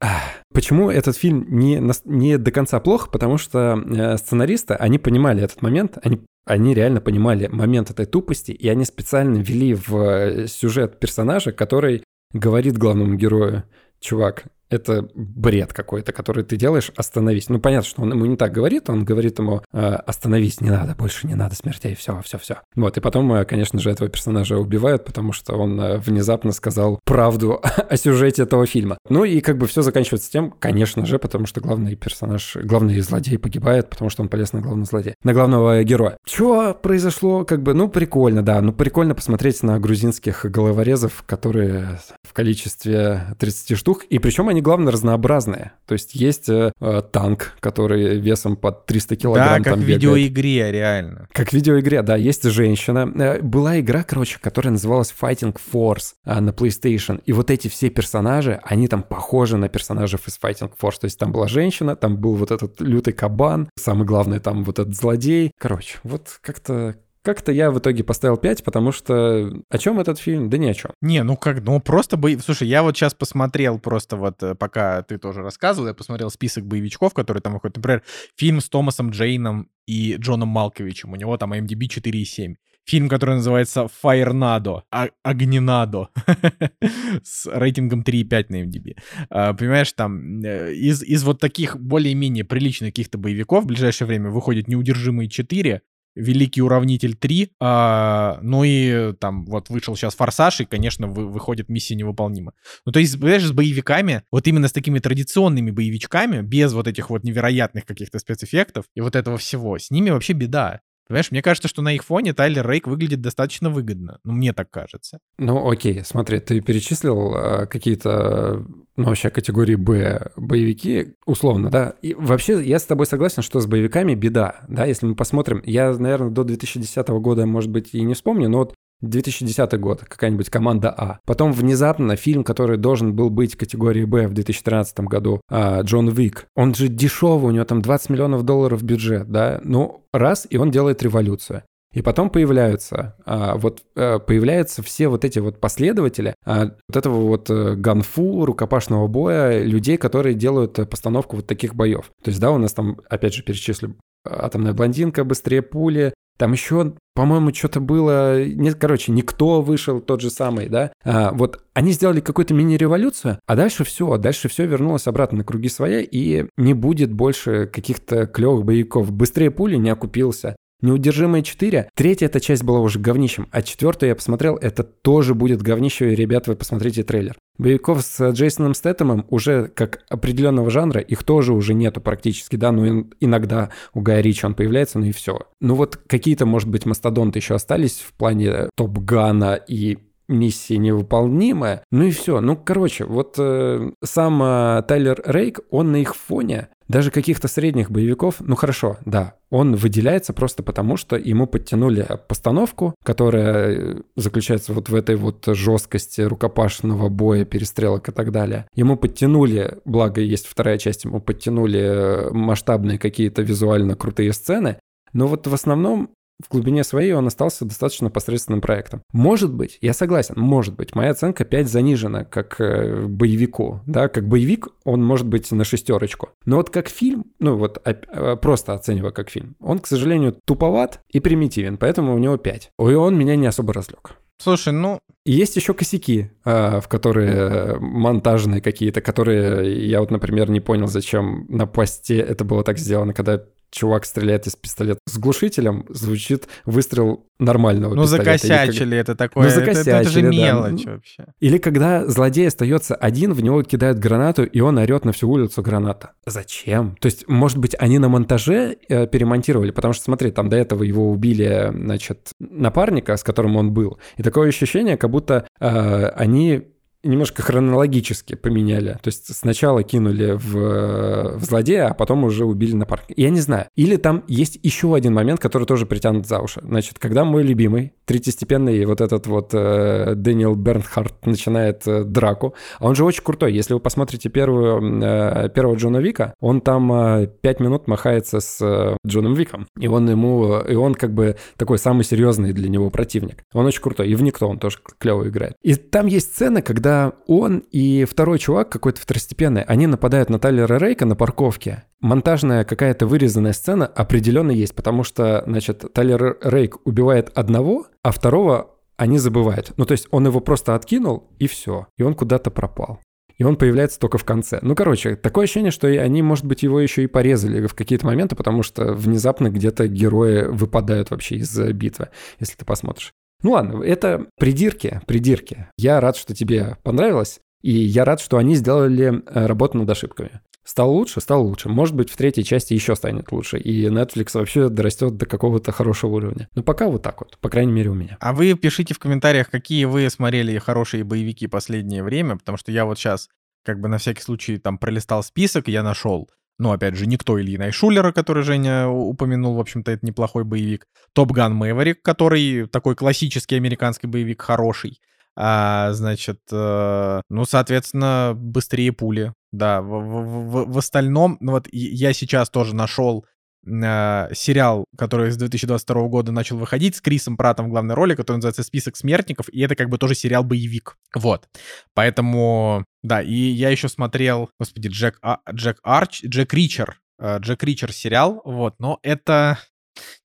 Почему этот фильм не, не до конца плох? Потому что э, сценаристы, они понимали этот момент, они они реально понимали момент этой тупости, и они специально ввели в э, сюжет персонажа, который говорит главному герою, чувак, это бред какой-то, который ты делаешь, остановись. Ну, понятно, что он ему не так говорит, он говорит ему, э, остановись, не надо, больше не надо смертей, все, все, все. Вот, и потом, э, конечно же, этого персонажа убивают, потому что он э, внезапно сказал правду о сюжете этого фильма. Ну, и как бы все заканчивается тем, конечно же, потому что главный персонаж, главный злодей погибает, потому что он полез на главного злодея, на главного героя. Что произошло? Как бы, ну, прикольно, да, ну, прикольно посмотреть на грузинских головорезов, которые в количестве 30 штук, и причем они главное, разнообразные. То есть есть э, э танк, который весом под 300 килограмм
Да, как в видеоигре, реально.
Как в видеоигре, да. Есть женщина. Э, была игра, короче, которая называлась Fighting Force э, на PlayStation. И вот эти все персонажи, они там похожи на персонажей из Fighting Force. То есть там была женщина, там был вот этот лютый кабан, самый главный там вот этот злодей. Короче, вот как-то как-то я в итоге поставил 5, потому что о чем этот фильм? Да ни о чем.
Не, ну как, ну просто бы... Слушай, я вот сейчас посмотрел просто вот, э, пока ты тоже рассказывал, я посмотрел список боевичков, которые там выходят. Например, фильм с Томасом Джейном и Джоном Малковичем. У него там IMDb 4,7 фильм, который называется Firenado, а Огненадо, с рейтингом 3,5 на MDB. А, понимаешь, там э, из, из вот таких более-менее приличных каких-то боевиков в ближайшее время выходит «Неудержимые 4», Великий уравнитель 3, а, ну и там вот вышел сейчас Форсаж, и, конечно, вы, выходит миссия невыполнима. Ну, то есть, понимаешь, с боевиками, вот именно с такими традиционными боевичками, без вот этих вот невероятных каких-то спецэффектов и вот этого всего, с ними вообще беда. Понимаешь, мне кажется, что на их фоне Тайлер Рейк выглядит достаточно выгодно. Ну, мне так кажется.
Ну, окей, смотри, ты перечислил э, какие-то, ну, вообще категории Б боевики, условно, да? И вообще я с тобой согласен, что с боевиками беда, да? Если мы посмотрим, я, наверное, до 2010 года, может быть, и не вспомню, но вот 2010 год, какая-нибудь команда А. Потом внезапно фильм, который должен был быть категории Б в 2013 году, а, Джон Вик, он же дешевый, у него там 20 миллионов долларов бюджет, да, ну раз, и он делает революцию. И потом появляются, а, вот а, появляются все вот эти вот последователи а, вот этого вот э, ганфу, рукопашного боя, людей, которые делают постановку вот таких боев. То есть, да, у нас там, опять же, перечислю, атомная блондинка, быстрее пули, там еще, по-моему, что-то было... Нет, короче, никто вышел тот же самый, да? А, вот они сделали какую-то мини-революцию, а дальше все, дальше все вернулось обратно на круги своя, и не будет больше каких-то клевых боевиков. Быстрее пули не окупился. Неудержимые 4. Третья эта часть была уже говнищем, а четвертую я посмотрел, это тоже будет говнище, и, ребят, вы посмотрите трейлер. Боевиков с Джейсоном Стэттемом уже как определенного жанра, их тоже уже нету практически, да, ну иногда у Гая Ричи он появляется, ну и все. Ну вот какие-то, может быть, мастодонты еще остались в плане Топ Гана и миссия невыполнимая. Ну и все. Ну, короче, вот э, сам э, Тайлер Рейк, он на их фоне даже каких-то средних боевиков, ну хорошо, да, он выделяется просто потому, что ему подтянули постановку, которая э, заключается вот в этой вот жесткости рукопашного боя, перестрелок и так далее. Ему подтянули, благо есть вторая часть, ему подтянули э, масштабные какие-то визуально крутые сцены, но вот в основном в глубине своей он остался достаточно посредственным проектом. Может быть, я согласен, может быть, моя оценка 5 занижена как э, боевику, да, как боевик он может быть на шестерочку. Но вот как фильм, ну вот а, просто оценивая как фильм, он, к сожалению, туповат и примитивен, поэтому у него 5. И он меня не особо разлег.
Слушай, ну...
Есть еще косяки, а, в которые монтажные какие-то, которые я вот, например, не понял, зачем на посте это было так сделано, когда чувак стреляет из пистолета с глушителем, звучит выстрел нормального
ну,
пистолета.
закосячили как... это такое. Ну, закосячили, это, это же мелочь
да.
вообще.
Или когда злодей остается один, в него кидают гранату, и он орет на всю улицу граната. Зачем? То есть, может быть, они на монтаже э, перемонтировали, потому что, смотри, там до этого его убили, значит, напарника, с которым он был. И такое ощущение, как будто э, они немножко хронологически поменяли. То есть сначала кинули в, в злодея, а потом уже убили напарника. Я не знаю. Или там есть еще один момент, который тоже притянут за уши. Значит, когда мой любимый, третьестепенный вот этот вот э, Дэниел Бернхарт начинает э, драку, а он же очень крутой. Если вы посмотрите первую, э, первого Джона Вика, он там э, 5 минут махается с э, Джоном Виком. И он ему, и он как бы такой самый серьезный для него противник. Он очень крутой. И в Никто он тоже клево играет. И там есть сцена, когда он и второй чувак, какой-то второстепенный, они нападают на Тайлера Рейка на парковке. Монтажная какая-то вырезанная сцена определенно есть, потому что, значит, Тайлер Рейк убивает одного, а второго они забывают. Ну, то есть он его просто откинул, и все. И он куда-то пропал. И он появляется только в конце. Ну, короче, такое ощущение, что они, может быть, его еще и порезали в какие-то моменты, потому что внезапно где-то герои выпадают вообще из битвы, если ты посмотришь. Ну ладно, это придирки, придирки. Я рад, что тебе понравилось, и я рад, что они сделали э, работу над ошибками. Стал лучше? Стал лучше. Может быть, в третьей части еще станет лучше. И Netflix вообще дорастет до какого-то хорошего уровня. Но пока вот так вот, по крайней мере, у меня.
А вы пишите в комментариях, какие вы смотрели хорошие боевики последнее время, потому что я вот сейчас как бы на всякий случай там пролистал список, я нашел ну, опять же, никто Ильи Найшулера, который Женя упомянул, в общем-то, это неплохой боевик. Топ Ган Мэверик, который такой классический американский боевик, хороший. А, значит, э, ну, соответственно, быстрее пули. Да, в, в, в, в остальном, ну вот я сейчас тоже нашел э, сериал, который с 2022 года начал выходить с Крисом Пратом в главной роли, который называется «Список смертников», и это как бы тоже сериал-боевик. Вот. Поэтому, да, и я еще смотрел, господи, Джек, а, Джек Арч, Джек Ричер, э, Джек Ричер сериал, вот, но это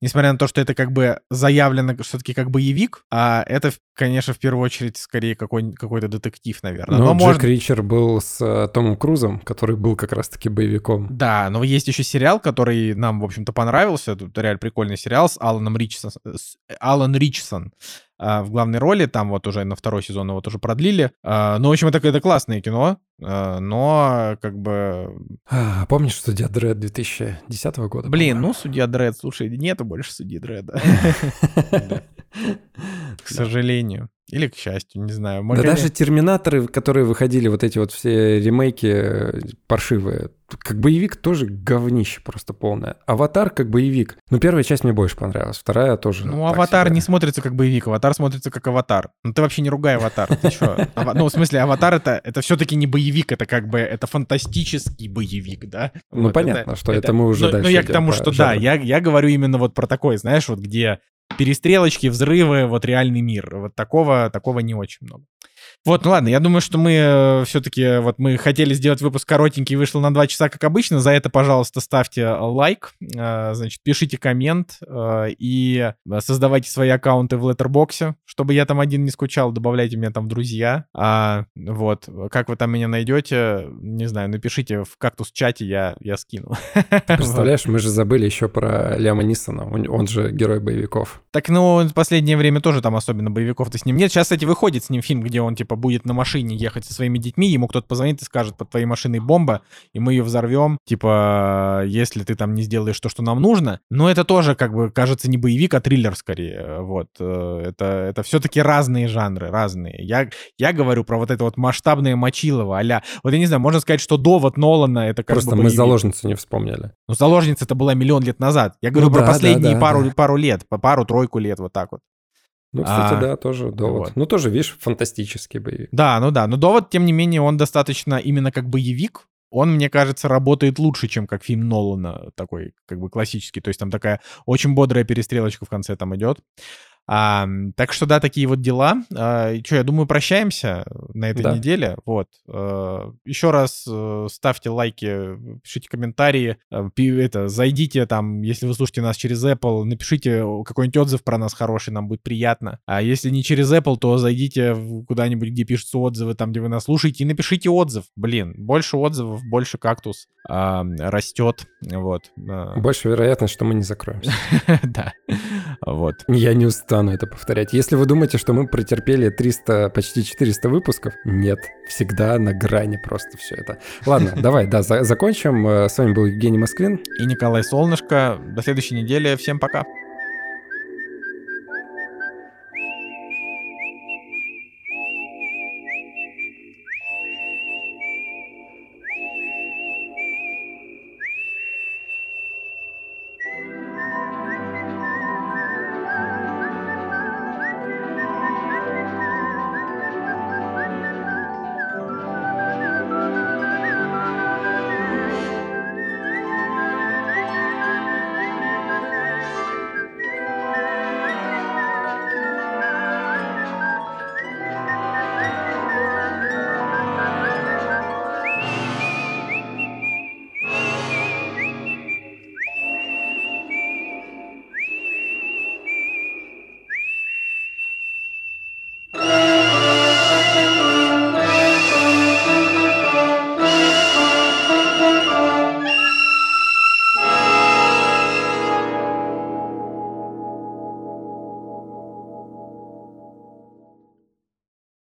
несмотря на то, что это как бы заявлено все-таки как боевик, а это, конечно, в первую очередь скорее какой- какой-то детектив, наверное.
Но, но Джек может... Ричер был с uh, Томом Крузом, который был как раз-таки боевиком.
Да, но есть еще сериал, который нам, в общем-то, понравился. Тут реально прикольный сериал с Аланом Ричсон. С Алан Ричсон в главной роли, там вот уже на второй сезон его тоже продлили. Но, в общем, это, это классное кино, э, но как бы...
А, помнишь Судья Дред 2010 года?
Блин, ну Судья Дред, слушай, нету больше Судьи Дреда. К сожалению. Или к счастью, не знаю.
Да даже терминаторы, которые выходили, вот эти вот все ремейки э, паршивые, как боевик тоже говнище просто полное. Аватар как боевик. Ну, первая часть мне больше понравилась, вторая тоже.
Ну, Аватар себе. не смотрится как боевик, Аватар смотрится как Аватар. Ну, ты вообще не ругай Аватар, ты что? Ну, в смысле, Аватар это, это все-таки не боевик, это как бы, это фантастический боевик, да?
Ну, понятно, что это мы уже дальше
Ну, я к тому, что да, я говорю именно вот про такой, знаешь, вот где перестрелочки, взрывы, вот реальный мир. Вот такого, такого не очень много. Вот, ну ладно, я думаю, что мы э, все-таки, вот мы хотели сделать выпуск коротенький, вышел на 2 часа, как обычно. За это, пожалуйста, ставьте лайк, э, значит, пишите коммент э, и создавайте свои аккаунты в Letterboxd, чтобы я там один не скучал, добавляйте меня там в друзья. А, вот, как вы там меня найдете, не знаю, напишите в кактус-чате, я, я скину.
Представляешь, мы же забыли еще про Ляма Нисона, он же герой боевиков.
Так, ну, в последнее время тоже там особенно боевиков-то с ним нет. Сейчас, кстати, выходит с ним фильм, где он, типа, будет на машине ехать со своими детьми, ему кто-то позвонит и скажет, под твоей машиной бомба, и мы ее взорвем, типа, если ты там не сделаешь то, что нам нужно. Но это тоже, как бы, кажется, не боевик, а триллер скорее. Вот. Э, это, это все-таки разные жанры, разные. Я, я говорю про вот это вот масштабное мочилово, а Вот я не знаю, можно сказать, что довод Нолана это как
Просто бы мы заложницу не вспомнили.
Ну, заложница это была миллион лет назад. Я говорю ну, про да, последние да, пару, да. пару лет, пару-тройку лет, вот так вот.
Ну, кстати, а, да, тоже довод. Вот. Ну, тоже, видишь, фантастический боевик.
Да, ну да. Но довод, тем не менее, он достаточно именно как боевик. Он, мне кажется, работает лучше, чем как фильм Нолана, такой как бы классический. То есть там такая очень бодрая перестрелочка в конце там идет. А, так что да, такие вот дела. А, что, я думаю, прощаемся на этой да. неделе. Вот. А, еще раз а, ставьте лайки, пишите комментарии. А, это, зайдите там, если вы слушаете нас через Apple, напишите какой-нибудь отзыв про нас хороший, нам будет приятно. А если не через Apple, то зайдите куда-нибудь, где пишутся отзывы, там, где вы нас слушаете, и напишите отзыв. Блин, больше отзывов, больше кактус а, растет. Вот.
Больше вероятность, что мы не закроемся.
Да. Вот.
Я не устал стану это повторять. Если вы думаете, что мы претерпели 300, почти 400 выпусков, нет, всегда на грани просто все это. Ладно, давай, да, закончим. С вами был Евгений Москвин.
И Николай Солнышко. До следующей недели. Всем пока.